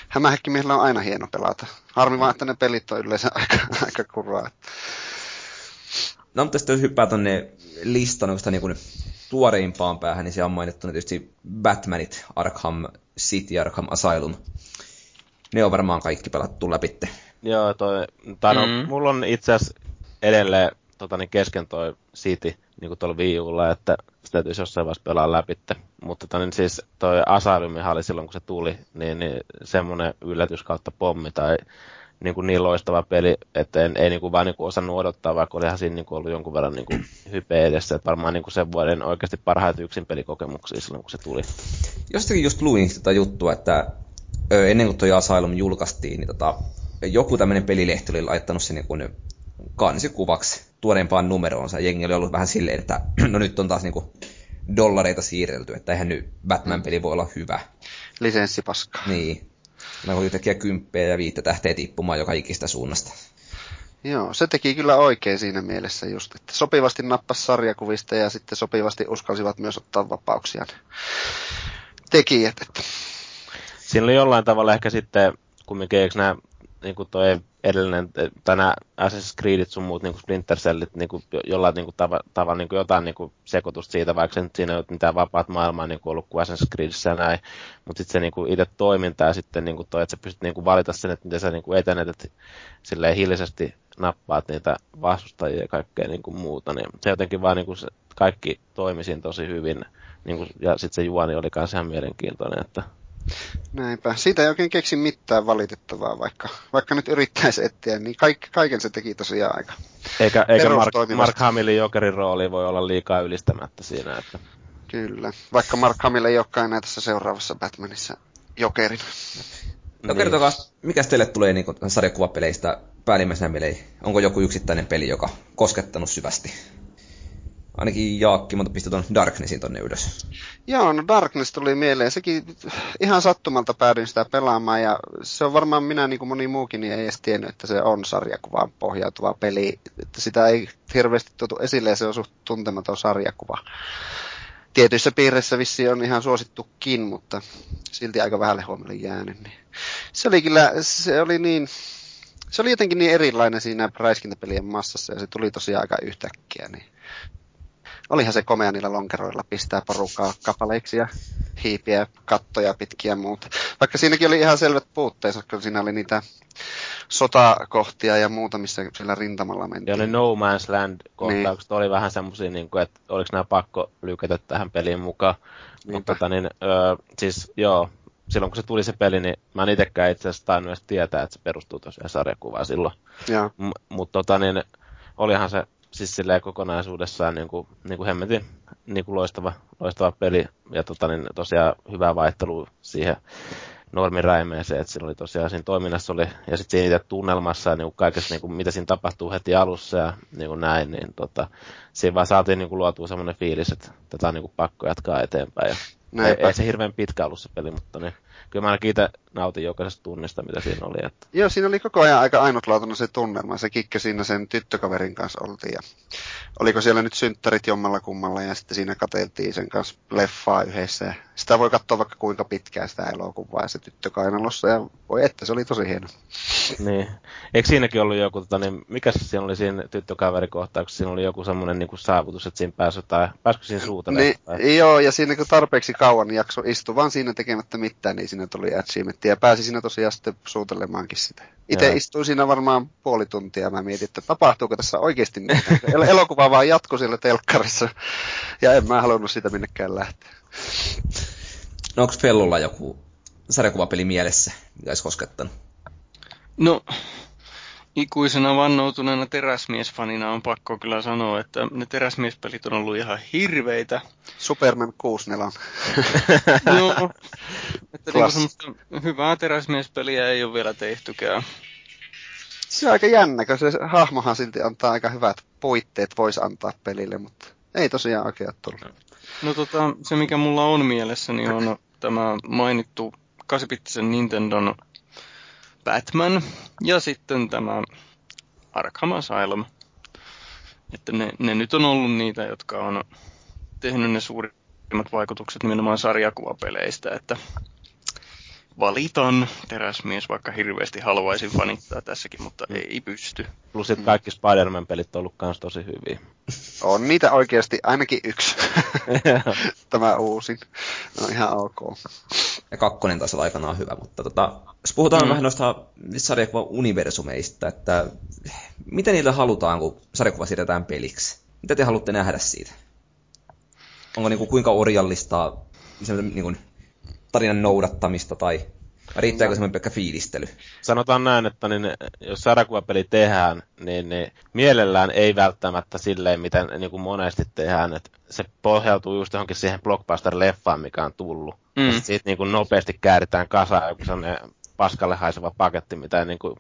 Hämähäkkimiehellä on aina hieno pelata. Harmi vaan, että ne pelit on yleensä *laughs* aika, aika kurraa. No, mutta sitten jos hyppää tuonne listan niin kuin tuoreimpaan päähän, niin se on mainittu tietysti Batmanit, Arkham City, Arkham Asylum. Ne on varmaan kaikki pelattu läpi. Joo, toi, tai no, mm. mulla on itse asiassa edelleen tota, niin kesken toi City, niin kuin tuolla Wii Ulla, että sitä täytyisi jossain vaiheessa pelaa läpi. Mutta tota, niin siis toi Asylumihan oli silloin, kun se tuli, niin, niin semmoinen yllätys kautta pommi tai niin, kuin niin loistava peli, että en, ei niin kuin vaan niin kuin osannut odottaa, vaikka olihan siinä niin kuin ollut jonkun verran niin kuin hype edessä. Että varmaan niin kuin sen vuoden oikeasti parhaita yksin pelikokemuksia silloin, kun se tuli. Jostakin just luin sitä juttua, että ennen kuin tuo Asylum julkaistiin, niin tota, joku tämmöinen pelilehti oli laittanut sen niin kansikuvaksi tuoreempaan numeroonsa. Jengi oli ollut vähän silleen, että *clears throat* no nyt on taas niin kuin dollareita siirrelty, että eihän nyt Batman-peli voi olla hyvä. Lisenssipaska. Niin. Mä voin yhtäkkiä kymppejä ja viittä tähteä tippumaan joka ikistä suunnasta. Joo, se teki kyllä oikein siinä mielessä just, että sopivasti nappas sarjakuvista ja sitten sopivasti uskalsivat myös ottaa vapauksia tekijät. Että. Siinä oli jollain tavalla ehkä sitten kumminkin, eikö nämä niin kuin toi edellinen, tai nämä Assassin's Creedit sun muut niin Splinter Cellit niin kuin jollain niin kuin tava, tavalla niin kuin jotain niin kuin sekoitusta siitä, vaikka nyt siinä ei ole mitään vapaat maailmaa niin kuin ollut kuin Assassin's Creedissä ja näin, mutta sitten se niin kuin itse toiminta ja sitten niin kuin toi, että sä pystyt niin kuin valita sen, että miten sä niin kuin etenet, että silleen hiljaisesti nappaat niitä vastustajia ja kaikkea niin kuin muuta, niin se jotenkin vaan niin kuin se, kaikki toimi siinä tosi hyvin, niin kuin, ja sitten se juoni oli myös ihan mielenkiintoinen, että Näinpä. Siitä ei oikein keksi mitään valitettavaa, vaikka, vaikka nyt yrittäisi etsiä, niin kaik, kaiken se teki tosiaan aika Eikä, eikä Mark, Mark Hamillin jokerin rooli voi olla liikaa ylistämättä siinä. Että... Kyllä, vaikka Mark Hamill ei olekaan enää tässä seuraavassa Batmanissa jokerin. No niin. kertokaa, mikä teille tulee niin sarjakuvapeleistä päällimmäisenä meleihin? Onko joku yksittäinen peli, joka koskettanut syvästi? Ainakin Jaakki, mutta pistä tuon Darknessin tonne ylös. Joo, no Darkness tuli mieleen. Sekin ihan sattumalta päädyin sitä pelaamaan ja se on varmaan minä niin kuin moni muukin niin ei edes tiennyt, että se on sarjakuvaan pohjautuva peli. Että sitä ei hirveästi tuotu esille ja se on suht tuntematon sarjakuva. Tietyissä piireissä vissi on ihan suosittukin, mutta silti aika vähälle huomiolle jäänyt. Niin. Se oli kyllä, se oli niin, se oli jotenkin niin erilainen siinä räiskintäpelien massassa ja se tuli tosiaan aika yhtäkkiä. Niin olihan se komea niillä lonkeroilla pistää porukkaa kapaleiksi ja hiipiä, kattoja pitkiä ja muuta. Vaikka siinäkin oli ihan selvät puutteensa, kun siinä oli niitä sotakohtia ja muuta, missä sillä rintamalla mentiin. Ja ne No Man's Land-kohtaukset niin. oli vähän semmoisia, niin kuin, että oliko nämä pakko lykätä tähän peliin mukaan. Mutta tota, niin, ö, siis joo, silloin kun se tuli se peli, niin mä en itsekään itse asiassa tainnut edes tietää, että se perustuu tosiaan sarjakuvaan silloin. Mutta tota, niin, olihan se siis silleen kokonaisuudessaan niin kuin, niin kuin hemmetin niin kuin loistava, loistava peli ja tota, niin tosiaan hyvä vaihtelu siihen normiräimeeseen, että siinä oli tosiaan siinä toiminnassa oli, ja sitten siinä itse tunnelmassa ja niin kaikessa, niin kuin, mitä siinä tapahtuu heti alussa ja niin kuin näin, niin tota, siinä vaan saatiin niin kuin, luotua semmoinen fiilis, että tätä on niin kuin, pakko jatkaa eteenpäin. Ja ei, ei, se hirveän pitkä ollut se peli, mutta niin, kyllä mä ainakin itse nautin jokaisesta tunnista, mitä siinä oli. Että... Joo, siinä oli koko ajan aika ainutlaatuinen se tunnelma. Se kikke siinä sen tyttökaverin kanssa oltiin. Ja oliko siellä nyt synttärit jommalla kummalla ja sitten siinä kateltiin sen kanssa leffaa yhdessä. Ja sitä voi katsoa vaikka kuinka pitkään sitä elokuvaa ja se tyttö kainalossa. Ja voi että, se oli tosi hieno. Niin. Eikö siinäkin ollut joku, tota, niin, mikä se siinä oli siinä tyttökaverikohtauksessa? Siinä oli joku semmoinen niin kuin saavutus, että siinä pääsi tai pääsikö siinä suutelemaan? Niin. Joo, ja siinä kun tarpeeksi kauan niin jakso istua vaan siinä tekemättä mitään, niin siinä tuli achievementti ja pääsi siinä tosiaan sitten suutelemaankin sitä. Itse istuin siinä varmaan puoli tuntia ja mä mietin, että tapahtuuko tässä oikeasti mitään. El- elokuva vaan jatkui siellä telkkarissa ja en mä halunnut sitä minnekään lähteä. No onko Fellulla joku sarjakuvapeli mielessä, mikä olisi koskettanut? No, ikuisena vannoutuneena teräsmiesfanina on pakko kyllä sanoa, että ne teräsmiespelit on ollut ihan hirveitä. Superman 64. Joo, *laughs* että niinku hyvää teräsmiespeliä ei ole vielä tehtykään. Se on aika jännä, kun se hahmohan silti antaa aika hyvät puitteet, voisi antaa pelille, mutta ei tosiaan oikein tullut. No tota, se mikä mulla on mielessäni on *clears throat* tämä mainittu 8 Nintendon Batman ja sitten tämä Arkham Asylum. Että ne, ne nyt on ollut niitä, jotka on tehnyt ne suurimmat vaikutukset nimenomaan sarjakuvapeleistä, että valitan teräsmies, vaikka hirveästi haluaisin fanittaa tässäkin, mutta mm. ei pysty. Plus, että kaikki Spider-Man-pelit on ollut myös tosi hyviä. On niitä oikeasti ainakin yksi. *laughs* Tämä uusin. No ihan ok. Ja kakkonen taas on aikanaan hyvä, mutta tota, jos puhutaan mm. vähän noista sarjakuvan universumeista, että mitä niillä halutaan, kun sarjakuva siirretään peliksi? Mitä te haluatte nähdä siitä? Onko niin kuin, kuinka orjallista niin kuin, tarinan noudattamista tai riittääkö semmoinen pelkkä fiilistely? Sanotaan näin, että niin, jos sarjakuvapeli tehdään, niin, niin mielellään ei välttämättä silleen, miten niin kuin monesti tehdään, että se pohjautuu just johonkin siihen blockbuster-leffaan, mikä on tullut. Mm. Ja sitten niin kuin nopeasti kääritään kasaan joku sellainen paskalle haiseva paketti, mitä ei niin kuin,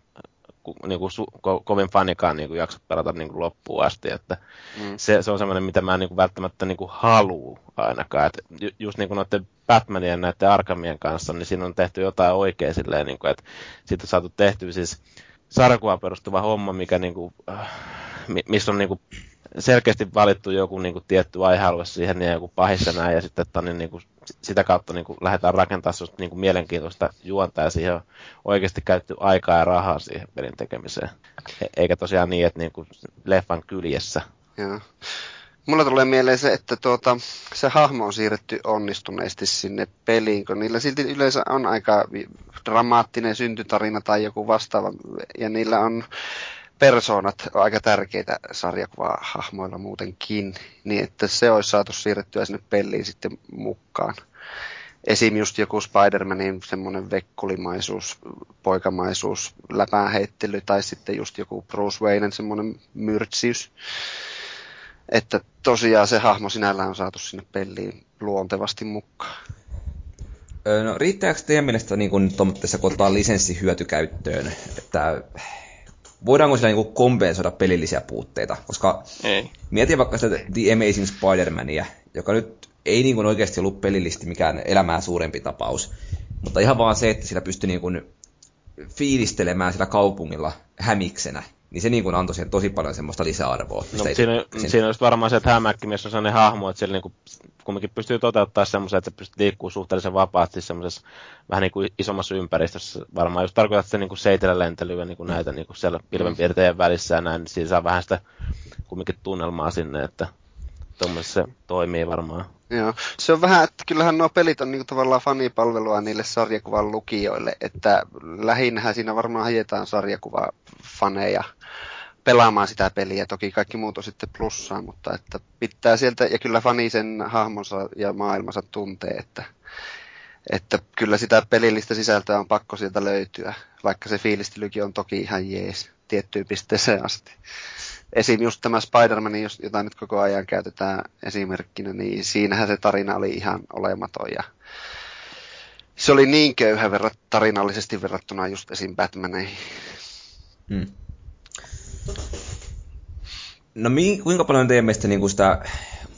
niin kuin su, ko, kovin fanikaan niin kuin jaksa pelata niin kuin loppuun asti. Että mm. se, se, on semmoinen, mitä mä en niin kuin välttämättä niin kuin haluu ainakaan. Et ju, just niin kuin noiden Batmanien ja näiden Arkhamien kanssa, niin siinä on tehty jotain oikein silleen, niin kuin, että siitä on saatu tehty siis sarkuvaan perustuva homma, mikä niin kuin, äh, missä on niin kuin selkeästi valittu joku niin kuin, tietty aihealue siihen ja joku pahissa näin, ja sitten että, niin, niin kuin, sitä kautta niin kuin, lähdetään rakentamaan sellaista niin kuin, mielenkiintoista juonta, ja siihen on oikeasti käytetty aikaa ja rahaa siihen pelin tekemiseen. E- eikä tosiaan niin, että niin kuin, leffan kyljessä. Joo. Mulla tulee mieleen se, että tuota, se hahmo on siirretty onnistuneesti sinne peliin, kun niillä silti yleensä on aika dramaattinen syntytarina tai joku vastaava, ja niillä on persoonat aika tärkeitä sarjakuvahahmoilla muutenkin, niin että se olisi saatu siirrettyä sinne peliin sitten mukaan. Esim. just joku Spider-Manin semmoinen vekkulimaisuus, poikamaisuus, läpäänheittely tai sitten just joku Bruce Waynen semmoinen myrtsiys. Että tosiaan se hahmo sinällään on saatu sinne peliin luontevasti mukaan. No riittääkö teidän mielestä niin kun tuommoitteessa, kun ottaa lisenssihyötykäyttöön, että voidaanko sillä niin kompensoida pelillisiä puutteita? Koska ei. mietin vaikka sitä The Amazing Spider-Mania, joka nyt ei niin kuin oikeasti ollut pelillisesti mikään elämää suurempi tapaus. Mutta ihan vaan se, että sillä pystyi niin kuin fiilistelemään sillä kaupungilla hämiksenä, niin se niin kuin antoi siihen tosi paljon semmoista lisäarvoa. No, siinä, siinä olisi varmaan se, että hämäkkimies on sellainen hahmo, että siellä niin kuin, kumminkin pystyy toteuttaa semmoisen, että se pystyy liikkuu suhteellisen vapaasti semmoisessa vähän niin kuin isommassa ympäristössä. Varmaan jos tarkoitat sitä niin kuin seitellä lentelyä niin kuin näitä niin kuin siellä pilvenpiirteiden välissä ja näin, niin siinä saa vähän sitä kumminkin tunnelmaa sinne, että tuommoisessa se toimii varmaan. Joo. Se on vähän, että kyllähän nuo pelit on niinku tavallaan fanipalvelua niille sarjakuvan lukijoille, että lähinnä siinä varmaan hajetaan sarjakuvafaneja pelaamaan sitä peliä. Toki kaikki muut on sitten plussaa, mutta että pitää sieltä, ja kyllä fani sen hahmonsa ja maailmansa tuntee, että, että kyllä sitä pelillistä sisältöä on pakko sieltä löytyä, vaikka se fiilistelykin on toki ihan jees tiettyyn pisteeseen asti esim. just tämä Spider-Man, jota nyt koko ajan käytetään esimerkkinä, niin siinähän se tarina oli ihan olematon ja se oli niin köyhä verrat, tarinallisesti verrattuna just esim. Batmaneihin. Hmm. No mi- kuinka paljon teidän mielestä niin sitä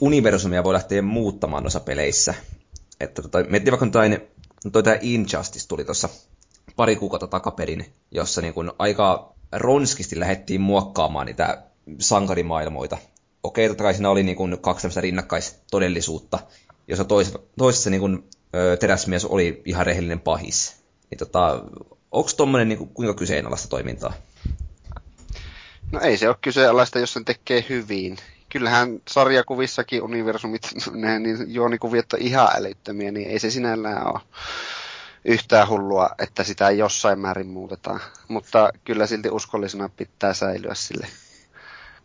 universumia voi lähteä muuttamaan noissa peleissä? Että tota, miettii vaikka toi, toi tämä Injustice tuli tuossa pari kuukautta takaperin, jossa niin kuin aika ronskisti lähdettiin muokkaamaan niitä sankarimaailmoita. Okei, totta kai siinä oli niin kuin kaksi tämmöistä rinnakkaistodellisuutta, jossa tois, toisessa niin kuin, teräsmies oli ihan rehellinen pahis. Niin tota, onko tuommoinen niin kuinka kyseenalaista toimintaa? No ei se ole kyseenalaista, jos sen tekee hyvin. Kyllähän sarjakuvissakin universumit, *laughs* ne niin juonikuviot on ihan älyttömiä, niin ei se sinällään ole yhtään hullua, että sitä jossain määrin muutetaan. Mutta kyllä silti uskollisena pitää säilyä sille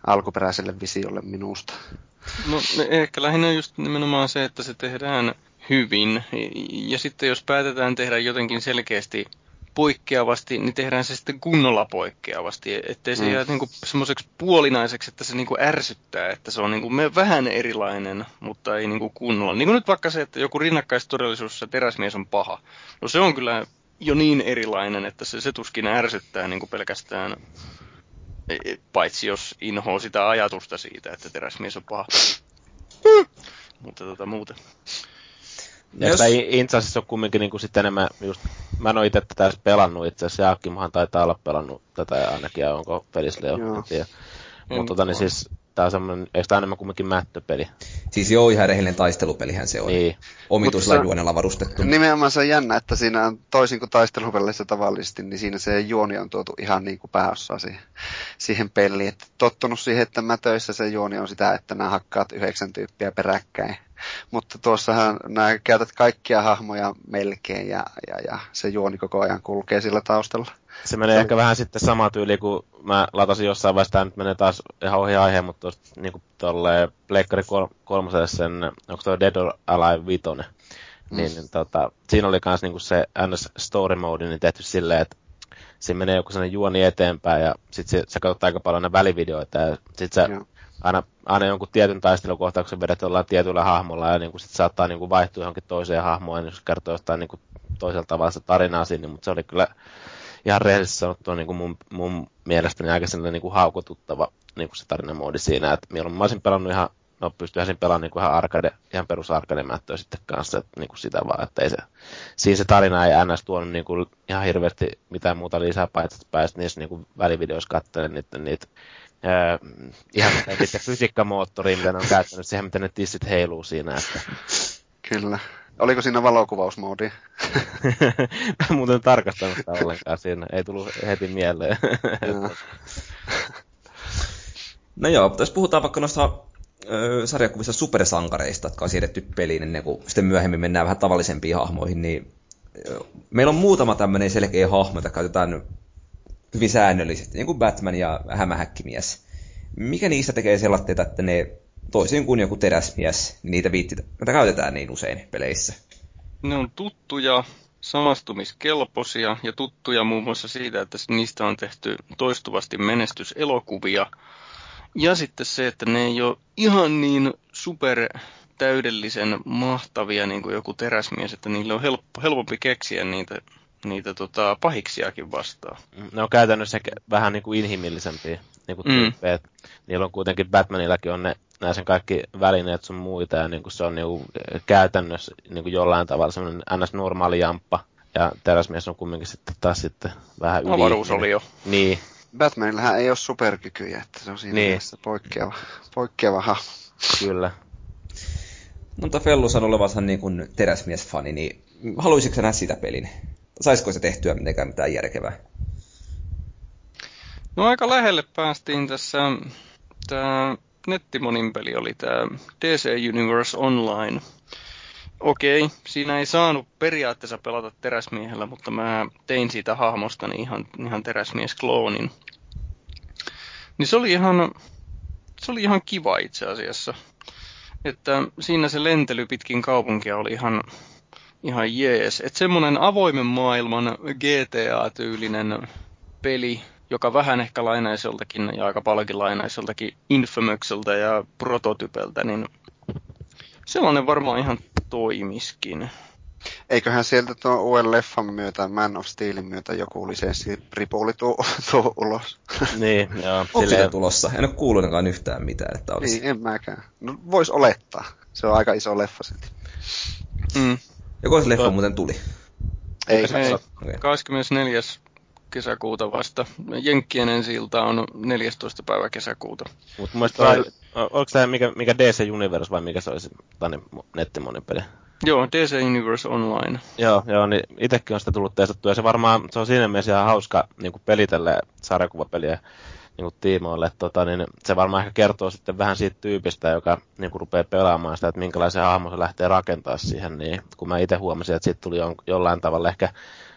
alkuperäiselle visiolle minusta. No ehkä lähinnä just nimenomaan se, että se tehdään hyvin. Ja sitten jos päätetään tehdä jotenkin selkeästi poikkeavasti, niin tehdään se sitten kunnolla poikkeavasti, ettei se mm. jää niinku semmoiseksi puolinaiseksi, että se niinku ärsyttää, että se on niinku vähän erilainen, mutta ei niinku kunnolla. Niin kuin nyt vaikka se, että joku rinnakkaistodellisuudessa teräsmies on paha. No se on kyllä jo niin erilainen, että se, se tuskin ärsyttää niinku pelkästään, paitsi jos inhoo sitä ajatusta siitä, että teräsmies on paha. mutta tota muuten. Ja jos... Insasissa on kumminkin niin kuin sitten enemmän just, mä en ole itse tätä pelannut itse asiassa, Jaakkimahan taitaa olla pelannut tätä ainakin, ja onko pelissä jo, en tiedä. Mutta tota, niin siis tää on semmonen, eikö tää enemmän kumminkin mättöpeli? Siis joo, ihan rehellinen taistelupelihän se on. Niin. Omituisella juonella varustettu. Nimenomaan se on jännä, että siinä on toisin kuin taistelupeleissä tavallisesti, niin siinä se juoni on tuotu ihan niin kuin pääossa siihen, siihen peliin. Et tottunut siihen, että mä töissä se juoni on sitä, että nämä hakkaat yhdeksän tyyppiä peräkkäin mutta tuossahan nämä käytät kaikkia hahmoja melkein ja, ja, ja se juoni koko ajan kulkee sillä taustalla. Se menee se ehkä vähän sitten sama tyyli, kun mä latasin jossain vaiheessa, tämä nyt menee taas ihan ohi aiheen, mutta tuosta niin tolle Pleikkari kol- kolmoselle sen, onko tuo Dead or Alive 5, mm. niin, niin tota, siinä oli myös niin se NS Story Mode niin tehty silleen, että siinä menee joku sellainen juoni eteenpäin ja sitten sä katsot aika paljon ne välivideoita ja sitten sä Joo aina, aina jonkun tietyn taistelukohtauksen vedet ollaan tietyllä hahmolla ja niin kuin sit saattaa niin kuin vaihtua johonkin toiseen hahmoon, jos kertoo jostain niin kuin toisella tavalla se tarinaa sinne, mutta se oli kyllä ihan rehellisesti sanottuna niin kuin mun, mun mielestäni aika sellainen niin kuin haukotuttava niin kuin se tarinamoodi siinä, että mieluummin mä olisin pelannut ihan, no pystyisin siinä pelaamaan niin kuin ihan arcade, ihan perus arcade sitten kanssa, että niin kuin sitä vaan, että ei se, siinä se tarina ei ns. tuonut niin kuin ihan hirveästi mitään muuta lisää, paitsi että pääsit niissä niin kuin välivideoissa katselemaan niitä, niitä Öö, ihan sitten fysiikkamoottoriin, mitä ne on käyttänyt siihen, miten ne tissit heiluu siinä. Että... Kyllä. Oliko siinä valokuvausmoodi? *laughs* Mä muuten tarkastanut sitä ollenkaan siinä. Ei tullut heti mieleen. *laughs* no joo, jos puhutaan vaikka noista ö, sarjakuvissa supersankareista, jotka on siirretty peliin ennen kuin sitten myöhemmin mennään vähän tavallisempiin hahmoihin, niin ö, meillä on muutama tämmöinen selkeä hahmo, jota käytetään hyvin säännöllisesti, niin kuin Batman ja hämähäkkimies. Mikä niistä tekee sellaista, että ne toisin kuin joku teräsmies, niin niitä viittitä, mitä käytetään niin usein peleissä? Ne on tuttuja, samastumiskelpoisia ja tuttuja muun muassa siitä, että niistä on tehty toistuvasti menestyselokuvia. Ja sitten se, että ne ei ole ihan niin super täydellisen mahtavia niin kuin joku teräsmies, että niille on helppo, helpompi keksiä niitä niitä tota, pahiksiakin vastaan. Ne on käytännössä vähän niin kuin inhimillisempiä niin kuin mm. tyyppejä. Niillä on kuitenkin Batmanillakin on ne nämä sen kaikki välineet sun muita, ja niin kuin se on niin kuin käytännössä niin kuin jollain tavalla semmoinen ns. normaali jamppa. Ja teräsmies on kumminkin sitten taas sitten vähän yli. Avaruus oli jo. Niin. Batmanillahan ei ole superkykyjä, että se on siinä niin. poikkeava, poikkeava hahmo. Kyllä. No, mutta Fellus on olevansa niin kuin teräsmiesfani, niin haluaisitko nähdä sitä pelin? saisiko se tehtyä mitenkään mitään järkevää? No aika lähelle päästiin tässä, tämä nettimonin peli oli tämä DC Universe Online. Okei, siinä ei saanut periaatteessa pelata teräsmiehellä, mutta mä tein siitä hahmostani ihan, ihan teräsmies-kloonin. Niin se oli ihan, se oli ihan kiva itse asiassa. Että siinä se lentely pitkin kaupunkia oli ihan, ihan jees. Että semmoinen avoimen maailman GTA-tyylinen peli, joka vähän ehkä lainaisi joltakin ja aika paljonkin lainaisi joltakin Infamouselta ja Prototypeltä, niin sellainen varmaan ihan toimiskin. Eiköhän sieltä tuon uuden leffan myötä, Man of Steelin myötä joku lisenssi ripuuli tuu, tuu ulos. Niin, joo. Onko tulossa? En ole kuullut yhtään mitään, että olisi. Niin, en mäkään. No, vois olettaa. Se on aika iso leffa silti. Mm. Joko se leffa to... muuten tuli? Ei, ei. Okay. 24 kesäkuuta vasta. Jenkkien ensi on 14. päivä kesäkuuta. Mutta mun mielestä, onko tämä mikä, mikä DC Universe vai mikä se olisi tänne nettimonipeli? Joo, DC Universe Online. Joo, joo niin itsekin on sitä tullut testattua, ja se varmaan, se on siinä mielessä ihan hauska niin peli tälle sarjakuvapeliä niin kuin tiimoille. Tota, niin se varmaan ehkä kertoo sitten vähän siitä tyypistä, joka niin kuin rupeaa pelaamaan sitä, että minkälaisen hahmon se lähtee rakentaa siihen. Niin, kun mä itse huomasin, että siitä tuli jollain tavalla ehkä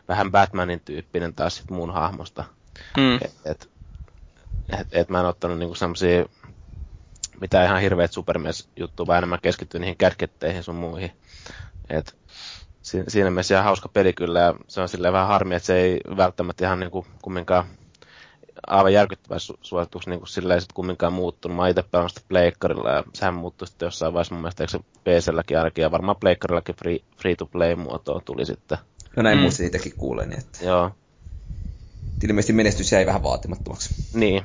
vähän Batmanin tyyppinen taas sit mun hahmosta. Mm. Et, et, et, et mä en ottanut niinku semmosia mitä ihan hirveät supermies-juttuja, vaan enemmän keskittyy niihin kärketteihin sun muihin. Et, siinä mielessä ihan hauska peli kyllä, ja se on silleen vähän harmi, että se ei välttämättä ihan niinku kumminkaan aivan järkyttävä su- suositus niin kuin silleen sit kumminkaan muuttunut. Mä itse pelannut sitä Pleikkarilla ja sehän muuttui sitten jossain vaiheessa mun mielestä, eikö se PClläkin ainakin, ja varmaan Pleikkarillakin free, free to play muotoa tuli sitten. No näin mm. muistin itsekin kuulen. Niin että... Joo. Ilmeisesti menestys jäi vähän vaatimattomaksi. Niin.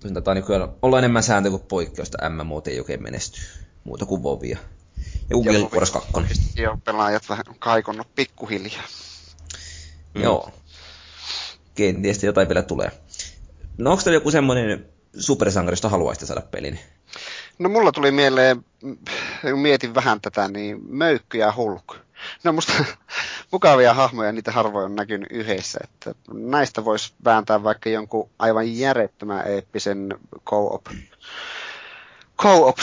Tosin tätä nykyään olla enemmän sääntö kuin poikkeusta. MMO ei oikein menesty. Muuta kuin Vovia. Ja Guild Wars 2. Joo, pelaajat vähän kaikonnut pikkuhiljaa. Mm. Joo. Kenties jotain vielä tulee. No onko teillä joku semmoinen supersankarista haluaisitte saada pelin? No mulla tuli mieleen, mietin vähän tätä, niin Möykky ja Hulk. Ne on musta *laughs* mukavia hahmoja, niitä harvoin on näkynyt yhdessä. Että näistä voisi vääntää vaikka jonkun aivan järjettömän eeppisen co-op, co-op,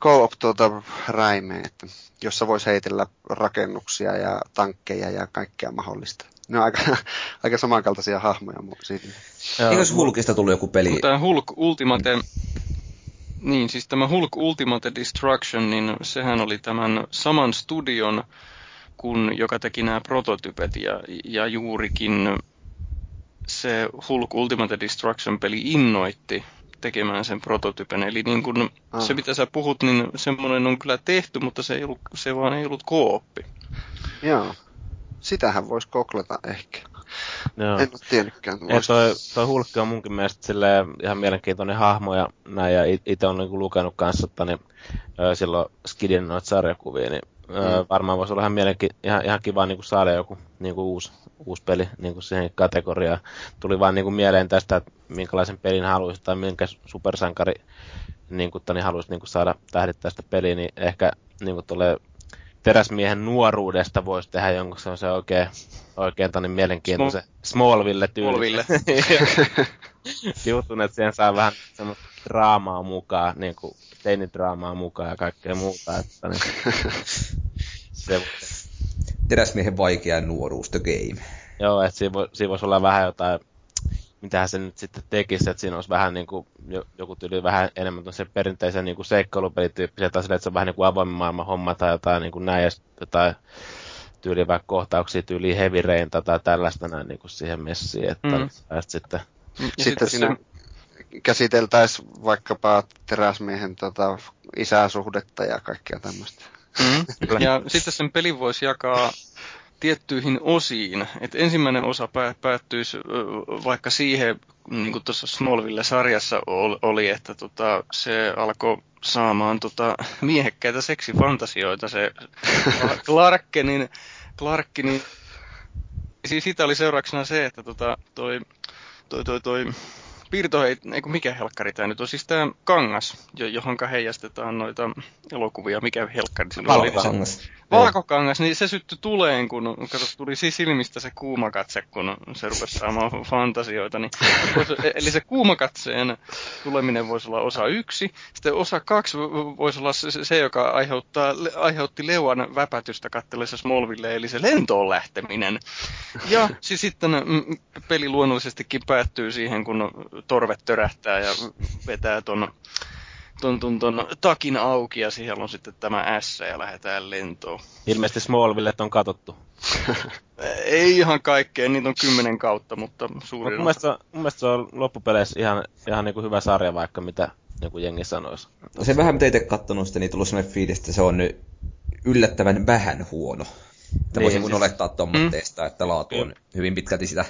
co-op tuota räimeen, että jossa voisi heitellä rakennuksia ja tankkeja ja kaikkea mahdollista. Ne on aika, *laughs* aika samankaltaisia hahmoja siitä. Eikö Hulkista tullut joku peli? Tämä Hulk Ultimate niin, siis tämä Hulk Ultimate Destruction, niin sehän oli tämän saman studion, kun, joka teki nämä prototypet ja, ja juurikin se Hulk Ultimate Destruction-peli innoitti tekemään sen prototypen. Eli niin kun ah. se, mitä sä puhut, niin semmoinen on kyllä tehty, mutta se, ei ollut, se vaan ei ollut kooppi. Joo. Sitähän voisi koklata ehkä. Joo. En ole tiennytkään. Ja toi, toi Hulkki on munkin mielestä silleen ihan mielenkiintoinen hahmo ja näin, ja itse on niinku lukenut kanssa, että niin, silloin Skidin noita sarjakuvia, niin mm. varmaan voisi olla ihan, mielenki- ihan, ihan kiva niin kuin saada joku niin kuin uusi, uusi peli niin kuin siihen kategoriaan. Tuli vaan niin kuin mieleen tästä, että minkälaisen pelin haluaisi tai minkä supersankari niin kuin, niin haluaisi niin kuin saada tähdittää sitä peliä, niin ehkä niin kuin tulee teräsmiehen nuoruudesta voisi tehdä jonkun se oikein, oikein tonne mielenkiintoisen Smallville *laughs* tyyli. Smallville. Jutun, että siihen saa vähän semmoista draamaa mukaan, niin kuin teinidraamaa mukaan ja kaikkea muuta. Että niin, *laughs* se... Teräsmiehen vaikea nuoruus, the game. Joo, että siinä, vo, siinä voisi olla vähän jotain mitähän se nyt sitten tekisi, että siinä olisi vähän niin kuin, joku tyyli vähän enemmän se perinteisen niin kuin seikkailupelityyppisiä, tai sille, että se on vähän niin kuin avoimen maailman homma tai jotain niin kuin näin, ja jotain tyyli vaikka kohtauksia tyyliin Heavy Rain tai tällaista näin niin kuin siihen messiin, että mm. sitten... Ja sitten siinä käsiteltäisiin vaikkapa teräsmiehen tota, isäsuhdetta ja kaikkea tämmöistä. Mm. *laughs* ja sitten sen pelin voisi jakaa tiettyihin osiin. Et ensimmäinen osa päättyisi vaikka siihen, niin kuin tuossa Smallville-sarjassa oli, että tota, se alkoi saamaan tota, miehekkäitä seksifantasioita se Clarkke, Clarkki, niin siis siitä oli seurauksena se, että tota, toi, toi, toi, toi piirtohei, eikö mikä helkkari tämä nyt on, siis tämä kangas, johonka heijastetaan noita elokuvia, mikä helkkari se oli? Valkokangas. Valkokangas, niin se syttyi tuleen, kun kato, tuli siis silmistä se kuumakatse, kun se rupesi saamaan fantasioita. Niin, eli se kuumakatseen tuleminen voisi olla osa yksi, sitten osa kaksi voisi olla se, se joka aiheuttaa, aiheutti leuan väpätystä kattellessa Smallville, eli se lentoon lähteminen. Ja siis sitten mm, peli luonnollisestikin päättyy siihen, kun torvet törähtää ja vetää ton, ton, ton, ton takin auki ja siellä on sitten tämä S ja lähdetään lentoon. Ilmeisesti Smallville on katottu. *laughs* Ei ihan kaikkea, niitä on kymmenen kautta, mutta suurin mun, mielestä, mun mielestä se on loppupeleissä ihan, ihan niin kuin hyvä sarja vaikka mitä joku jengi sanoisi. No se vähän mitä itse kattonut sitä, niin tullut sellainen fiilis, että se on nyt yllättävän vähän huono. Että niin, voisin siis... olettaa tuommoitteesta, mm. että laatu on hyvin pitkälti sitä,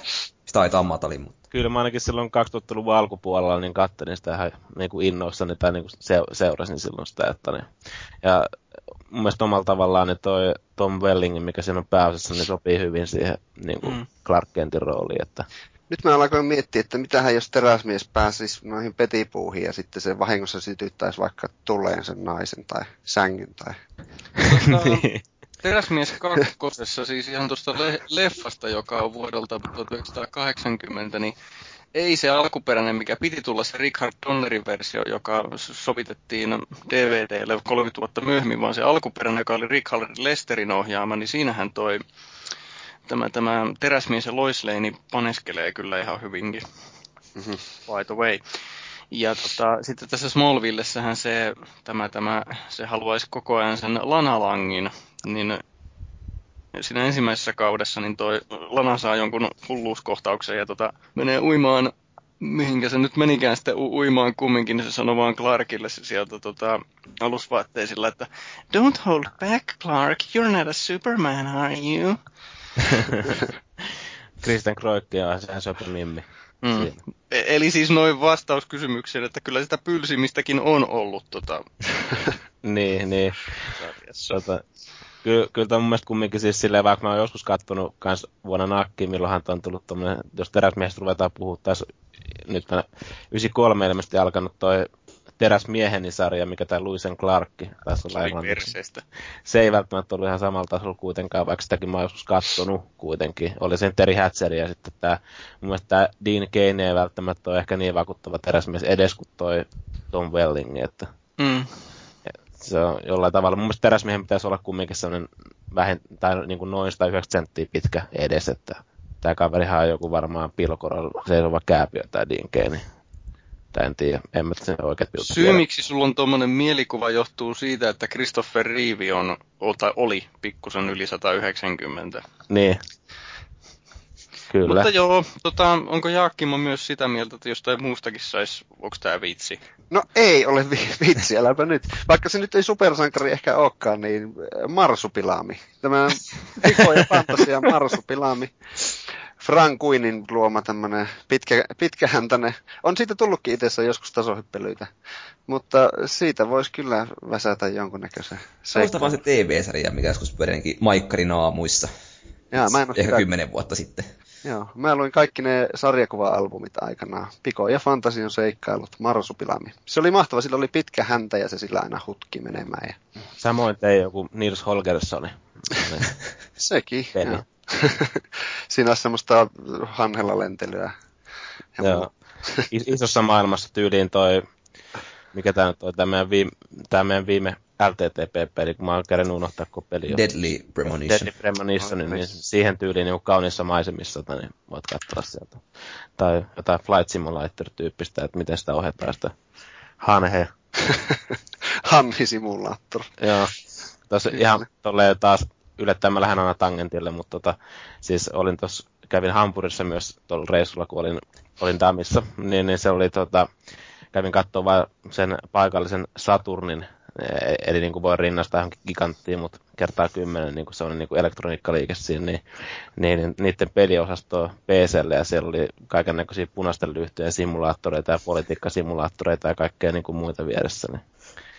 sitä aitaa matalin. Mutta... Kyllä mä ainakin silloin 2000-luvun alkupuolella niin kattelin sitä ihan niin kuin innoissani tai niin kuin seurasin silloin sitä. Että niin. Ja mun mielestä omalla tavallaan niin toi Tom Wellingin, mikä siinä on pääosassa, niin sopii hyvin siihen niin kuin mm. Clark Kentin rooliin. Että... Nyt mä alkoin miettiä, että mitähän jos teräsmies pääsisi noihin petipuuhiin ja sitten se vahingossa sytyttäisi vaikka tulleen sen naisen tai sängyn tai... *laughs* Niin. Teräsmies kakkosessa, siis ihan tuosta le- leffasta, joka on vuodelta 1980, niin ei se alkuperäinen, mikä piti tulla se Richard Donnerin versio, joka sovitettiin DVDlle 30 vuotta myöhemmin, vaan se alkuperäinen, joka oli Richard Lesterin ohjaama, niin siinähän toi tämä, tämä teräsmies ja Lois Lane paneskelee kyllä ihan hyvinkin. Mm-hmm. By the way. Ja tota, sitten tässä Smallvillessähän se, tämä, tämä, se haluaisi koko ajan sen lanalangin, niin siinä ensimmäisessä kaudessa niin toi Lana saa jonkun hulluuskohtauksen ja tota, menee uimaan, mihinkä se nyt menikään sitten u- uimaan kumminkin, niin se sanoo vaan Clarkille sieltä tota, alusvaatteisilla, että Don't hold back Clark, you're not a superman, are you? *laughs* Kristen Kroikki ja sehän söpömimmi. Mm. E- eli siis noin vastaus kysymykseen, että kyllä sitä pylsimistäkin on ollut tota... *laughs* niin, niin. Tota, Kyllä, kyllä tämä mun mielestä kumminkin siis silleen, vaikka mä oon joskus kattonut kans vuonna nakkiin, milloinhan on tullut tommonen, jos teräsmiehestä ruvetaan puhua taas, nyt 93 ilmeisesti alkanut toi Teräsmieheni sarja, mikä tämä Luisen Clarkki taisi olla aivan. Se ei välttämättä ollut ihan samalla tasolla kuitenkaan, vaikka sitäkin mä oon joskus kattonut kuitenkin. Oli sen Terry Hatcher ja sitten tämä, mun mielestä tämä Dean Kane ei välttämättä ole ehkä niin vakuuttava teräsmies edes kuin toi Tom Welling, että mm se on jollain tavalla. Mun mielestä teräsmiehen pitäisi olla kumminkin sellainen vähen, tai niin kuin noin 190 senttiä pitkä edes, että tämä kaverihan on joku varmaan pilkorolla seisova kääpiö tai dinkeeni. Niin tai en tiedä, en mä sen oikeat jutut Syy, miksi sulla on tuommoinen mielikuva, johtuu siitä, että Christopher Reeve on, oli pikkusen yli 190. Niin. Kyllä. Mutta joo, tota, onko Jaakkimo myös sitä mieltä, että jostain muustakin saisi, onko tämä vitsi? No ei ole vi- *laughs* vitsi, äläpä nyt. Vaikka se nyt ei supersankari ehkä olekaan, niin äh, Marsupilami. Tämä *laughs* Piko ja Fantasia Marsupilami. Frank Queenin luoma tämmönen pitkä, pitkähäntäinen. On siitä tullutkin itse joskus tasohyppelyitä. Mutta siitä voisi kyllä väsätä jonkunnäköisen seikkaan. vaan se TV-sarja, mikä joskus pyörinkin Maikkarin aamuissa. Jaa, mä en Ehkä kymmenen vuotta sitten. Joo, mä luin kaikki ne sarjakuva-albumit aikanaan. Piko ja Fantasian seikkailut, Marsupilami. Se oli mahtava, sillä oli pitkä häntä ja se sillä aina hutki menemään. Ja... Samoin tei joku Nils Holgerssoni. *laughs* Sekin, joo. *laughs* Siinä on semmoista hanhella lentelyä. Ja joo. Isossa maailmassa tyyliin toi, mikä tämä nyt on, tämä meidän viime, tämä meidän viime LTTP-peli, kun mä oon kerran unohtaa koko peli. Deadly Premonition. Deadly Premonition, niin, niin siihen tyyliin niin kaunissa maisemissa, tai niin voit katsoa sieltä. Tai jotain Flight Simulator-tyyppistä, että miten sitä ohjataan sitä hanhe. *laughs* Hanhi Simulator. Joo. Tuossa ihan tolleen taas yllättäen mä lähden aina tangentille, mutta tota, siis olin tuossa, kävin Hampurissa myös tuolla reissulla, kun olin, olin Damissa, niin, niin se oli tota, kävin katsoa sen paikallisen Saturnin eli niin kuin voi rinnastaa johonkin giganttiin, mutta kertaa kymmenen niin kuin se on niin kuin elektroniikkaliike siinä, niin, niin, niin niiden peliosasto PClle ja siellä oli kaiken näköisiä punaisten lyhtyjen simulaattoreita ja politiikkasimulaattoreita ja kaikkea niin kuin muita vieressä. Niin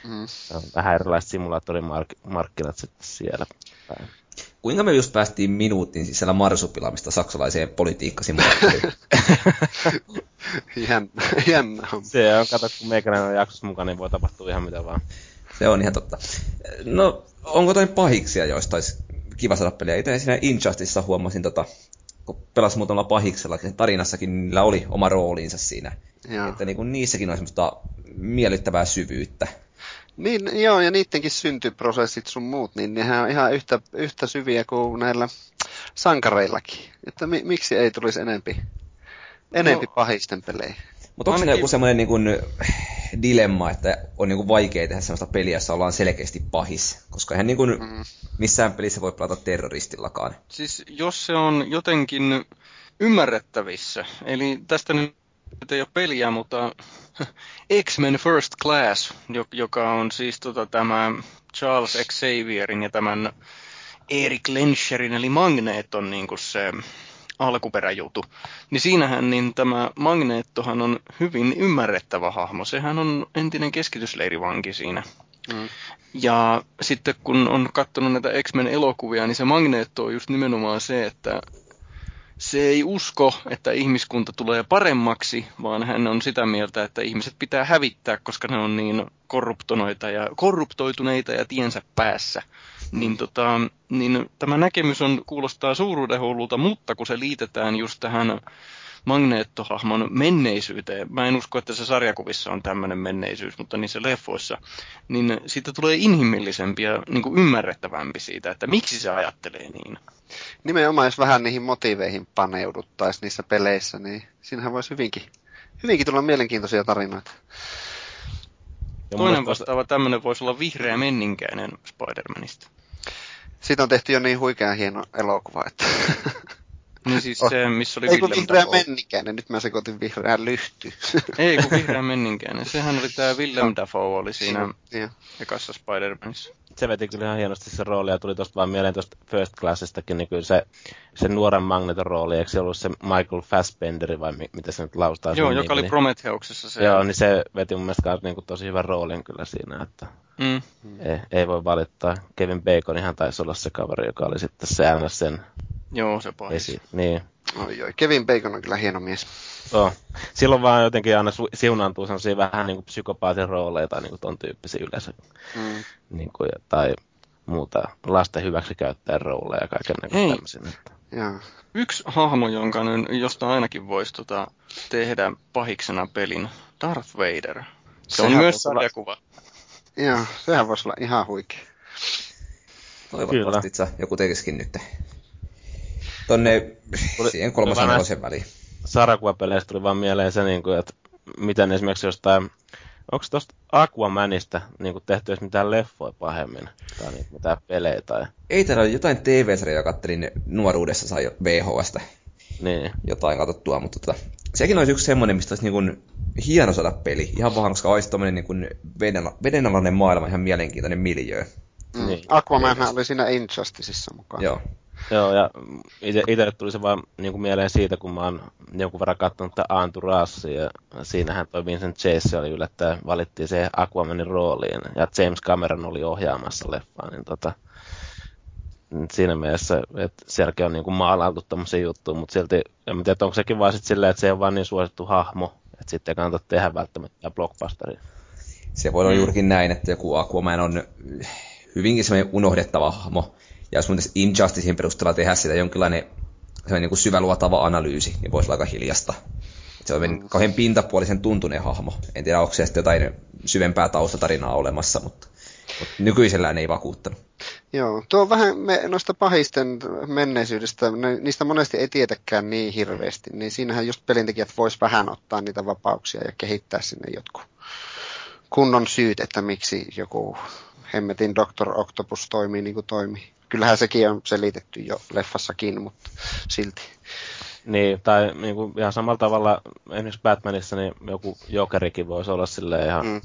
mm. on vähän erilaiset simulaattorimarkkinat sitten siellä päin. Kuinka me just päästiin minuutin sisällä marsupilamista saksalaiseen politiikkasimulaattoriin? *laughs* jännä, jännä. Se on, kato, kun meikäläinen on jaksossa mukana, niin voi tapahtua ihan mitä vaan. Se on ihan totta. No, onko jotain pahiksia, joista olisi kiva saada peliä? Itse siinä Injusticeissa huomasin, tota, kun pelasin muutamalla pahiksella, niin tarinassakin niillä oli oma rooliinsa siinä. Joo. Että niin kuin niissäkin on semmoista miellyttävää syvyyttä. Niin, joo, ja niidenkin syntyprosessit sun muut, niin nehän on ihan yhtä, yhtä syviä kuin näillä sankareillakin. Että mi, miksi ei tulisi enempi, enempi no, pahisten pelejä? Mutta onko siinä joku semmoinen niin kuin, dilemma, että on niin kuin vaikea tehdä sellaista peliä, jossa ollaan selkeästi pahis? Koska eihän niin kuin mm. missään pelissä voi pelata terroristillakaan. Siis jos se on jotenkin ymmärrettävissä, eli tästä nyt ei ole peliä, mutta *laughs* X-Men First Class, joka on siis tota, tämä Charles Xavierin ja tämän Erik Lenscherin eli Magneeton niin kuin se alkuperäjutu, niin siinähän niin tämä Magneettohan on hyvin ymmärrettävä hahmo. Sehän on entinen keskitysleirivanki siinä. Mm. Ja sitten kun on katsonut näitä X-Men elokuvia, niin se Magneetto on just nimenomaan se, että se ei usko, että ihmiskunta tulee paremmaksi, vaan hän on sitä mieltä, että ihmiset pitää hävittää, koska ne on niin korruptoneita ja korruptoituneita ja tiensä päässä. Niin, tota, niin tämä näkemys on, kuulostaa suuruudenhullulta, mutta kun se liitetään just tähän magneettohahmon menneisyyteen. Mä en usko, että se sarjakuvissa on tämmöinen menneisyys, mutta niissä leffoissa, niin siitä tulee inhimillisempi ja niin kuin ymmärrettävämpi siitä, että miksi se ajattelee niin. Nimenomaan, jos vähän niihin motiiveihin paneuduttaisiin niissä peleissä, niin siinähän voisi hyvinkin, hyvinkin tulla mielenkiintoisia tarinoita. Ja Toinen vastaava tämmöinen voisi olla vihreä menninkäinen Spider-Manista. Siitä on tehty jo niin huikea hieno elokuva, että Niin siis se, missä oli Ei kun vihreä menninkäinen, nyt mä sekoitin vihreän lyhty. Ei kun vihreä menninkäinen, sehän oli tää Willem Dafoe oli siinä ja. ekassa Spider-Manissa. Se veti kyllä ihan hienosti se rooli ja tuli tosta vaan mieleen tosta First Classistakin, niin kyllä se, se nuoren Magneton rooli, eikö se ollut se Michael Fassbenderi vai mi, mitä se nyt laustaa? Joo, joka oli niin, Prometheuksessa se. Joo, niin se veti mun mielestä niin kuin tosi hyvän roolin kyllä siinä, että mm. ei, ei, voi valittaa. Kevin Bacon ihan taisi olla se kaveri, joka oli sitten se sen Joo, se pahis. Esi- niin. Oi, oi. Kevin Bacon on kyllä hieno mies. Oh. Silloin vaan jotenkin aina su- siunaantuu sellaisia vähän niin kuin psykopaatin rooleja tai niin kuin ton tyyppisiä yleensä. Mm. Niin kuin, tai muuta lasten hyväksikäyttäjän rooleja ja kaiken tämmöisiä. Joo. Yksi hahmo, jonka nyt, josta ainakin voisi tota, tehdä pahiksena pelin, Darth Vader. Se sehän on myös sarjakuva. Joo, sehän voisi olla ihan huikea. Toivottavasti että joku tekisikin nyt tonne tuli, siihen kolmasen nelosen väliin. Sarakuvapeleistä tuli vaan mieleen se, niin kuin, että miten esimerkiksi jostain, onko tuosta Aquamanista niin kuin tehty edes mitään leffoja pahemmin, tai niin, mitään pelejä tai... Ei täällä ole jotain TV-sarjaa, kattelin nuoruudessa sai VHSstä niin. jotain katsottua, mutta tota, sekin olisi yksi semmoinen, mistä olisi niin kuin hieno saada peli. Ihan vaan, koska olisi tommonen niin kuin vedenalainen maailma, ihan mielenkiintoinen miljöö. Mm. Niin. Aquaman oli siinä Injusticeissa mukaan. Joo. Joo, ja itse tuli se vaan niin kuin mieleen siitä, kun mä oon jonkun verran katsonut Entourage, ja siinähän toi Vincent Chase oli yllättäen, valittiin se Aquamanin rooliin, ja James Cameron oli ohjaamassa leffaa, niin tota, siinä mielessä, että sielläkin on niin kuin maalailtu tämmöisiä juttuja, mutta silti, en tiedä, onko sekin vaan sitten silleen, että se on vaan niin suosittu hahmo, että sitten ei kannata tehdä välttämättä blockbusteria. Se voi olla mm. juurikin näin, että joku Aquaman on hyvinkin semmoinen unohdettava hahmo, ja jos mun Injusticein perusteella tehdä sitä jonkinlainen niin kuin syväluotava analyysi, niin voisi olla aika hiljasta. Se on kauhean pintapuolisen tuntuneen hahmo. En tiedä, onko se jotain syvempää taustatarinaa olemassa, mutta, mutta nykyisellään ei vakuuttanut. Joo, tuo on vähän me, noista pahisten menneisyydestä, ne, niistä monesti ei tietäkään niin hirveästi, niin siinähän just pelintekijät vois vähän ottaa niitä vapauksia ja kehittää sinne jotkut kunnon syyt, että miksi joku hemmetin Dr. Octopus toimii niin kuin toimii kyllähän sekin on selitetty jo leffassakin, mutta silti. Niin, tai niin kuin ihan samalla tavalla esimerkiksi Batmanissa niin joku Jokerikin voisi olla sille ihan, mm.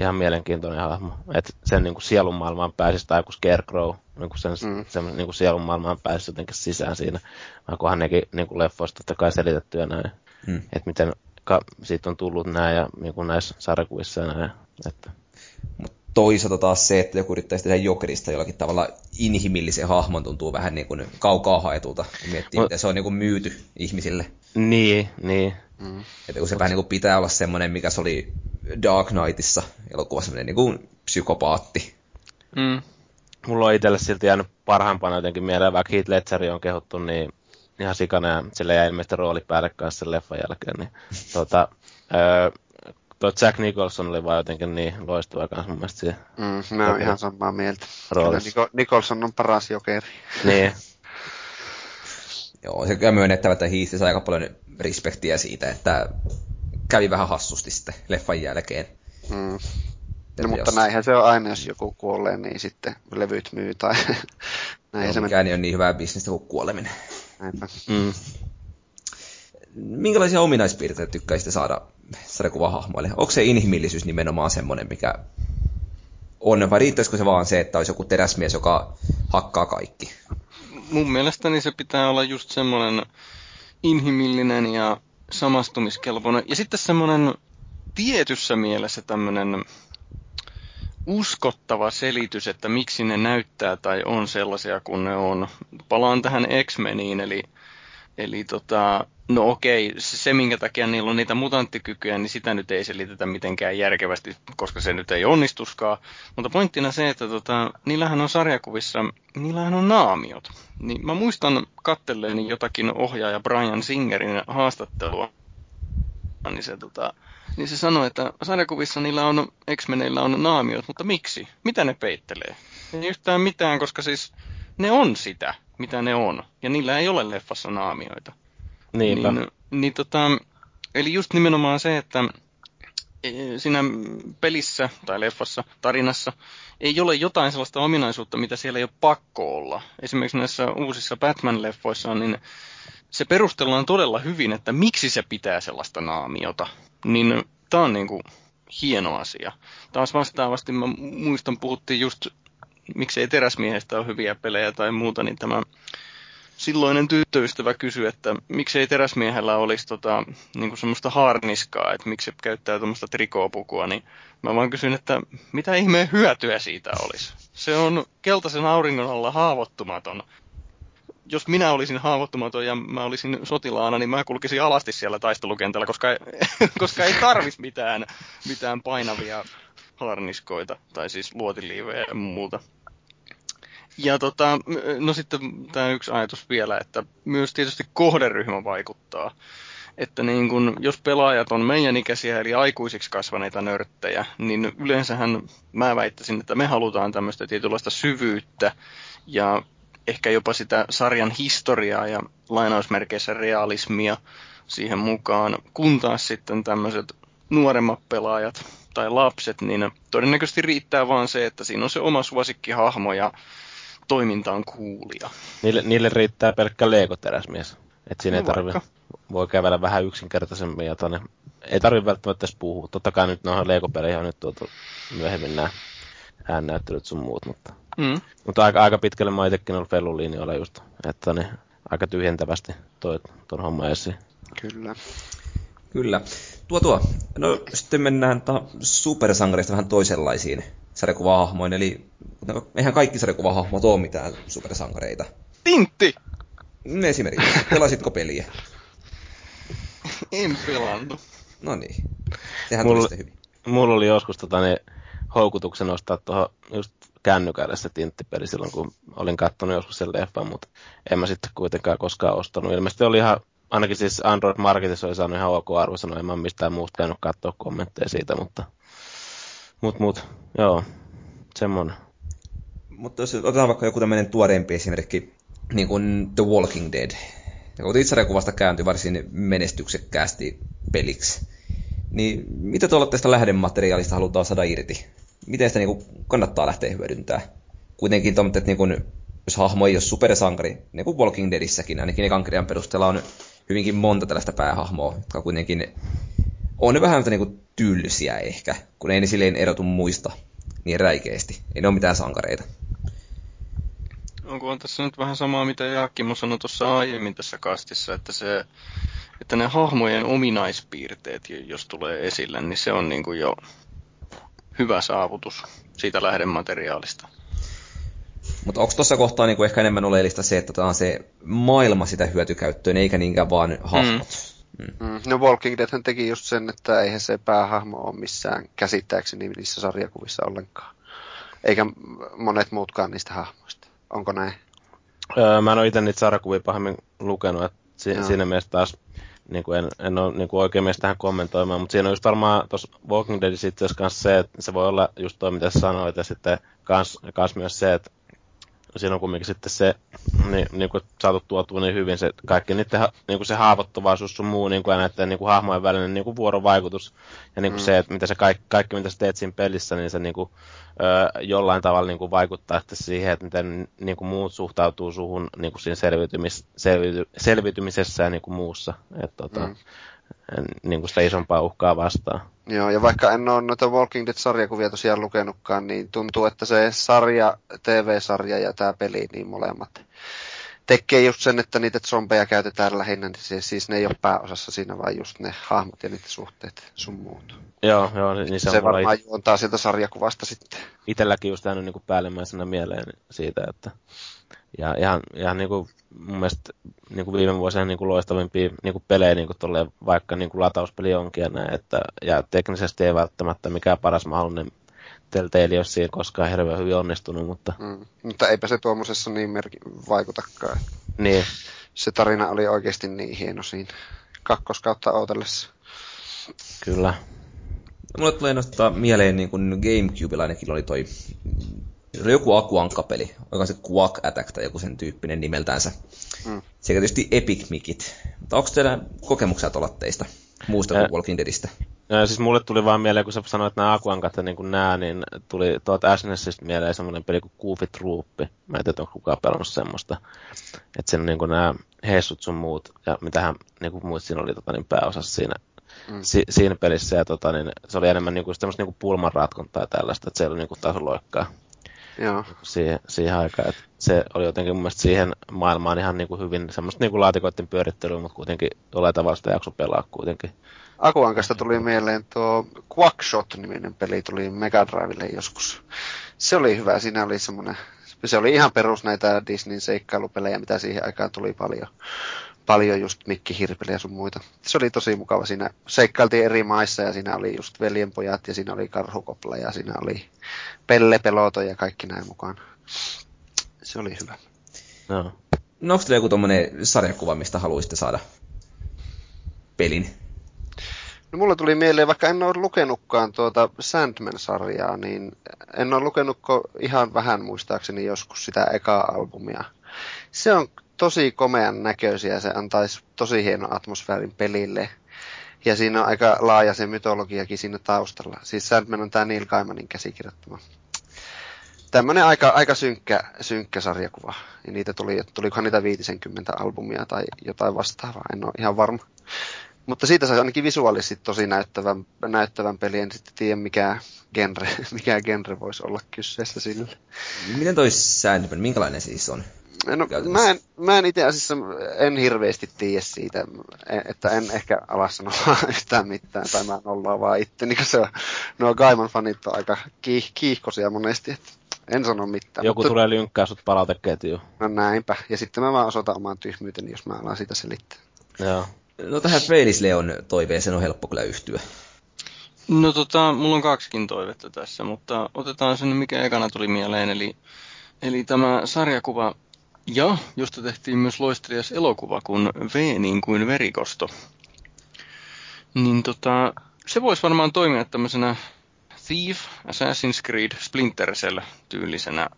ihan mielenkiintoinen hahmo. Että sen niin kuin sielun maailmaan pääsisi, tai joku Scarecrow, niin kuin sen, mm. sen niin kuin sielun maailmaan pääsisi jotenkin sisään siinä. Onkohan nekin niin kuin leffoista totta kai selitetty ja näin. Mm. Että miten ka- siitä on tullut näin ja niin kuin näissä sarjakuvissa ja näin. Että. Mut toisaalta taas se, että joku yrittäisi tehdä Jokerista jollakin tavalla inhimillisen hahmon tuntuu vähän niin kuin kaukaa haetulta, kun miettii, no, miten se on niin kuin myyty ihmisille. Niin, niin. Mm. Että kun se vähän niin kuin pitää olla semmoinen, mikä se oli Dark Knightissa elokuvassa, semmoinen niin kuin psykopaatti. Mm. Mulla on itselle silti jäänyt parhaimpana jotenkin mieleen, vaikka Heath Ledger on kehuttu niin ihan sikana ja sillä jäi ilmeisesti rooli päälle kanssa sen leffan jälkeen. Niin, *laughs* tuota, öö, tuo Jack Nicholson oli vaan jotenkin niin loistava kanssa mun mielestä siihen. Mm, mä oon ihan samaa mieltä. Kyllä Nicholson on paras jokeri. Niin. *laughs* Joo, se kyllä myönnettävä, että Heath sai aika paljon respektiä siitä, että kävi vähän hassusti sitten leffan jälkeen. Mm. No, mutta jos... näinhän se on aina, jos joku kuolee, niin sitten levyt myy tai *laughs* näin no, se mikään ei ole niin hyvää bisnestä kuin kuoleminen. Näinpä. Mm. Minkälaisia ominaispiirteitä tykkäisitte saada sarjakuvahahmoille? Onko se inhimillisyys nimenomaan semmoinen, mikä on, vai riittäisikö se vaan se, että olisi joku teräsmies, joka hakkaa kaikki? Mun mielestäni se pitää olla just semmoinen inhimillinen ja samastumiskelpoinen. Ja sitten semmoinen tietyssä mielessä tämmöinen uskottava selitys, että miksi ne näyttää tai on sellaisia kuin ne on. Palaan tähän X-Meniin, eli, eli tota, no okei, se minkä takia niillä on niitä mutanttikykyjä, niin sitä nyt ei selitetä mitenkään järkevästi, koska se nyt ei onnistuskaan. Mutta pointtina se, että tota, niillähän on sarjakuvissa, niillähän on naamiot. Niin mä muistan kattelleeni jotakin ohjaaja Brian Singerin haastattelua, niin se tota, niin se sanoi, että sarjakuvissa niillä on, X-Meneillä on naamiot, mutta miksi? Mitä ne peittelee? Ei yhtään mitään, koska siis ne on sitä, mitä ne on. Ja niillä ei ole leffassa naamioita. Niinpä. Niin, niin tota, eli just nimenomaan se, että e, siinä pelissä tai leffassa, tarinassa, ei ole jotain sellaista ominaisuutta, mitä siellä ei ole pakko olla. Esimerkiksi näissä uusissa Batman-leffoissa, niin se perustellaan todella hyvin, että miksi se pitää sellaista naamiota. Niin tämä on niinku hieno asia. Taas vastaavasti mä muistan, puhuttiin just, miksei teräsmiehestä ole hyviä pelejä tai muuta, niin tämä silloinen tyttöystävä kysyi, että miksei teräsmiehellä olisi tota, niin semmoista harniskaa, että miksi se käyttää tuommoista trikoopukua, niin mä vaan kysyin, että mitä ihmeen hyötyä siitä olisi. Se on keltaisen auringon alla haavoittumaton jos minä olisin haavoittumaton ja mä olisin sotilaana, niin mä kulkisin alasti siellä taistelukentällä, koska ei, *laughs* koska ei tarvitsisi mitään, mitään painavia harniskoita, tai siis luotiliivejä ja muuta. Ja tota, no sitten tämä yksi ajatus vielä, että myös tietysti kohderyhmä vaikuttaa. Että niin kun, jos pelaajat on meidän ikäisiä, eli aikuisiksi kasvaneita nörttejä, niin yleensähän mä väittäisin, että me halutaan tämmöistä tietynlaista syvyyttä ja ehkä jopa sitä sarjan historiaa ja lainausmerkeissä realismia siihen mukaan, kun taas sitten tämmöiset nuoremmat pelaajat tai lapset, niin todennäköisesti riittää vaan se, että siinä on se oma suosikkihahmo ja toiminta on kuulia. Niille, niille riittää pelkkä Lego-teräsmies. Että siinä no ei tarvi, voi kävellä vähän yksinkertaisemmin ja tonne, ei tarvitse välttämättä edes puhua. Totta kai nyt noihin Lego-peleihin on nyt tuotu myöhemmin nämä äännäyttelyt sun muut, mutta, mm. mutta aika, aika pitkälle mä itsekin ollut Fellun linjoilla just, että niin, aika tyhjentävästi toi ton homma esiin. Kyllä. Kyllä. Tuo tuo. No sitten mennään ta- supersankareista vähän toisenlaisiin sarjakuvahahmoihin, eli no, eihän kaikki sarjakuvahahmot ole mitään supersankareita. Tintti! Esimerkiksi. Pelasitko peliä? En pelannut. No niin. Sehän mulla, tuli hyvin. Mulla oli joskus tota, niin, houkutuksen ostaa tuohon just kännykälle se tinttipeli silloin, kun olin katsonut joskus sen leffan, mutta en mä sitten kuitenkaan koskaan ostanut. Ilmeisesti oli ihan, ainakin siis Android Marketissa oli saanut ihan ok arvosanoja, en mä mistään muusta käynyt katsoa kommentteja siitä, mutta mut, mut, joo, semmonen. Mutta jos otetaan vaikka joku tämmöinen tuoreempi esimerkki, niin kuin The Walking Dead. Ja kun sarjakuvasta kääntyi varsin menestyksekkäästi peliksi, niin mitä tuolla tästä lähdemateriaalista halutaan saada irti? Miten sitä niin kannattaa lähteä hyödyntämään? Kuitenkin että niin kuin, jos hahmo ei ole supersankari, niin kuin Walking Deadissäkin, ainakin ne kankerian perusteella on hyvinkin monta tällaista päähahmoa, jotka kuitenkin on vähän niin kuin tylsiä ehkä, kun ei ne silleen erotu muista niin räikeästi. Ei ne ole mitään sankareita. Onko on tässä nyt vähän samaa, mitä Jaakkimo sanoi tuossa aiemmin tässä kastissa, että se että ne hahmojen ominaispiirteet, jos tulee esille, niin se on niin kuin jo hyvä saavutus siitä lähdemateriaalista. Mutta onko tuossa kohtaa niin kuin ehkä enemmän oleellista se, että tämä on se maailma sitä hyötykäyttöön, eikä niinkään vaan hahmot? Mm. Mm. No Walking Dead teki just sen, että eihän se päähahmo ole missään käsittääkseni niissä sarjakuvissa ollenkaan. Eikä monet muutkaan niistä hahmoista. Onko näin? Öö, mä en ole itse niitä sarjakuvia pahemmin lukenut, että si- siinä mielessä taas niin kuin en, en ole niin kuin oikein mies tähän kommentoimaan, mutta siinä on just varmaan tuossa Walking Deadissä itse asiassa se, että se voi olla just toi, mitä sanoit, ja sitten kans, kans myös se, että siinä on kumminkin sitten se, niin, niin kuin saatu tuotua niin hyvin se kaikki niiden, niin kuin se haavoittuvaisuus sun muu niin kuin, ja näiden niin kuin hahmojen välinen niin kuin vuorovaikutus. Ja niin kuin mm. se, että mitä se kaikki, kaikki, mitä sä teet siinä pelissä, niin se niin kuin, ö, jollain tavalla niin kuin vaikuttaa sitten siihen, että miten niin kuin muut suhtautuu suhun niin kuin siinä selviytymis, selviyty, selviytymisessä ja niin kuin muussa. Et, tota, mm. Niin kuin sitä isompaa uhkaa vastaan. Joo, ja vaikka en ole noita Walking Dead-sarjakuvia tosiaan lukenutkaan, niin tuntuu, että se sarja, TV-sarja ja tämä peli, niin molemmat tekee just sen, että niitä zombeja käytetään lähinnä, niin siis, siis ne ei ole pääosassa siinä, vaan just ne hahmot ja niiden suhteet sun muut. Joo, joo. Niin se, se varmaan it... juontaa sieltä sarjakuvasta sitten. Itelläkin just jäänyt niin päällimmäisenä mieleen siitä, että ja ihan, ihan niin kuin mun mielestä niin kuin viime vuosina niin kuin loistavimpia niin kuin pelejä, niin kuin tolleen, vaikka niin kuin latauspeli onkin ja näin, että, ja teknisesti ei välttämättä mikään paras mahdollinen Telltale ole siinä koskaan hirveän hyvin onnistunut, mutta... Mm, mutta eipä se tuommoisessa niin merki- vaikutakaan. Niin. Se tarina oli oikeasti niin hieno siinä kakkoskautta ootellessa. Kyllä. Mulle tulee nostaa mieleen, niin kuin Gamecube ainakin oli toi se oli joku Akuankka-peli, oliko se Quack Attack tai joku sen tyyppinen nimeltänsä. Mm. Sekä tietysti Epic Mikit. Mutta onko teillä kokemuksia tuolla teistä, muusta kuin Walking Deadistä? Ja siis mulle tuli vaan mieleen, kun sä sanoit, että nämä Akuankat ja niin nää, niin tuli tuolta SNESistä mieleen semmoinen peli kuin Goofy Troopi. Mä en tiedä, onko kukaan pelannut semmoista. Että sen niin nämä heissut sun muut, ja mitähän niin kuin muut siinä oli tota, niin pääosassa siinä, mm. si, siinä pelissä. Ja tota, niin, se oli enemmän niin kuin, semmoista niin kuin pulmanratkontaa ja tällaista, että se oli niin kuin tasoloikkaa. Joo. Siihen, siihen aikaan. Että se oli jotenkin mun mielestä siihen maailmaan ihan niin kuin hyvin semmoista niin kuin laatikoiden pyörittelyä, mutta kuitenkin jollain tavalla sitä jakso pelaa kuitenkin. Akuankasta tuli mieleen tuo Quackshot-niminen peli tuli Mega Drivelle joskus. Se oli hyvä, siinä oli semmoinen, se oli ihan perus näitä Disneyn seikkailupelejä, mitä siihen aikaan tuli paljon. Paljon just Mikki Hirpeli ja sun muita. Se oli tosi mukava. Siinä seikkailtiin eri maissa ja siinä oli just veljenpojat ja siinä oli karhukopla ja siinä oli Pelle Peloto ja kaikki näin mukaan. Se oli hyvä. No. No onko joku tommonen sarjakuva, mistä haluaisitte saada pelin? No mulle tuli mieleen, vaikka en ole lukenutkaan tuota Sandman-sarjaa, niin en ole lukenut ihan vähän muistaakseni joskus sitä ekaa albumia. Se on tosi komean näköisiä, se antaisi tosi hieno atmosfäärin pelille. Ja siinä on aika laaja se mytologiakin siinä taustalla. Siis Sandman on tämä Neil Gaimanin käsikirjoittama. Tämmöinen aika, aika synkkä, synkkä sarjakuva. Ja niitä tuli, tulikohan niitä 50 albumia tai jotain vastaavaa, en ole ihan varma. Mutta siitä sai ainakin visuaalisesti tosi näyttävän, näyttävän peli. En sitten tiedä, mikä genre, *laughs* mikä genre voisi olla kyseessä sille. Miten toi Sandman, minkälainen siis on? No, mä en, mä en itse asiassa en hirveästi tiedä siitä, että en ehkä ala sanoa *laughs* yhtään mitään, tai mä nollaa vaan itse, niin se on, nuo Gaiman fanit on aika kiih- kiihkosia monesti, että en sano mitään. Joku mutta... tulee lynkkää sut palauteketjuun. No näinpä, ja sitten mä vaan osoitan oman tyhmyyteni, jos mä alan siitä selittää. Joo. No tähän Feilisleon toiveeseen on helppo kyllä yhtyä. No tota, mulla on kaksikin toivetta tässä, mutta otetaan sen, mikä ekana tuli mieleen, eli, eli tämä sarjakuva ja josta tehtiin myös loistelias elokuva kuin V niin kuin verikosto. Niin tota, se voisi varmaan toimia tämmöisenä Thief, Assassin's Creed, Splinter Cell tyylisenä,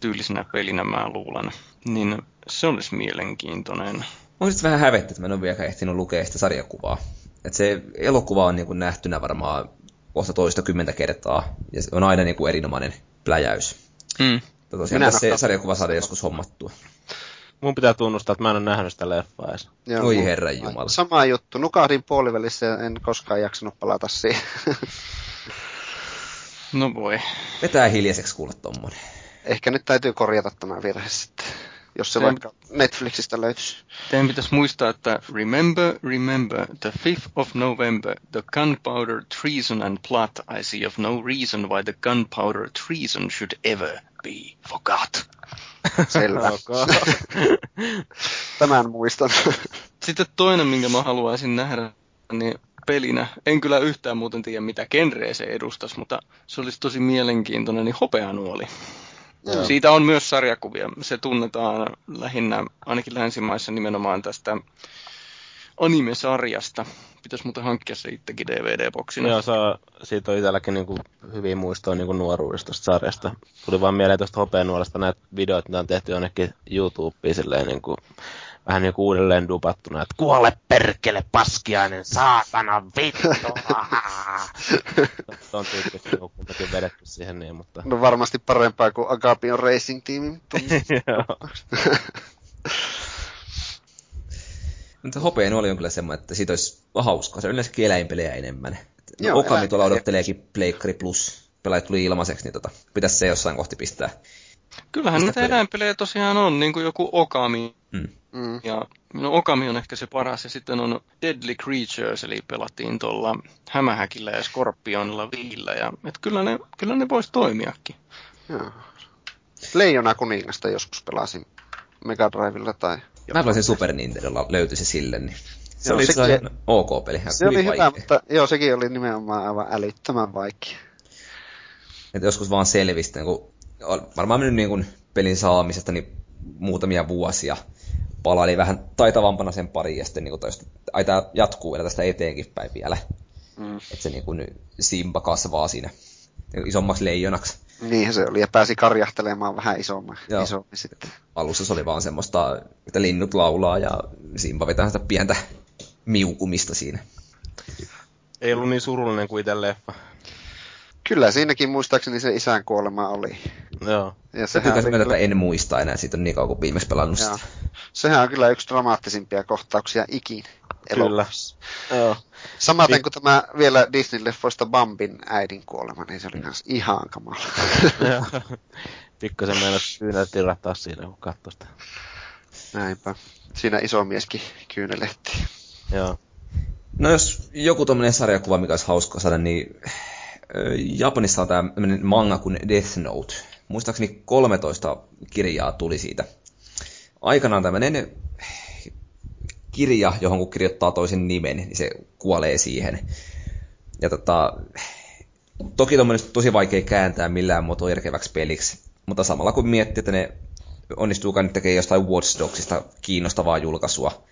tyylisenä pelinä mä luulen. Niin se olisi mielenkiintoinen. On sitten vähän hävettä, että mä en ole vielä ehtinyt lukea sitä sarjakuvaa. Et se elokuva on niin kuin nähtynä varmaan kohta toista kymmentä kertaa, ja se on aina niin kuin erinomainen pläjäys. Mm. Tosiaan tässä se sarjakuva saada joskus hommattua. Mun pitää tunnustaa, että mä en ole nähnyt sitä leffaa edes. Joo, Oi herran jumala. Sama juttu. Nukahdin puolivälissä ja en koskaan jaksanut palata siihen. *laughs* no voi. Vetää hiljaiseksi kuulla tommonen. Ehkä nyt täytyy korjata tämä virhe sitten jos se Tein, vaikka Netflixistä löytyisi. Teidän pitäisi muistaa, että remember, remember, the 5th of November, the gunpowder treason and plot, I see of no reason why the gunpowder treason should ever be forgot. Selvä. *laughs* Tämän muistan. Sitten toinen, minkä mä haluaisin nähdä, niin pelinä. En kyllä yhtään muuten tiedä, mitä genreä se edustaisi, mutta se olisi tosi mielenkiintoinen, niin hopeanuoli. Joo. Siitä on myös sarjakuvia. Se tunnetaan lähinnä, ainakin länsimaissa nimenomaan tästä anime-sarjasta. Pitäisi muuten hankkia se itsekin DVD-boksina. Joo, se on, siitä on itselläkin niin kuin hyvin muistoa niin kuin nuoruudesta sarjasta. Tuli vaan mieleen tuosta hopeanuolesta näitä videoita, mitä on tehty jonnekin YouTubeen silleen niin kuin vähän niin kuin uudelleen dupattuna, että kuole perkele paskiainen, saatana vittu. Se on tyyppisesti niin kumminkin vedetty siihen niin, mutta... No varmasti parempaa kuin Agapion Racing Teamin. *laughs* *laughs* Mutta hopea oli on kyllä semmoinen, että siitä olisi hauskaa. Se on yleensäkin eläinpelejä enemmän. No, Joo, Okami tuolla odotteleekin Pleikkari Plus. Pelaajat tuli ilmaiseksi, niin tota, pitäisi se jossain kohti pistää. Kyllähän näitä eläinpelejä tosiaan on, niin kuin joku Okami. Mm. Mm. Ja no, Okami on ehkä se paras, ja sitten on Deadly Creatures, eli pelattiin tuolla Hämähäkillä ja Skorpionilla viillä, ja et kyllä ne, kyllä ne voisi toimiakin. Joo. Leijona kuningasta joskus pelasin Mega Drivella tai... Mä pelasin Super Nintendolla, löytyi se sille, niin se joo, oli sekin, ihan ok peli. Se oli hyvä, mutta joo, sekin oli nimenomaan aivan älyttömän vaikea. Että joskus vaan selvistä, kun varmaan mennyt niin kuin pelin saamisesta niin muutamia vuosia. Palaili vähän taitavampana sen pari ja sitten niin kuin, ai tämä jatkuu vielä tästä eteenkin päin vielä. Mm. Että se niin kuin, Simba kasvaa siinä isommaksi leijonaksi. Niin se oli, ja pääsi karjahtelemaan vähän isommin, isommin sitten. Alussa se oli vaan semmoista, että linnut laulaa ja Simba vetää sitä pientä miukumista siinä. Ei ollut niin surullinen kuin itse leffa. Kyllä siinäkin muistaakseni se isän kuolema oli. Joo. Ja sehän oli kyllä... että en muista enää, siitä on niin kauan kuin viimeksi pelannut sitä. Sehän on kyllä yksi dramaattisimpia kohtauksia ikinä. Kyllä. Joo. Samaten kuin tämä vielä Disney-leffoista Bambin äidin kuolema, niin se oli myös ihan kamala. *laughs* Pikkasen meillä kyynelät tirahtaa siinä, kun katsoi sitä. Näinpä. Siinä iso mieskin kyynelehti. Joo. No jos joku tuommoinen sarjakuva, mikä olisi hauska saada, niin Japanissa on tämmöinen manga kuin Death Note. Muistaakseni 13 kirjaa tuli siitä. Aikanaan tämmöinen kirja, johon kun kirjoittaa toisen nimen, niin se kuolee siihen. Ja tota, toki tuommoinen tosi vaikea kääntää millään muotoa järkeväksi peliksi, mutta samalla kun miettii, että ne onnistuukaan nyt tekemään jostain Watch Dogsista kiinnostavaa julkaisua,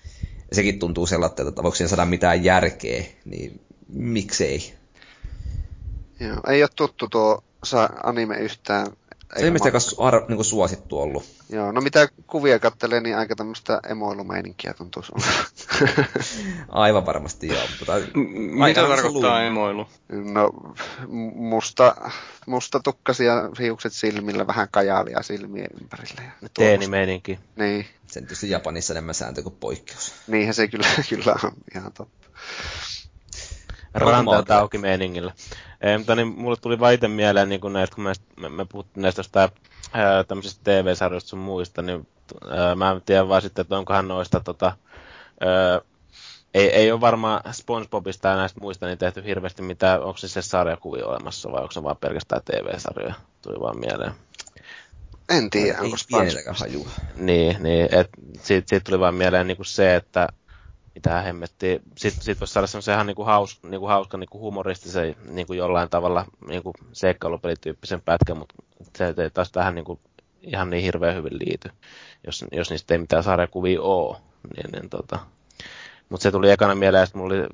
ja sekin tuntuu sellaista, että voiko siinä saada mitään järkeä, niin miksei. Joo, ei ole tuttu tuo anime yhtään. Se ei mistä ar- niin suosittu ollut. Joo, no mitä kuvia kattelee, niin aika tämmöistä emoilumeininkiä tuntuu *laughs* Aivan varmasti joo. Mutta mitä tarkoittaa emoilu? No musta, musta tukkasia hiukset silmillä, vähän kajaalia silmien ympärillä. Ja Teenimeininki. Niin. Sen tietysti Japanissa enemmän sääntö kuin poikkeus. Niinhän se kyllä, *laughs* kyllä on ihan totta. Ranteelta auki meiningillä. Ei, mutta niin, mulle tuli vaan itse mieleen, niin kun näistä, kun me, me puhuttiin näistä jostain tämmöisistä TV-sarjoista sun muista, niin ää, mä en tiedä vaan sitten, että onkohan noista tota, ää, ei, ei ole varmaan SpongeBobista ja näistä muista niin tehty hirveästi mitään, onko se se sarjakuvia olemassa vai onko se vaan pelkästään TV-sarjoja, tuli vaan mieleen. En tiedä, onko SpongeBob. hajua. Niin, niin et siitä, siitä, tuli vaan mieleen niin kuin se, että mitä hemmettiin. Sitten sit voisi saada semmoisen ihan niinku haus, niinku hauska niinku humoristisen niinku jollain tavalla niinku seikkailupelityyppisen pätkän, mutta se ei taas tähän niinku ihan niin hirveän hyvin liity, jos, jos niistä ei mitään sarjakuvia ole. Niin, niin tota. Mutta se tuli ekana mieleen, että mulla oli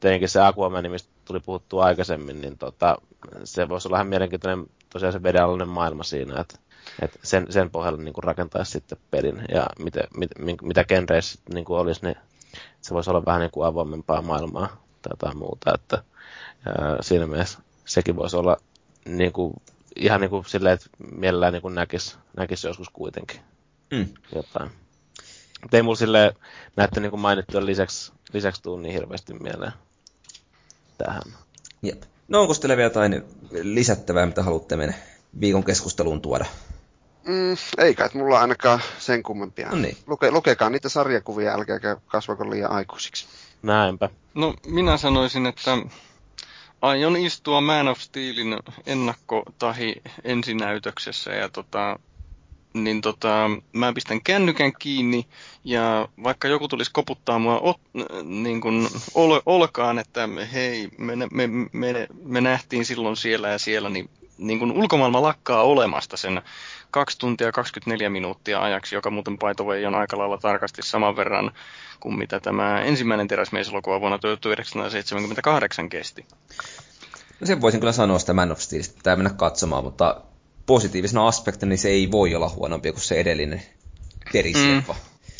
tietenkin se Aquaman, mistä tuli puhuttua aikaisemmin, niin tota, se voisi olla ihan mielenkiintoinen tosiaan se vedenalainen maailma siinä, että et sen, sen pohjalle niin rakentaisi sitten pelin ja miten, mit, mitä genreissä niin olisi, niin se voisi olla vähän niin kuin avoimempaa maailmaa tai jotain muuta, että ää, siinä mielessä sekin voisi olla niin kuin, ihan niin kuin silleen, että mielellään niin näkisi näkis joskus kuitenkin mm. jotain. Mutta ei mulla silleen näette niin kuin mainittujen lisäksi, lisäksi tuu niin hirveästi mieleen tähän. Jep. No onko teillä vielä jotain lisättävää, mitä haluatte mennä viikon keskusteluun tuoda? Mm, eikä, että mulla ainakaan sen kummempia. No niin. Luke, lukekaa niitä sarjakuvia, älkääkä kasvako liian aikuisiksi. Näinpä. No minä sanoisin, että aion istua Man of Steelin ennakko- tai ensinäytöksessä ja tota, niin tota, mä pistän kännykän kiinni ja vaikka joku tulisi koputtaa mua ot, niin kuin ol, olkaan, että hei, me, me, me, me nähtiin silloin siellä ja siellä, niin, niin kuin ulkomaailma lakkaa olemasta sen 2 tuntia 24 minuuttia ajaksi, joka muuten Way on aika lailla tarkasti saman verran kuin mitä tämä ensimmäinen teräsmieselokuva vuonna 1978 kesti. No sen voisin kyllä sanoa sitä Man of Steelista, pitää mennä katsomaan, mutta positiivisena aspektina niin se ei voi olla huonompi kuin se edellinen teräsleffa. Mm.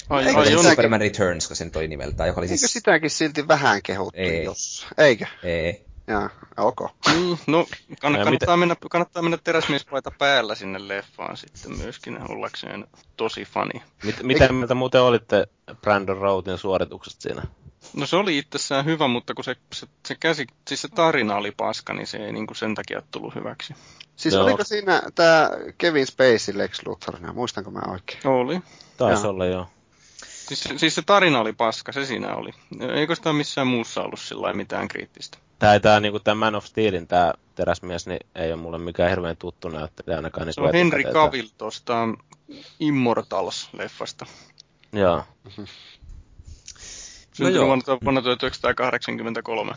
Ai, Eikö ai, Superman Returns, kun sen toi nimeltään, joka oli siis... Eikö sitäkin silti vähän kehuttu, ei. jos... Eikö? Ei. Jaa, ok. Niin, no kann- kannattaa, mennä, kannattaa mennä teräsmiespaita päällä sinne leffaan sitten myöskin ollakseen tosi fani. Mit, miten mieltä muuten olitte Brandon Routin suorituksesta siinä? No se oli itsessään hyvä, mutta kun se, se, se, käsi, siis se tarina oli paska, niin se ei niin kuin sen takia tullut hyväksi. Siis Joo. oliko siinä tämä Kevin Spacey Lex Luthorina, muistanko mä oikein? Oli. Taisi olla joo. Siis, siis se tarina oli paska, se siinä oli. Eikö sitä missään muussa ollut sillä mitään kriittistä? Tää, tää niinku tämä Man of Steelin tää teräsmies, niin ei ole mulle mikään hirveän tuttu näyttelijä ainakaan. Niin se on Henry Cavill tuosta Immortals-leffasta. Joo. Mm-hmm. Syntynyt no vuonna, vuonna 1983.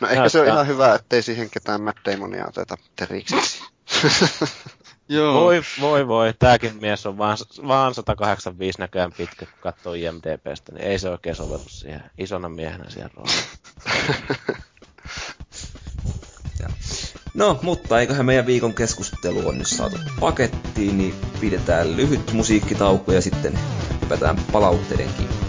No ehkä Näyttää. se on ihan hyvä, ettei siihen ketään Matt Damonia oteta teriksi. *laughs* Joo. Voi, voi, voi. Tääkin mies on vaan, vaan 185 näköjään pitkä, kun katsoo IMDBstä, niin ei se oikein sovellu siihen isona miehenä siihen rooliin. *laughs* no, mutta eiköhän meidän viikon keskustelu on nyt saatu pakettiin, niin pidetään lyhyt musiikkitauko ja sitten hypätään palautteidenkin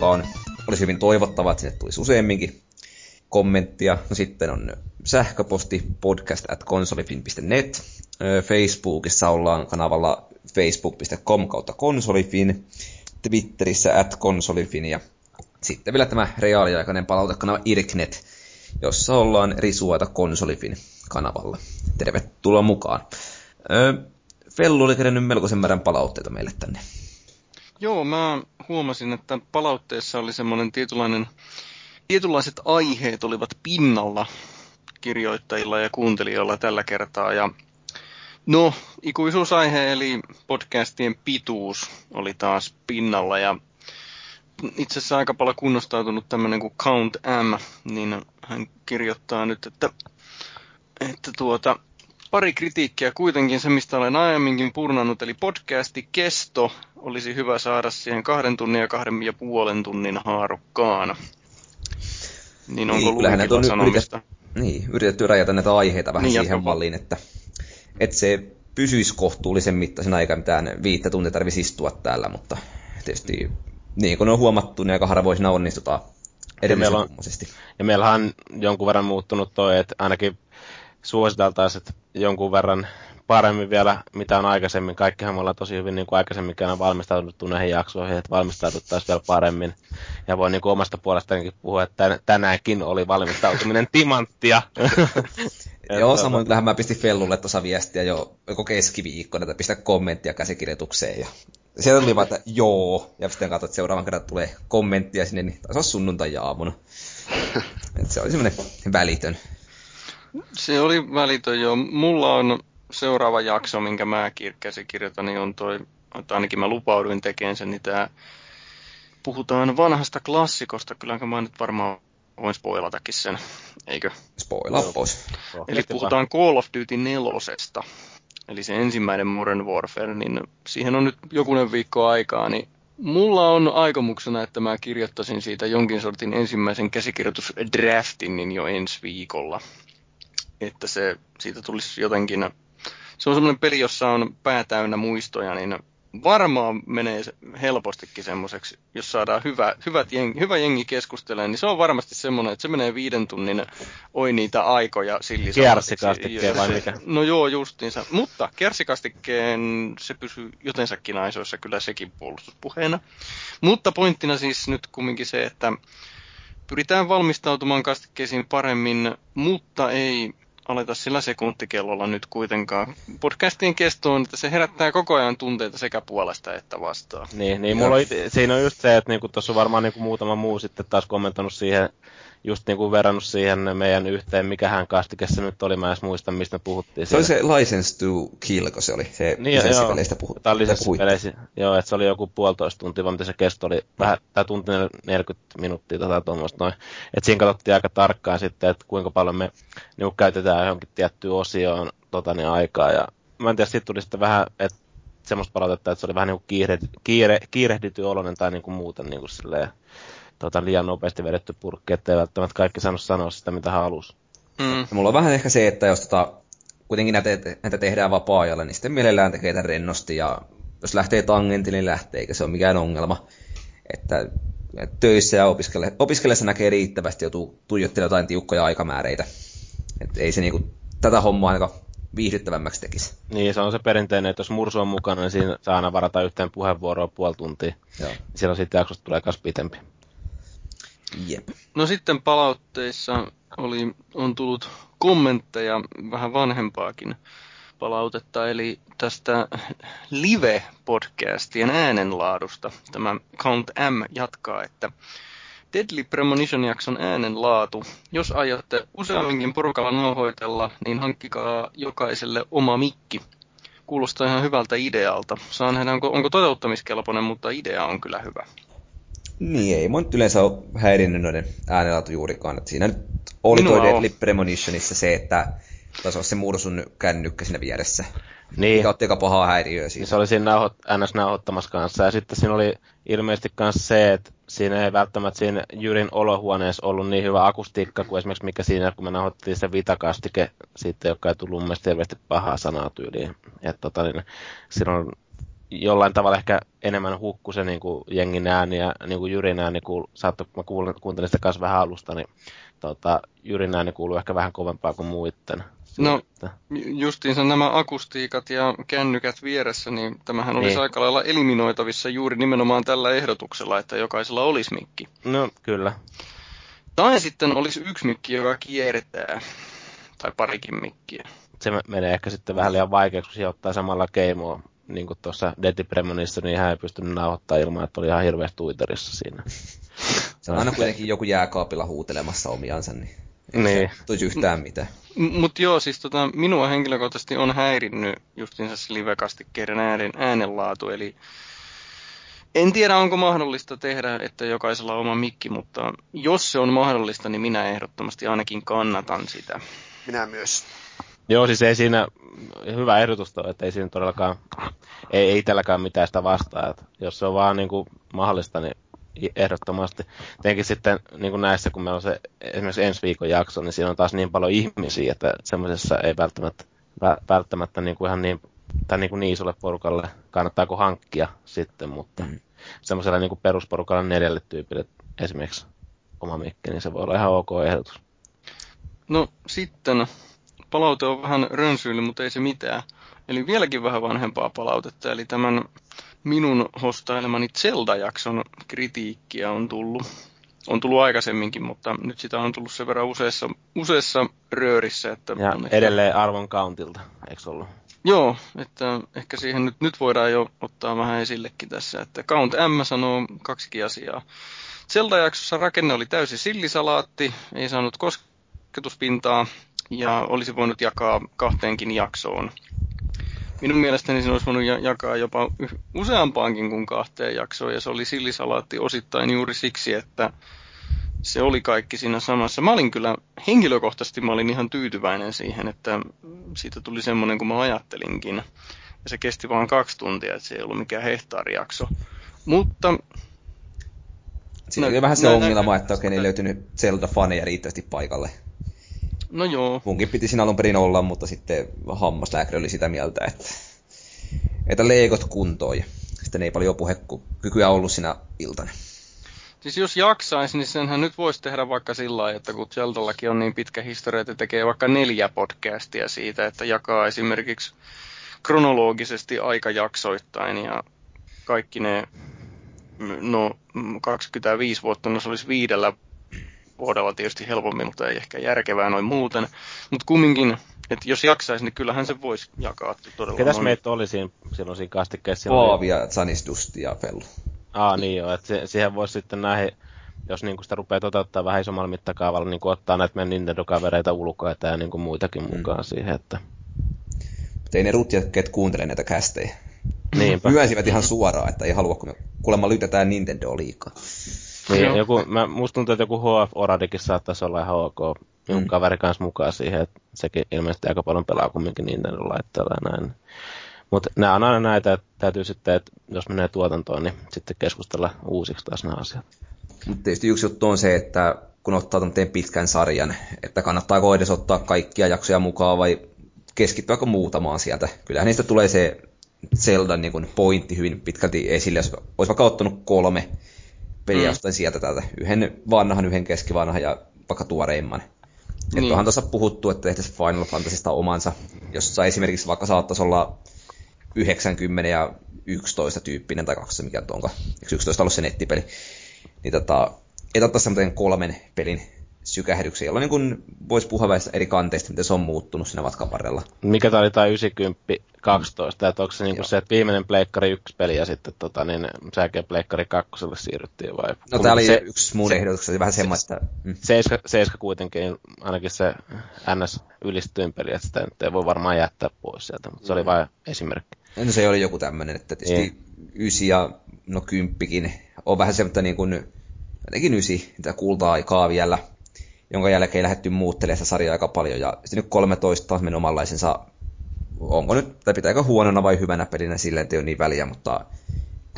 joka on, olisi hyvin toivottava, että sinne tulisi useamminkin kommenttia. No sitten on sähköposti podcast at konsolifin.net. Facebookissa ollaan kanavalla facebook.com kautta konsolifin. Twitterissä at konsolifin ja sitten vielä tämä reaaliaikainen palautekanava Irknet, jossa ollaan risuaita konsolifin kanavalla. Tervetuloa mukaan. Fellu oli kerännyt melkoisen määrän palautteita meille tänne. Joo, mä huomasin, että palautteessa oli semmoinen tietynlainen, tietynlaiset aiheet olivat pinnalla kirjoittajilla ja kuuntelijoilla tällä kertaa. Ja no, ikuisuusaihe eli podcastien pituus oli taas pinnalla ja itse asiassa aika paljon kunnostautunut tämmöinen kuin Count M, niin hän kirjoittaa nyt, että, että tuota, pari kritiikkiä kuitenkin, se mistä olen aiemminkin purnannut, eli podcasti kesto olisi hyvä saada siihen kahden tunnin ja kahden ja puolen tunnin haarukkaan. Niin onko niin, Luukilla sanomista? Yritet, niin, yritetty rajata näitä aiheita vähän niin, siihen jatko. malliin, että, että se pysyisi kohtuullisen mittaisen aika, mitään viittä tuntia tarvitsisi istua täällä, mutta tietysti niin kuin on huomattu, niin aika harvoisina onnistutaan edellisen ja meillä Ja meillähän on jonkun verran muuttunut toi, että ainakin suositeltaisiin, että jonkun verran paremmin vielä, mitä on aikaisemmin. Kaikkihan me ollaan tosi hyvin niin kuin aikaisemmin valmistauduttu näihin jaksoihin, että valmistauduttaisiin vielä paremmin. Ja voin niin kuin omasta puolestani puhua, että tänäänkin oli valmistautuminen *laughs* timanttia. *laughs* Joo, samoin kyllähän mä pistin Fellulle tuossa viestiä jo joko keskiviikkona, että pistä kommenttia käsikirjoitukseen. Ja sieltä oli vaan, että joo, ja sitten katsoin, että seuraavan kerran tulee kommenttia sinne, niin taisi olla sunnuntai-aamuna. *laughs* että se oli semmoinen välitön. Se oli välitön jo. Mulla on seuraava jakso, minkä mä käsikirjoitan, niin on toi, että ainakin mä lupauduin tekemään sen, niin tää, puhutaan vanhasta klassikosta, kyllähän mä nyt varmaan voin spoilatakin sen, eikö? Spoilaa pois. Eli puhutaan Call of Duty nelosesta, eli se ensimmäinen Modern Warfare, niin siihen on nyt jokunen viikko aikaa, niin Mulla on aikomuksena, että mä kirjoittaisin siitä jonkin sortin ensimmäisen käsikirjoitusdraftin niin jo ensi viikolla että se, siitä tulisi jotenkin, se on semmoinen peli, jossa on pää täynnä muistoja, niin varmaan menee helpostikin semmoiseksi, jos saadaan hyvä, hyvät jengi, hyvä jengi keskustelemaan, niin se on varmasti semmoinen, että se menee viiden tunnin, oi niitä aikoja Kerssikastikkeen vai mikä? No joo, justiinsa. Mutta kerssikastikkeen se pysyy jotensakin aisoissa kyllä sekin puolustuspuheena. Mutta pointtina siis nyt kumminkin se, että pyritään valmistautumaan kastikkeisiin paremmin, mutta ei aleta sillä sekuntikellolla nyt kuitenkaan. Podcastien kesto on, että se herättää koko ajan tunteita sekä puolesta että vastaan. Niin, niin mulla oli, siinä on just se, että niinku tuossa on varmaan niinku muutama muu sitten taas kommentoinut siihen just niin kuin verrannut siihen meidän yhteen, mikähän kastike se nyt oli, mä en edes muista, mistä me puhuttiin. Se siellä. oli se License to Kill, kun se oli, se niin, lisenssipeleistä puhuttiin. Tämä lisenssipeleistä, joo, että se oli joku puolitoista tuntia, vaan se kesto oli vähän, tai tunti 40 minuuttia tai tuommoista noin. Että siinä katsottiin aika tarkkaan sitten, että kuinka paljon me niin käytetään johonkin tiettyyn osioon tota, niin aikaa, ja mä en tiedä, sitten tuli sitten vähän, että semmoista palautetta, että se oli vähän niin kuin kiire, kiire, kiirehdity oloinen tai niin kuin muuten niin kuin silleen, tota, liian nopeasti vedetty purkki, ettei välttämättä kaikki saanut sanoa sitä, mitä halusi. Mm. Mulla on vähän ehkä se, että jos tota, kuitenkin näitä, näitä tehdään vapaa-ajalla, niin sitten mielellään tekee tämän rennosti, ja jos lähtee tangentille, niin lähtee, eikä se ole mikään ongelma. Että, töissä ja opiskelle, opiskellessa näkee riittävästi, joutuu tuijottelemaan jotain tiukkoja aikamääreitä. Että ei se niinku tätä hommaa ainakaan viihdyttävämmäksi tekisi. Niin, se on se perinteinen, että jos mursu on mukana, niin siinä saa aina varata yhteen puheenvuoroa puoli tuntia. Joo. Silloin sitten jaksosta tulee myös pitempi. Jep. No sitten palautteissa oli, on tullut kommentteja, vähän vanhempaakin palautetta, eli tästä live-podcastien äänenlaadusta. Tämä Count M jatkaa, että Deadly Premonition-jakson äänenlaatu. Jos aiotte useamminkin porukalla nauhoitella, niin hankkikaa jokaiselle oma mikki. Kuulostaa ihan hyvältä idealta. Saan nähdä, onko, onko toteuttamiskelpoinen, mutta idea on kyllä hyvä. Niin, ei mun yleensä ole häirinnyt noiden äänenlaatu juurikaan. Et siinä nyt oli Minua toi Deadly Premonitionissa se, että taisi olla se mursun kännykkä siinä vieressä. Niin. Mikä otti aika pahaa häiriöä siinä. Se oli siinä nauho- NS nauhoittamassa kanssa. Ja sitten siinä oli ilmeisesti myös se, että siinä ei välttämättä siinä Jyrin olohuoneessa ollut niin hyvä akustiikka kuin esimerkiksi mikä siinä, kun me nauhoittiin se vitakastike siitä, joka ei tullut mun mielestä pahaa sanaa tyyliin. Että tota, niin, siinä on jollain tavalla ehkä enemmän hukku se niin kuin jengin ääni ja niin kuin Jyrin ääni, kuul, saattoi, mä kuulin, kuuntelin sitä kanssa vähän alusta, niin tota, Jyrin ääni kuuluu ehkä vähän kovempaa kuin muiden. No, justiinsa nämä akustiikat ja kännykät vieressä, niin tämähän olisi niin. aika lailla eliminoitavissa juuri nimenomaan tällä ehdotuksella, että jokaisella olisi mikki. No, kyllä. Tai sitten olisi yksi mikki, joka kiertää, tai parikin mikkiä. Se menee ehkä sitten vähän liian vaikeaksi, kun sijoittaa samalla keimoa niin kuin tuossa Deadly Premonissa, niin hän ei pystynyt nauhoittaa ilman, että oli ihan hirveästi Twitterissä siinä. Se on aina kuitenkin joku jääkaapilla huutelemassa omiansa, niin ei niin. tulisi yhtään mitään. Mutta joo, siis tota, minua henkilökohtaisesti on häirinnyt justiinsa se livekastikkeiden äänen, äänenlaatu, eli en tiedä, onko mahdollista tehdä, että jokaisella on oma mikki, mutta jos se on mahdollista, niin minä ehdottomasti ainakin kannatan sitä. Minä myös. Joo, siis ei siinä, hyvä ehdotus toi, että ei siinä todellakaan, ei, ei tälläkään mitään sitä vastaa. Että jos se on vaan niin kuin mahdollista, niin ehdottomasti. Tietenkin sitten niin kuin näissä, kun meillä on se esimerkiksi ensi viikon jakso, niin siinä on taas niin paljon ihmisiä, että semmoisessa ei välttämättä, välttämättä niin kuin ihan niin, tai niin, kuin niin isolle porukalle kannattaako hankkia sitten, mutta mm. semmoisella niin kuin perusporukalle neljälle tyypille esimerkiksi oma mikki, niin se voi olla ihan ok ehdotus. No sitten palaute on vähän rönsyily, mutta ei se mitään. Eli vieläkin vähän vanhempaa palautetta, eli tämän minun hostailemani Zelda-jakson kritiikkiä on tullut. On tullut aikaisemminkin, mutta nyt sitä on tullut sen verran useassa, useassa röörissä. Että ja on edelleen arvon countilta, eikö ollut? Joo, että ehkä siihen nyt, nyt voidaan jo ottaa vähän esillekin tässä, että Count M sanoo kaksikin asiaa. Zelda-jaksossa rakenne oli täysin sillisalaatti, ei saanut kosketuspintaa, ja olisi voinut jakaa kahteenkin jaksoon. Minun mielestäni se olisi voinut jakaa jopa useampaankin kuin kahteen jaksoon, ja se oli sillisalaatti osittain juuri siksi, että se oli kaikki siinä samassa. Mä olin kyllä, henkilökohtaisesti mä olin ihan tyytyväinen siihen, että siitä tuli semmoinen kuin mä ajattelinkin. Ja se kesti vain kaksi tuntia, että se ei ollut mikään hehtaarijakso. Mutta... Siinä oli vähän se ongelma, että okei, ei löytynyt Zelda-faneja riittävästi paikalle. No joo. Munkin piti siinä alun perin olla, mutta sitten hammaslääkäri oli sitä mieltä, että, että leikot kuntoon. Ja sitten ei paljon puhekykyä ollut siinä iltana. Siis jos jaksaisi, niin senhän nyt voisi tehdä vaikka sillä lailla, että kun Zeldallakin on niin pitkä historia, että tekee vaikka neljä podcastia siitä, että jakaa esimerkiksi kronologisesti aikajaksoittain ja kaikki ne, no 25 vuotta, no se olisi viidellä vuodella tietysti helpommin, mutta ei ehkä järkevää noin muuten. Mutta kumminkin, että jos jaksaisi, niin kyllähän se voisi jakaa todella Ketäs moni. meitä oli siinä, silloin siinä kastikkeessa? Paavia, Zanisdusti ja Fellu. Aa niin joo, että se, siihen voisi sitten näihin, jos niinku sitä rupeaa toteuttaa vähän isommalla mittakaavalla, niin ottaa näitä meidän Nintendo-kavereita ulkoa ja niin muitakin mm. mukaan siihen, että... Mutta ei ne rutjakkeet kuuntele näitä kästejä. Niinpä. Myönsivät ihan suoraan, että ei halua, kun me kuulemma lytetään Nintendo liikaa. Niin, joku, mä, musta tuntuu, että joku HF Oradikin saattaisi olla ihan ok. Joku mm. kaveri kanssa mukaan siihen, että sekin ilmeisesti aika paljon pelaa kumminkin Nintendo laitteella ja näin. Mutta nämä on aina näitä, että täytyy sitten, että jos menee tuotantoon, niin sitten keskustella uusiksi taas nämä asiat. Mutta tietysti yksi juttu on se, että kun ottaa tämmöisen pitkän sarjan, että kannattaako edes ottaa kaikkia jaksoja mukaan vai keskittyäkö muutamaan sieltä. Kyllähän niistä tulee se Zeldan niin pointti hyvin pitkälti esille, jos olisi vaikka ottanut kolme peliä mm. sieltä täältä. Yhden vanhan, yhden keskivanhan ja vaikka tuoreimman. Niin. Että onhan tuossa puhuttu, että tehtäisiin Final Fantasysta omansa, jossa esimerkiksi vaikka saattaisi olla 90 ja 11 tyyppinen, tai kaksi mikä onko, 11 ollut se nettipeli, niin tota, että ottaisi kolmen pelin sykähdyksen, jolloin niin voisi puhua eri kanteista, miten se on muuttunut siinä matkan varrella. Mikä tämä oli tämä 90 12, että onko se niin se, että viimeinen Pleikkari 1 peli ja sitten tota, niin, säkeä Pleikkari 2 siirryttiin vai? No tämä oli se, yksi mun ehdotus, vähän semmoista. että... Mm. Seiska, seiska kuitenkin, ainakin se NS ylistyin peli, että sitä nyt ei voi varmaan jättää pois sieltä, mutta se oli mm. vain esimerkki. No se oli joku tämmöinen, että tietysti niin. ysi ja no kymppikin on vähän semmoista niin kuin, jotenkin ysi, mitä kulta-aikaa vielä, jonka jälkeen lähdetty muuttelemaan sitä sarjaa aika paljon, ja sitten nyt 13 taas mennyt omanlaisensa, onko nyt, tai pitääkö huonona vai hyvänä pelinä, silleen ei ole niin väliä, mutta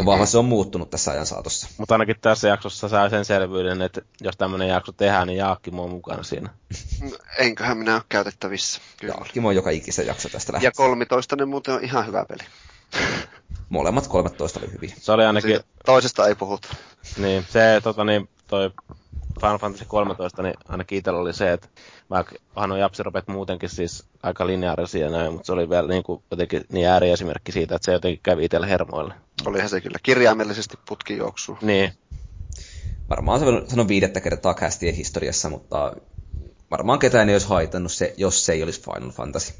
vahva se on muuttunut tässä ajan saatossa. Mutta ainakin tässä jaksossa saa sen selvyyden, että jos tämmöinen jakso tehdään, niin Jaakki on mukana siinä. *laughs* Enköhän minä ole käytettävissä. Kyllä. Jaakki on joka ikisen jakso tästä lähtee. Ja 13 ne muuten on ihan hyvä peli. *laughs* Molemmat 13 oli hyviä. Se oli ainakin... Siitä toisesta ei puhuta. Niin, se tota niin, toi Final Fantasy 13, niin ainakin itsellä oli se, että vaikka on japsiropet muutenkin siis aika lineaarisia näin, mutta se oli vielä niin kuin jotenkin niin ääriesimerkki siitä, että se jotenkin kävi itsellä hermoille. Olihan se kyllä kirjaimellisesti putki juoksuu. Niin. Varmaan se on viidettä kertaa kästien historiassa, mutta varmaan ketään ei olisi haitannut se, jos se ei olisi Final Fantasy.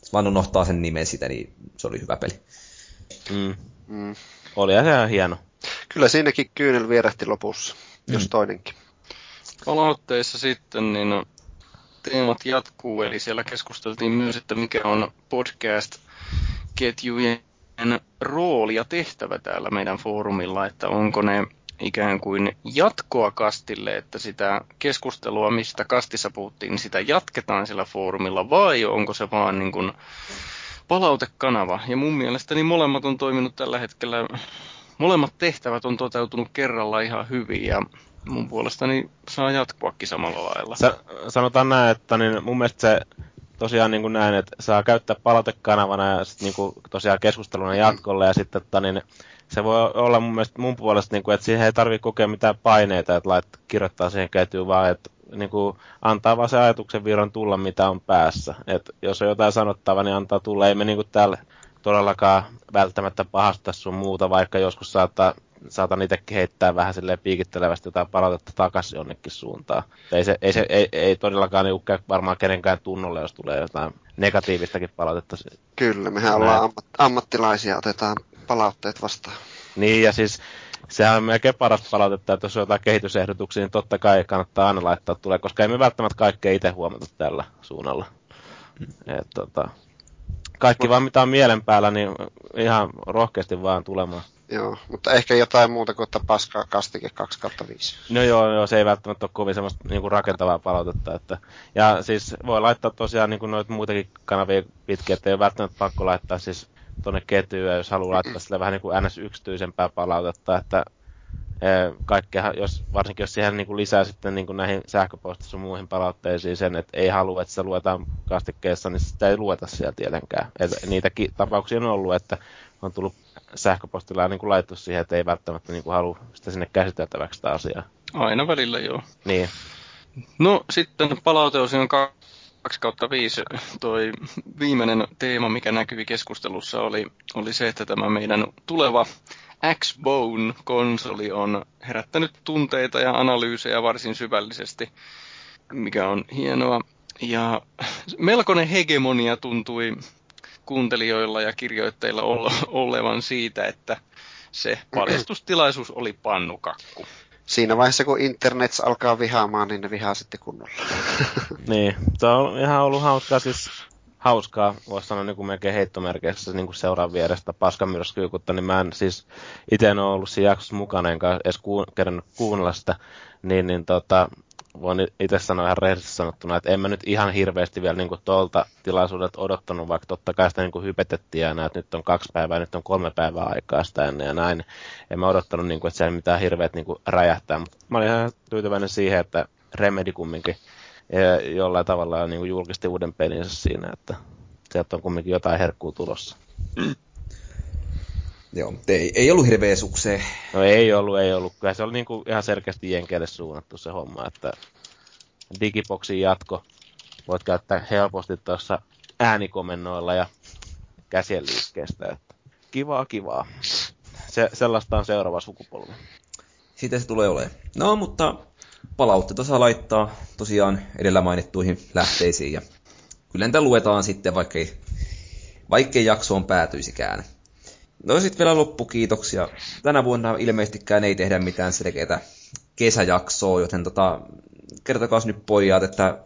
Jos vaan unohtaa sen nimen sitä, niin se oli hyvä peli. Mm. Mm. Oli se ihan hieno. Kyllä siinäkin kyynel vierähti lopussa, mm. jos toinenkin. Palautteissa sitten, niin teemat jatkuu, eli siellä keskusteltiin myös, että mikä on podcast-ketjujen rooli ja tehtävä täällä meidän foorumilla, että onko ne ikään kuin jatkoa kastille, että sitä keskustelua, mistä kastissa puhuttiin, niin sitä jatketaan sillä foorumilla, vai onko se vaan niin kuin palautekanava? Ja mun mielestä niin molemmat on toiminut tällä hetkellä, molemmat tehtävät on toteutunut kerralla ihan hyvin, ja mun puolestani saa jatkuakin samalla lailla. Sa- sanotaan näin, että niin mun mielestä se tosiaan niin kuin näin, että saa käyttää palautekanavana ja sit niin kuin tosiaan keskusteluna jatkolle ja sitten että niin se voi olla mun mielestä mun puolesta, niin kuin, että siihen ei tarvitse kokea mitään paineita, että lait, kirjoittaa siihen ketjuun, vaan että niin kuin, antaa vaan se ajatuksen virran tulla, mitä on päässä. Et jos on jotain sanottavaa, niin antaa tulla. Ei me niin kuin täällä todellakaan välttämättä pahasta sun muuta, vaikka joskus saattaa saatan itsekin heittää vähän silleen piikittelevästi jotain palautetta takaisin jonnekin suuntaan. Ei, se, ei, se, ei, ei todellakaan niin käy varmaan kenenkään tunnolle, jos tulee jotain negatiivistakin palautetta. Kyllä, mehän Näin. ollaan ammat, ammattilaisia, otetaan palautteet vastaan. Niin, ja siis sehän on melkein parasta palautetta, että jos on jotain kehitysehdotuksia, niin totta kai kannattaa aina laittaa tulee, koska emme välttämättä kaikkea itse huomata tällä suunnalla. Mm. Et, tota, kaikki vaan mitä on mielen päällä, niin ihan rohkeasti vaan tulemaan. Joo, mutta ehkä jotain muuta kuin että paskaa kastike 2 5. No joo, joo, se ei välttämättä ole kovin semmoista niin kuin rakentavaa palautetta. Että, ja siis voi laittaa tosiaan niin kuin noita muitakin kanavia pitkin, että ei ole välttämättä pakko laittaa siis tuonne ketjuun, jos haluaa laittaa sille vähän niin kuin NS-yksityisempää palautetta, että e, kaikkea, jos, varsinkin jos siihen niin kuin lisää sitten niin kuin näihin sähköpostissa ja muihin palautteisiin sen, että ei halua, että sitä luetaan kastikkeessa, niin sitä ei lueta siellä tietenkään. Et niitäkin tapauksia on ollut, että on tullut sähköpostilla niin kuin laittu siihen, että ei välttämättä niin kuin halua sitä sinne käsiteltäväksi sitä asiaa. Aina välillä joo. Niin. No sitten palauteosion 2 kautta 5 toi viimeinen teema, mikä näkyi keskustelussa, oli, oli se, että tämä meidän tuleva X-Bone-konsoli on herättänyt tunteita ja analyysejä varsin syvällisesti, mikä on hienoa. Ja melkoinen hegemonia tuntui kuuntelijoilla ja kirjoitteilla olevan siitä, että se paljastustilaisuus oli pannukakku. Siinä vaiheessa, kun internet alkaa vihaamaan, niin ne vihaa sitten kunnolla. *laughs* niin, se on ihan ollut hauskaa siis hauskaa, voisi sanoa niin kuin melkein heittomerkeissä niin kuin seuraa vierestä paskamyrskyykutta, niin mä en siis itse en ole ollut siinä jaksossa mukana, enkä edes ku, kerännyt kuunnella sitä, niin, niin tota, voin itse sanoa ihan rehellisesti sanottuna, että en mä nyt ihan hirveästi vielä niin tuolta tilaisuudelta odottanut, vaikka totta kai sitä niin kuin hypetettiin ja että nyt on kaksi päivää, nyt on kolme päivää aikaa sitä ennen ja näin. En mä odottanut, niin kuin, että siellä mitään hirveät niin kuin räjähtää, mutta mä olin ihan tyytyväinen siihen, että Remedy kumminkin jollain tavalla niin kuin julkisti uuden pelinsä siinä, että sieltä on kumminkin jotain herkkuu tulossa. *clears throat* Joo, ei, ei ollut hirveä sukseen. No ei ollut, ei ollut. Kyllä se oli niinku ihan selkeästi jenkeille suunnattu se homma, että Digiboxin jatko voit käyttää helposti tuossa äänikomennoilla ja käsien liikkeestä. Että kivaa, kivaa. Se, sellaista on seuraava sukupolvi. Siitä se tulee olemaan. No, mutta palautteita saa laittaa tosiaan edellä mainittuihin lähteisiin ja kyllä niitä luetaan sitten, vaikkei, vaikkei jaksoon päätyisikään. No sitten vielä loppukiitoksia. Tänä vuonna ilmeisestikään ei tehdä mitään selkeää kesäjaksoa, joten tota, kertokaa nyt pojat, että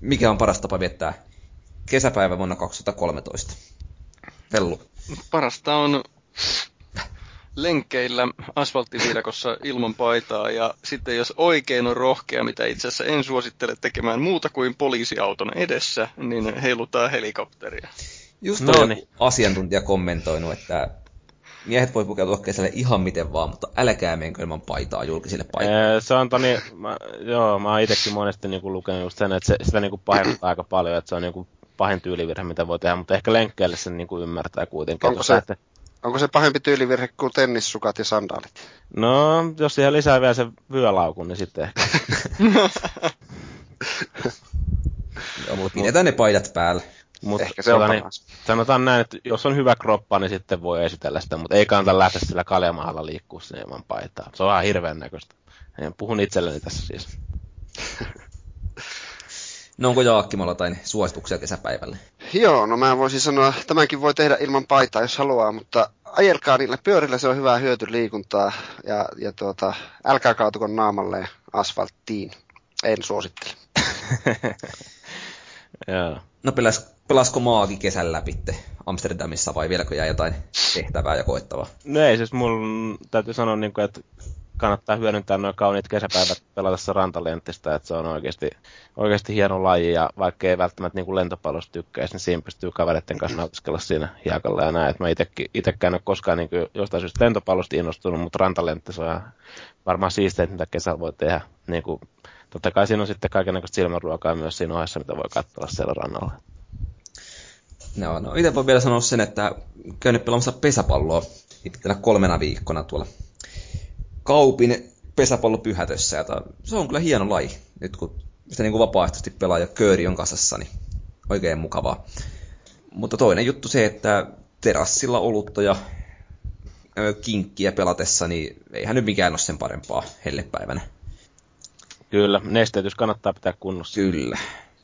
mikä on paras tapa viettää kesäpäivä vuonna 2013? Vellu. Parasta on lenkkeillä asfalttiviidakossa ilman paitaa ja sitten jos oikein on rohkea, mitä itse asiassa en suosittele tekemään muuta kuin poliisiauton edessä, niin heilutaan helikopteria. Just no niin. asiantuntija kommentoinut, että miehet voi pukeutua kesälle ihan miten vaan, mutta älkää menkö ilman paitaa julkisille paikoille. Se on toni, mä, joo, mä oon itsekin monesti niinku lukenut just sen, että se, sitä niinku pahemmittaa aika paljon, että se on niinku pahin tyylivirhe, mitä voi tehdä, mutta ehkä lenkkeelle sen niinku ymmärtää kuitenkin. Onko se, että... onko se pahempi tyylivirhe kuin tennissukat ja sandaalit? No, jos siihen lisää vielä se vyölaukun, niin sitten ehkä. *laughs* Joo, mutta pidetään ne paidat päällä. Mut, Ehkä se on tota, niin, Sanotaan näin, että jos on hyvä kroppa, niin sitten voi esitellä sitä, mutta ei kannata lähteä sillä kaljamahalla liikkua sinne ilman paitaa. Se on ihan hirveän näköistä. Puhun itselleni tässä siis. *laughs* No onko Jaakkimalla jotain suosituksia kesäpäivälle? Joo, no mä voisin sanoa, tämänkin voi tehdä ilman paitaa, jos haluaa, mutta ajelkaa niillä pyörillä, se on hyvää hyötyliikuntaa ja, ja tuota, älkää kaatuko naamalle asfalttiin. En suosittele. *laughs* Joo. No pelas, pelasko maagi kesän läpi Amsterdamissa vai vieläkö jää jotain tehtävää ja koettavaa? No ei, siis mulla täytyy sanoa, niin kuin, että kannattaa hyödyntää noin kauniit kesäpäivät pelatessa rantalenttistä, että se on oikeasti, oikeasti hieno laji, ja vaikka ei välttämättä niin lentopallosta tykkäisi, niin siinä pystyy kavereiden kanssa nautiskella siinä hiekalla ja näin. Et mä itsekään ole koskaan niin kuin, jostain syystä lentopallosta innostunut, mutta rantalentti se on varmaan siisteet, mitä kesällä voi tehdä. Niin kuin, totta kai siinä on sitten kaikenlaista silmänruokaa myös siinä ohessa, mitä voi katsoa siellä rannalla. No, no itse voi vielä sanoa sen, että käynyt pelaamassa pesäpalloa pitkänä kolmena viikkona tuolla Kaupin pesäpallopyhätössä. Ja se on kyllä hieno laji, nyt kun sitä niin kuin vapaaehtoisesti pelaa ja kööri on kasassa, niin oikein mukavaa. Mutta toinen juttu se, että terassilla olutta ja kinkkiä pelatessa, niin eihän nyt mikään ole sen parempaa hellepäivänä. Kyllä, nesteytys kannattaa pitää kunnossa. Kyllä.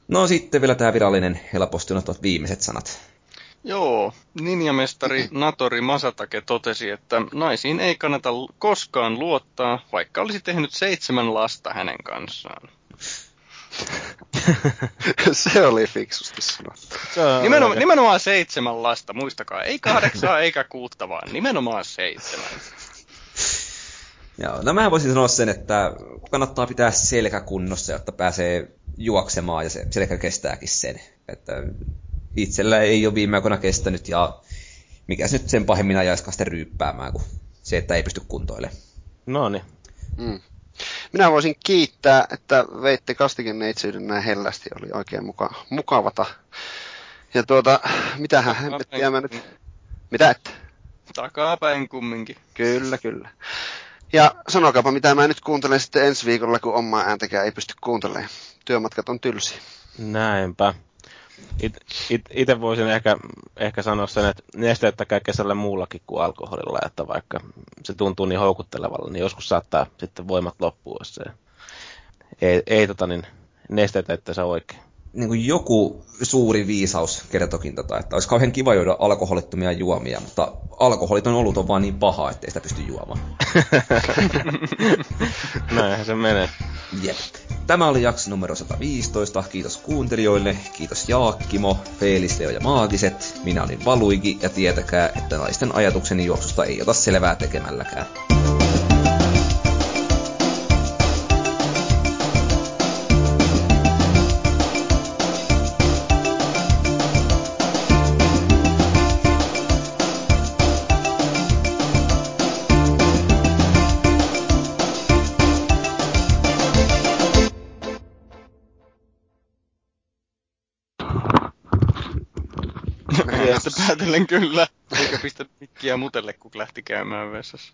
No sitten vielä tämä virallinen helposti unohtuvat viimeiset sanat. Joo, ninjamestari Natori Masatake totesi, että naisiin ei kannata koskaan luottaa, vaikka olisi tehnyt seitsemän lasta hänen kanssaan. *laughs* se oli fiksusti sanottu. Nimenomaan, nimenomaan seitsemän lasta, muistakaa. Ei kahdeksaa eikä kuutta, vaan nimenomaan seitsemän. Joo, no mä voisin sanoa sen, että kannattaa pitää selkä kunnossa, jotta pääsee juoksemaan ja se selkä kestääkin sen. Että itsellä ei ole viime aikoina kestänyt ja mikä nyt sen pahemmin ajaisikaan sitten ryyppäämään kuin se, että ei pysty kuntoilemaan. No niin. Mm. Minä voisin kiittää, että veitte neitsyyden näin hellästi. Oli oikein muka, mukavata. Ja tuota, mitähän hemmettiä mä nyt... Mitä et? Takapäin kumminkin. Kyllä, kyllä. Ja sanokaapa, mitä mä nyt kuuntelen sitten ensi viikolla, kun omaa ääntäkään ei pysty kuuntelemaan. Työmatkat on tylsiä. Näinpä. it, it, itse voisin ehkä, ehkä sanoa sen, että nesteyttäkää kesällä muullakin kuin alkoholilla, että vaikka se tuntuu niin houkuttelevalle, niin joskus saattaa sitten voimat loppua, jos se ei, ei tota niin, nesteitä, että se oikein. Niin kuin joku suuri viisaus kertokin, tota, että olisi kauhean kiva juoda alkoholittomia juomia, mutta alkoholiton olut on vaan niin paha, ettei sitä pysty juomaan. *laughs* Näinhän se menee. Jep. Tämä oli jakso numero 115. Kiitos kuuntelijoille, kiitos Jaakkimo, Feelisteo ja Maagiset. Minä olin Valuigi ja tietäkää, että naisten ajatukseni juoksusta ei ota selvää tekemälläkään. Päätellen kyllä. Eikä pistä mikkiä mutelle, kun lähti käymään vessassa.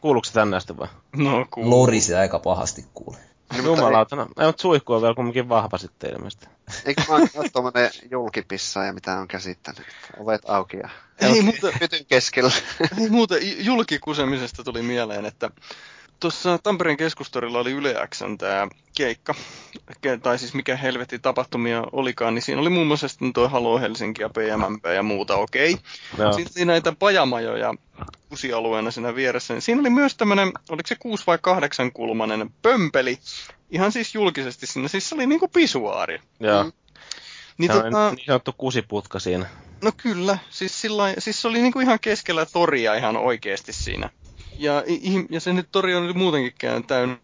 Kuuluuko se tänne asti vai? No kuuluu. Lorisi aika pahasti kuule. Jumalautana. Ei, mutta suihku on vielä kumminkin vahva sitten ilmeisesti. Eikö mä ole tuommoinen julkipissaaja, mitä on käsittänyt? Ovet auki ja Ei, mutta, pytyn keskellä. ei muuta, julkikusemisesta tuli mieleen, että tuossa Tampereen keskustorilla oli Yle Xn tämä keikka, tai siis mikä helvetti tapahtumia olikaan, niin siinä oli muun muassa sitten tuo Halo Helsinki ja PMMP ja muuta, okei. Okay. Sitten oli näitä pajamajoja kusialueena siinä vieressä, niin siinä oli myös tämmöinen, oliko se kuusi vai kahdeksan kulmanen pömpeli, ihan siis julkisesti siinä, siis se oli niinku pisuaari. Joo. Mm. Niin, se tota, niin sanottu kusiputka siinä. No kyllä, siis, sillä, siis se oli niinku ihan keskellä toria ihan oikeasti siinä ja, ja se nyt tori on muutenkin täynnä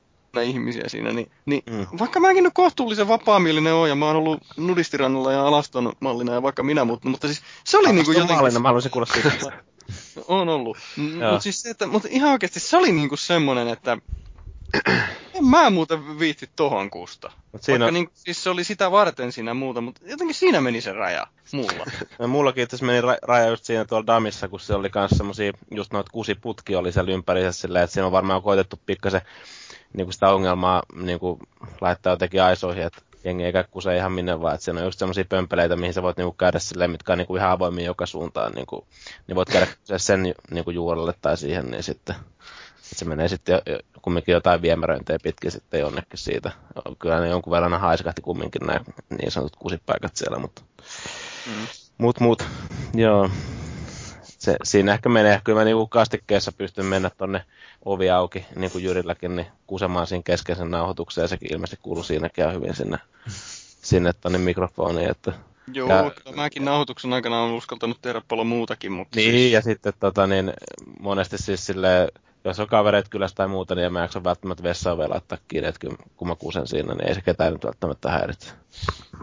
ihmisiä siinä, niin, niin mm. vaikka mäkin nyt kohtuullisen vapaamielinen oon ja mä oon ollut nudistirannalla ja alaston mallina ja vaikka minä, mutta, mutta siis se oli niinku jotenkin... Mallina, mä haluaisin kuulla siitä. *laughs* on ollut. Mutta siis se, että, mutta ihan oikeasti se oli niinku semmonen, että en mä muuten viitti tohon kusta. Mut siinä... Vaikka niin, siis se oli sitä varten siinä muuta, mutta jotenkin siinä meni se raja mulla. *laughs* no, mullakin itse meni ra- raja just siinä tuolla Damissa, kun se oli kanssa semmosia, just noita kuusi putki oli siellä ympärissä silleen, että siinä on varmaan koitettu pikkasen niin sitä ongelmaa niin kuin, laittaa jotenkin aisoihin, että jengi ei kuse ihan minne vaan, että siinä on just semmoisia pömpeleitä, mihin sä voit niinku käydä silleen, mitkä on niinku ihan avoimia joka suuntaan, niinku, niin voit käydä sen niinku juurelle tai siihen, niin sitten se menee sitten kumminkin jotain viemäröintejä pitkin sitten jonnekin siitä. Kyllä ne jonkun verran haiskahti kumminkin nämä niin sanotut kusipaikat siellä, mutta mm. mut, mut, joo. Se, siinä ehkä menee, kyllä mä niinku kastikkeessa pystyn mennä tonne ovi auki, niin kuin Jyrilläkin, niin kusemaan siinä keskeisen nauhoituksen, ja sekin ilmeisesti kuuluu siinäkin ihan hyvin sinne, sinne tonne mikrofoniin, että Joo, ja, mäkin nauhoituksen aikana on uskaltanut tehdä paljon muutakin, mutta Niin, siis... ja sitten tota, niin, monesti siis silleen, jos on kavereet kylässä tai muuta, niin en mä jaksa välttämättä vessaa vielä laittaa kiinni, että kun mä kusen siinä, niin ei se ketään nyt välttämättä häiritse.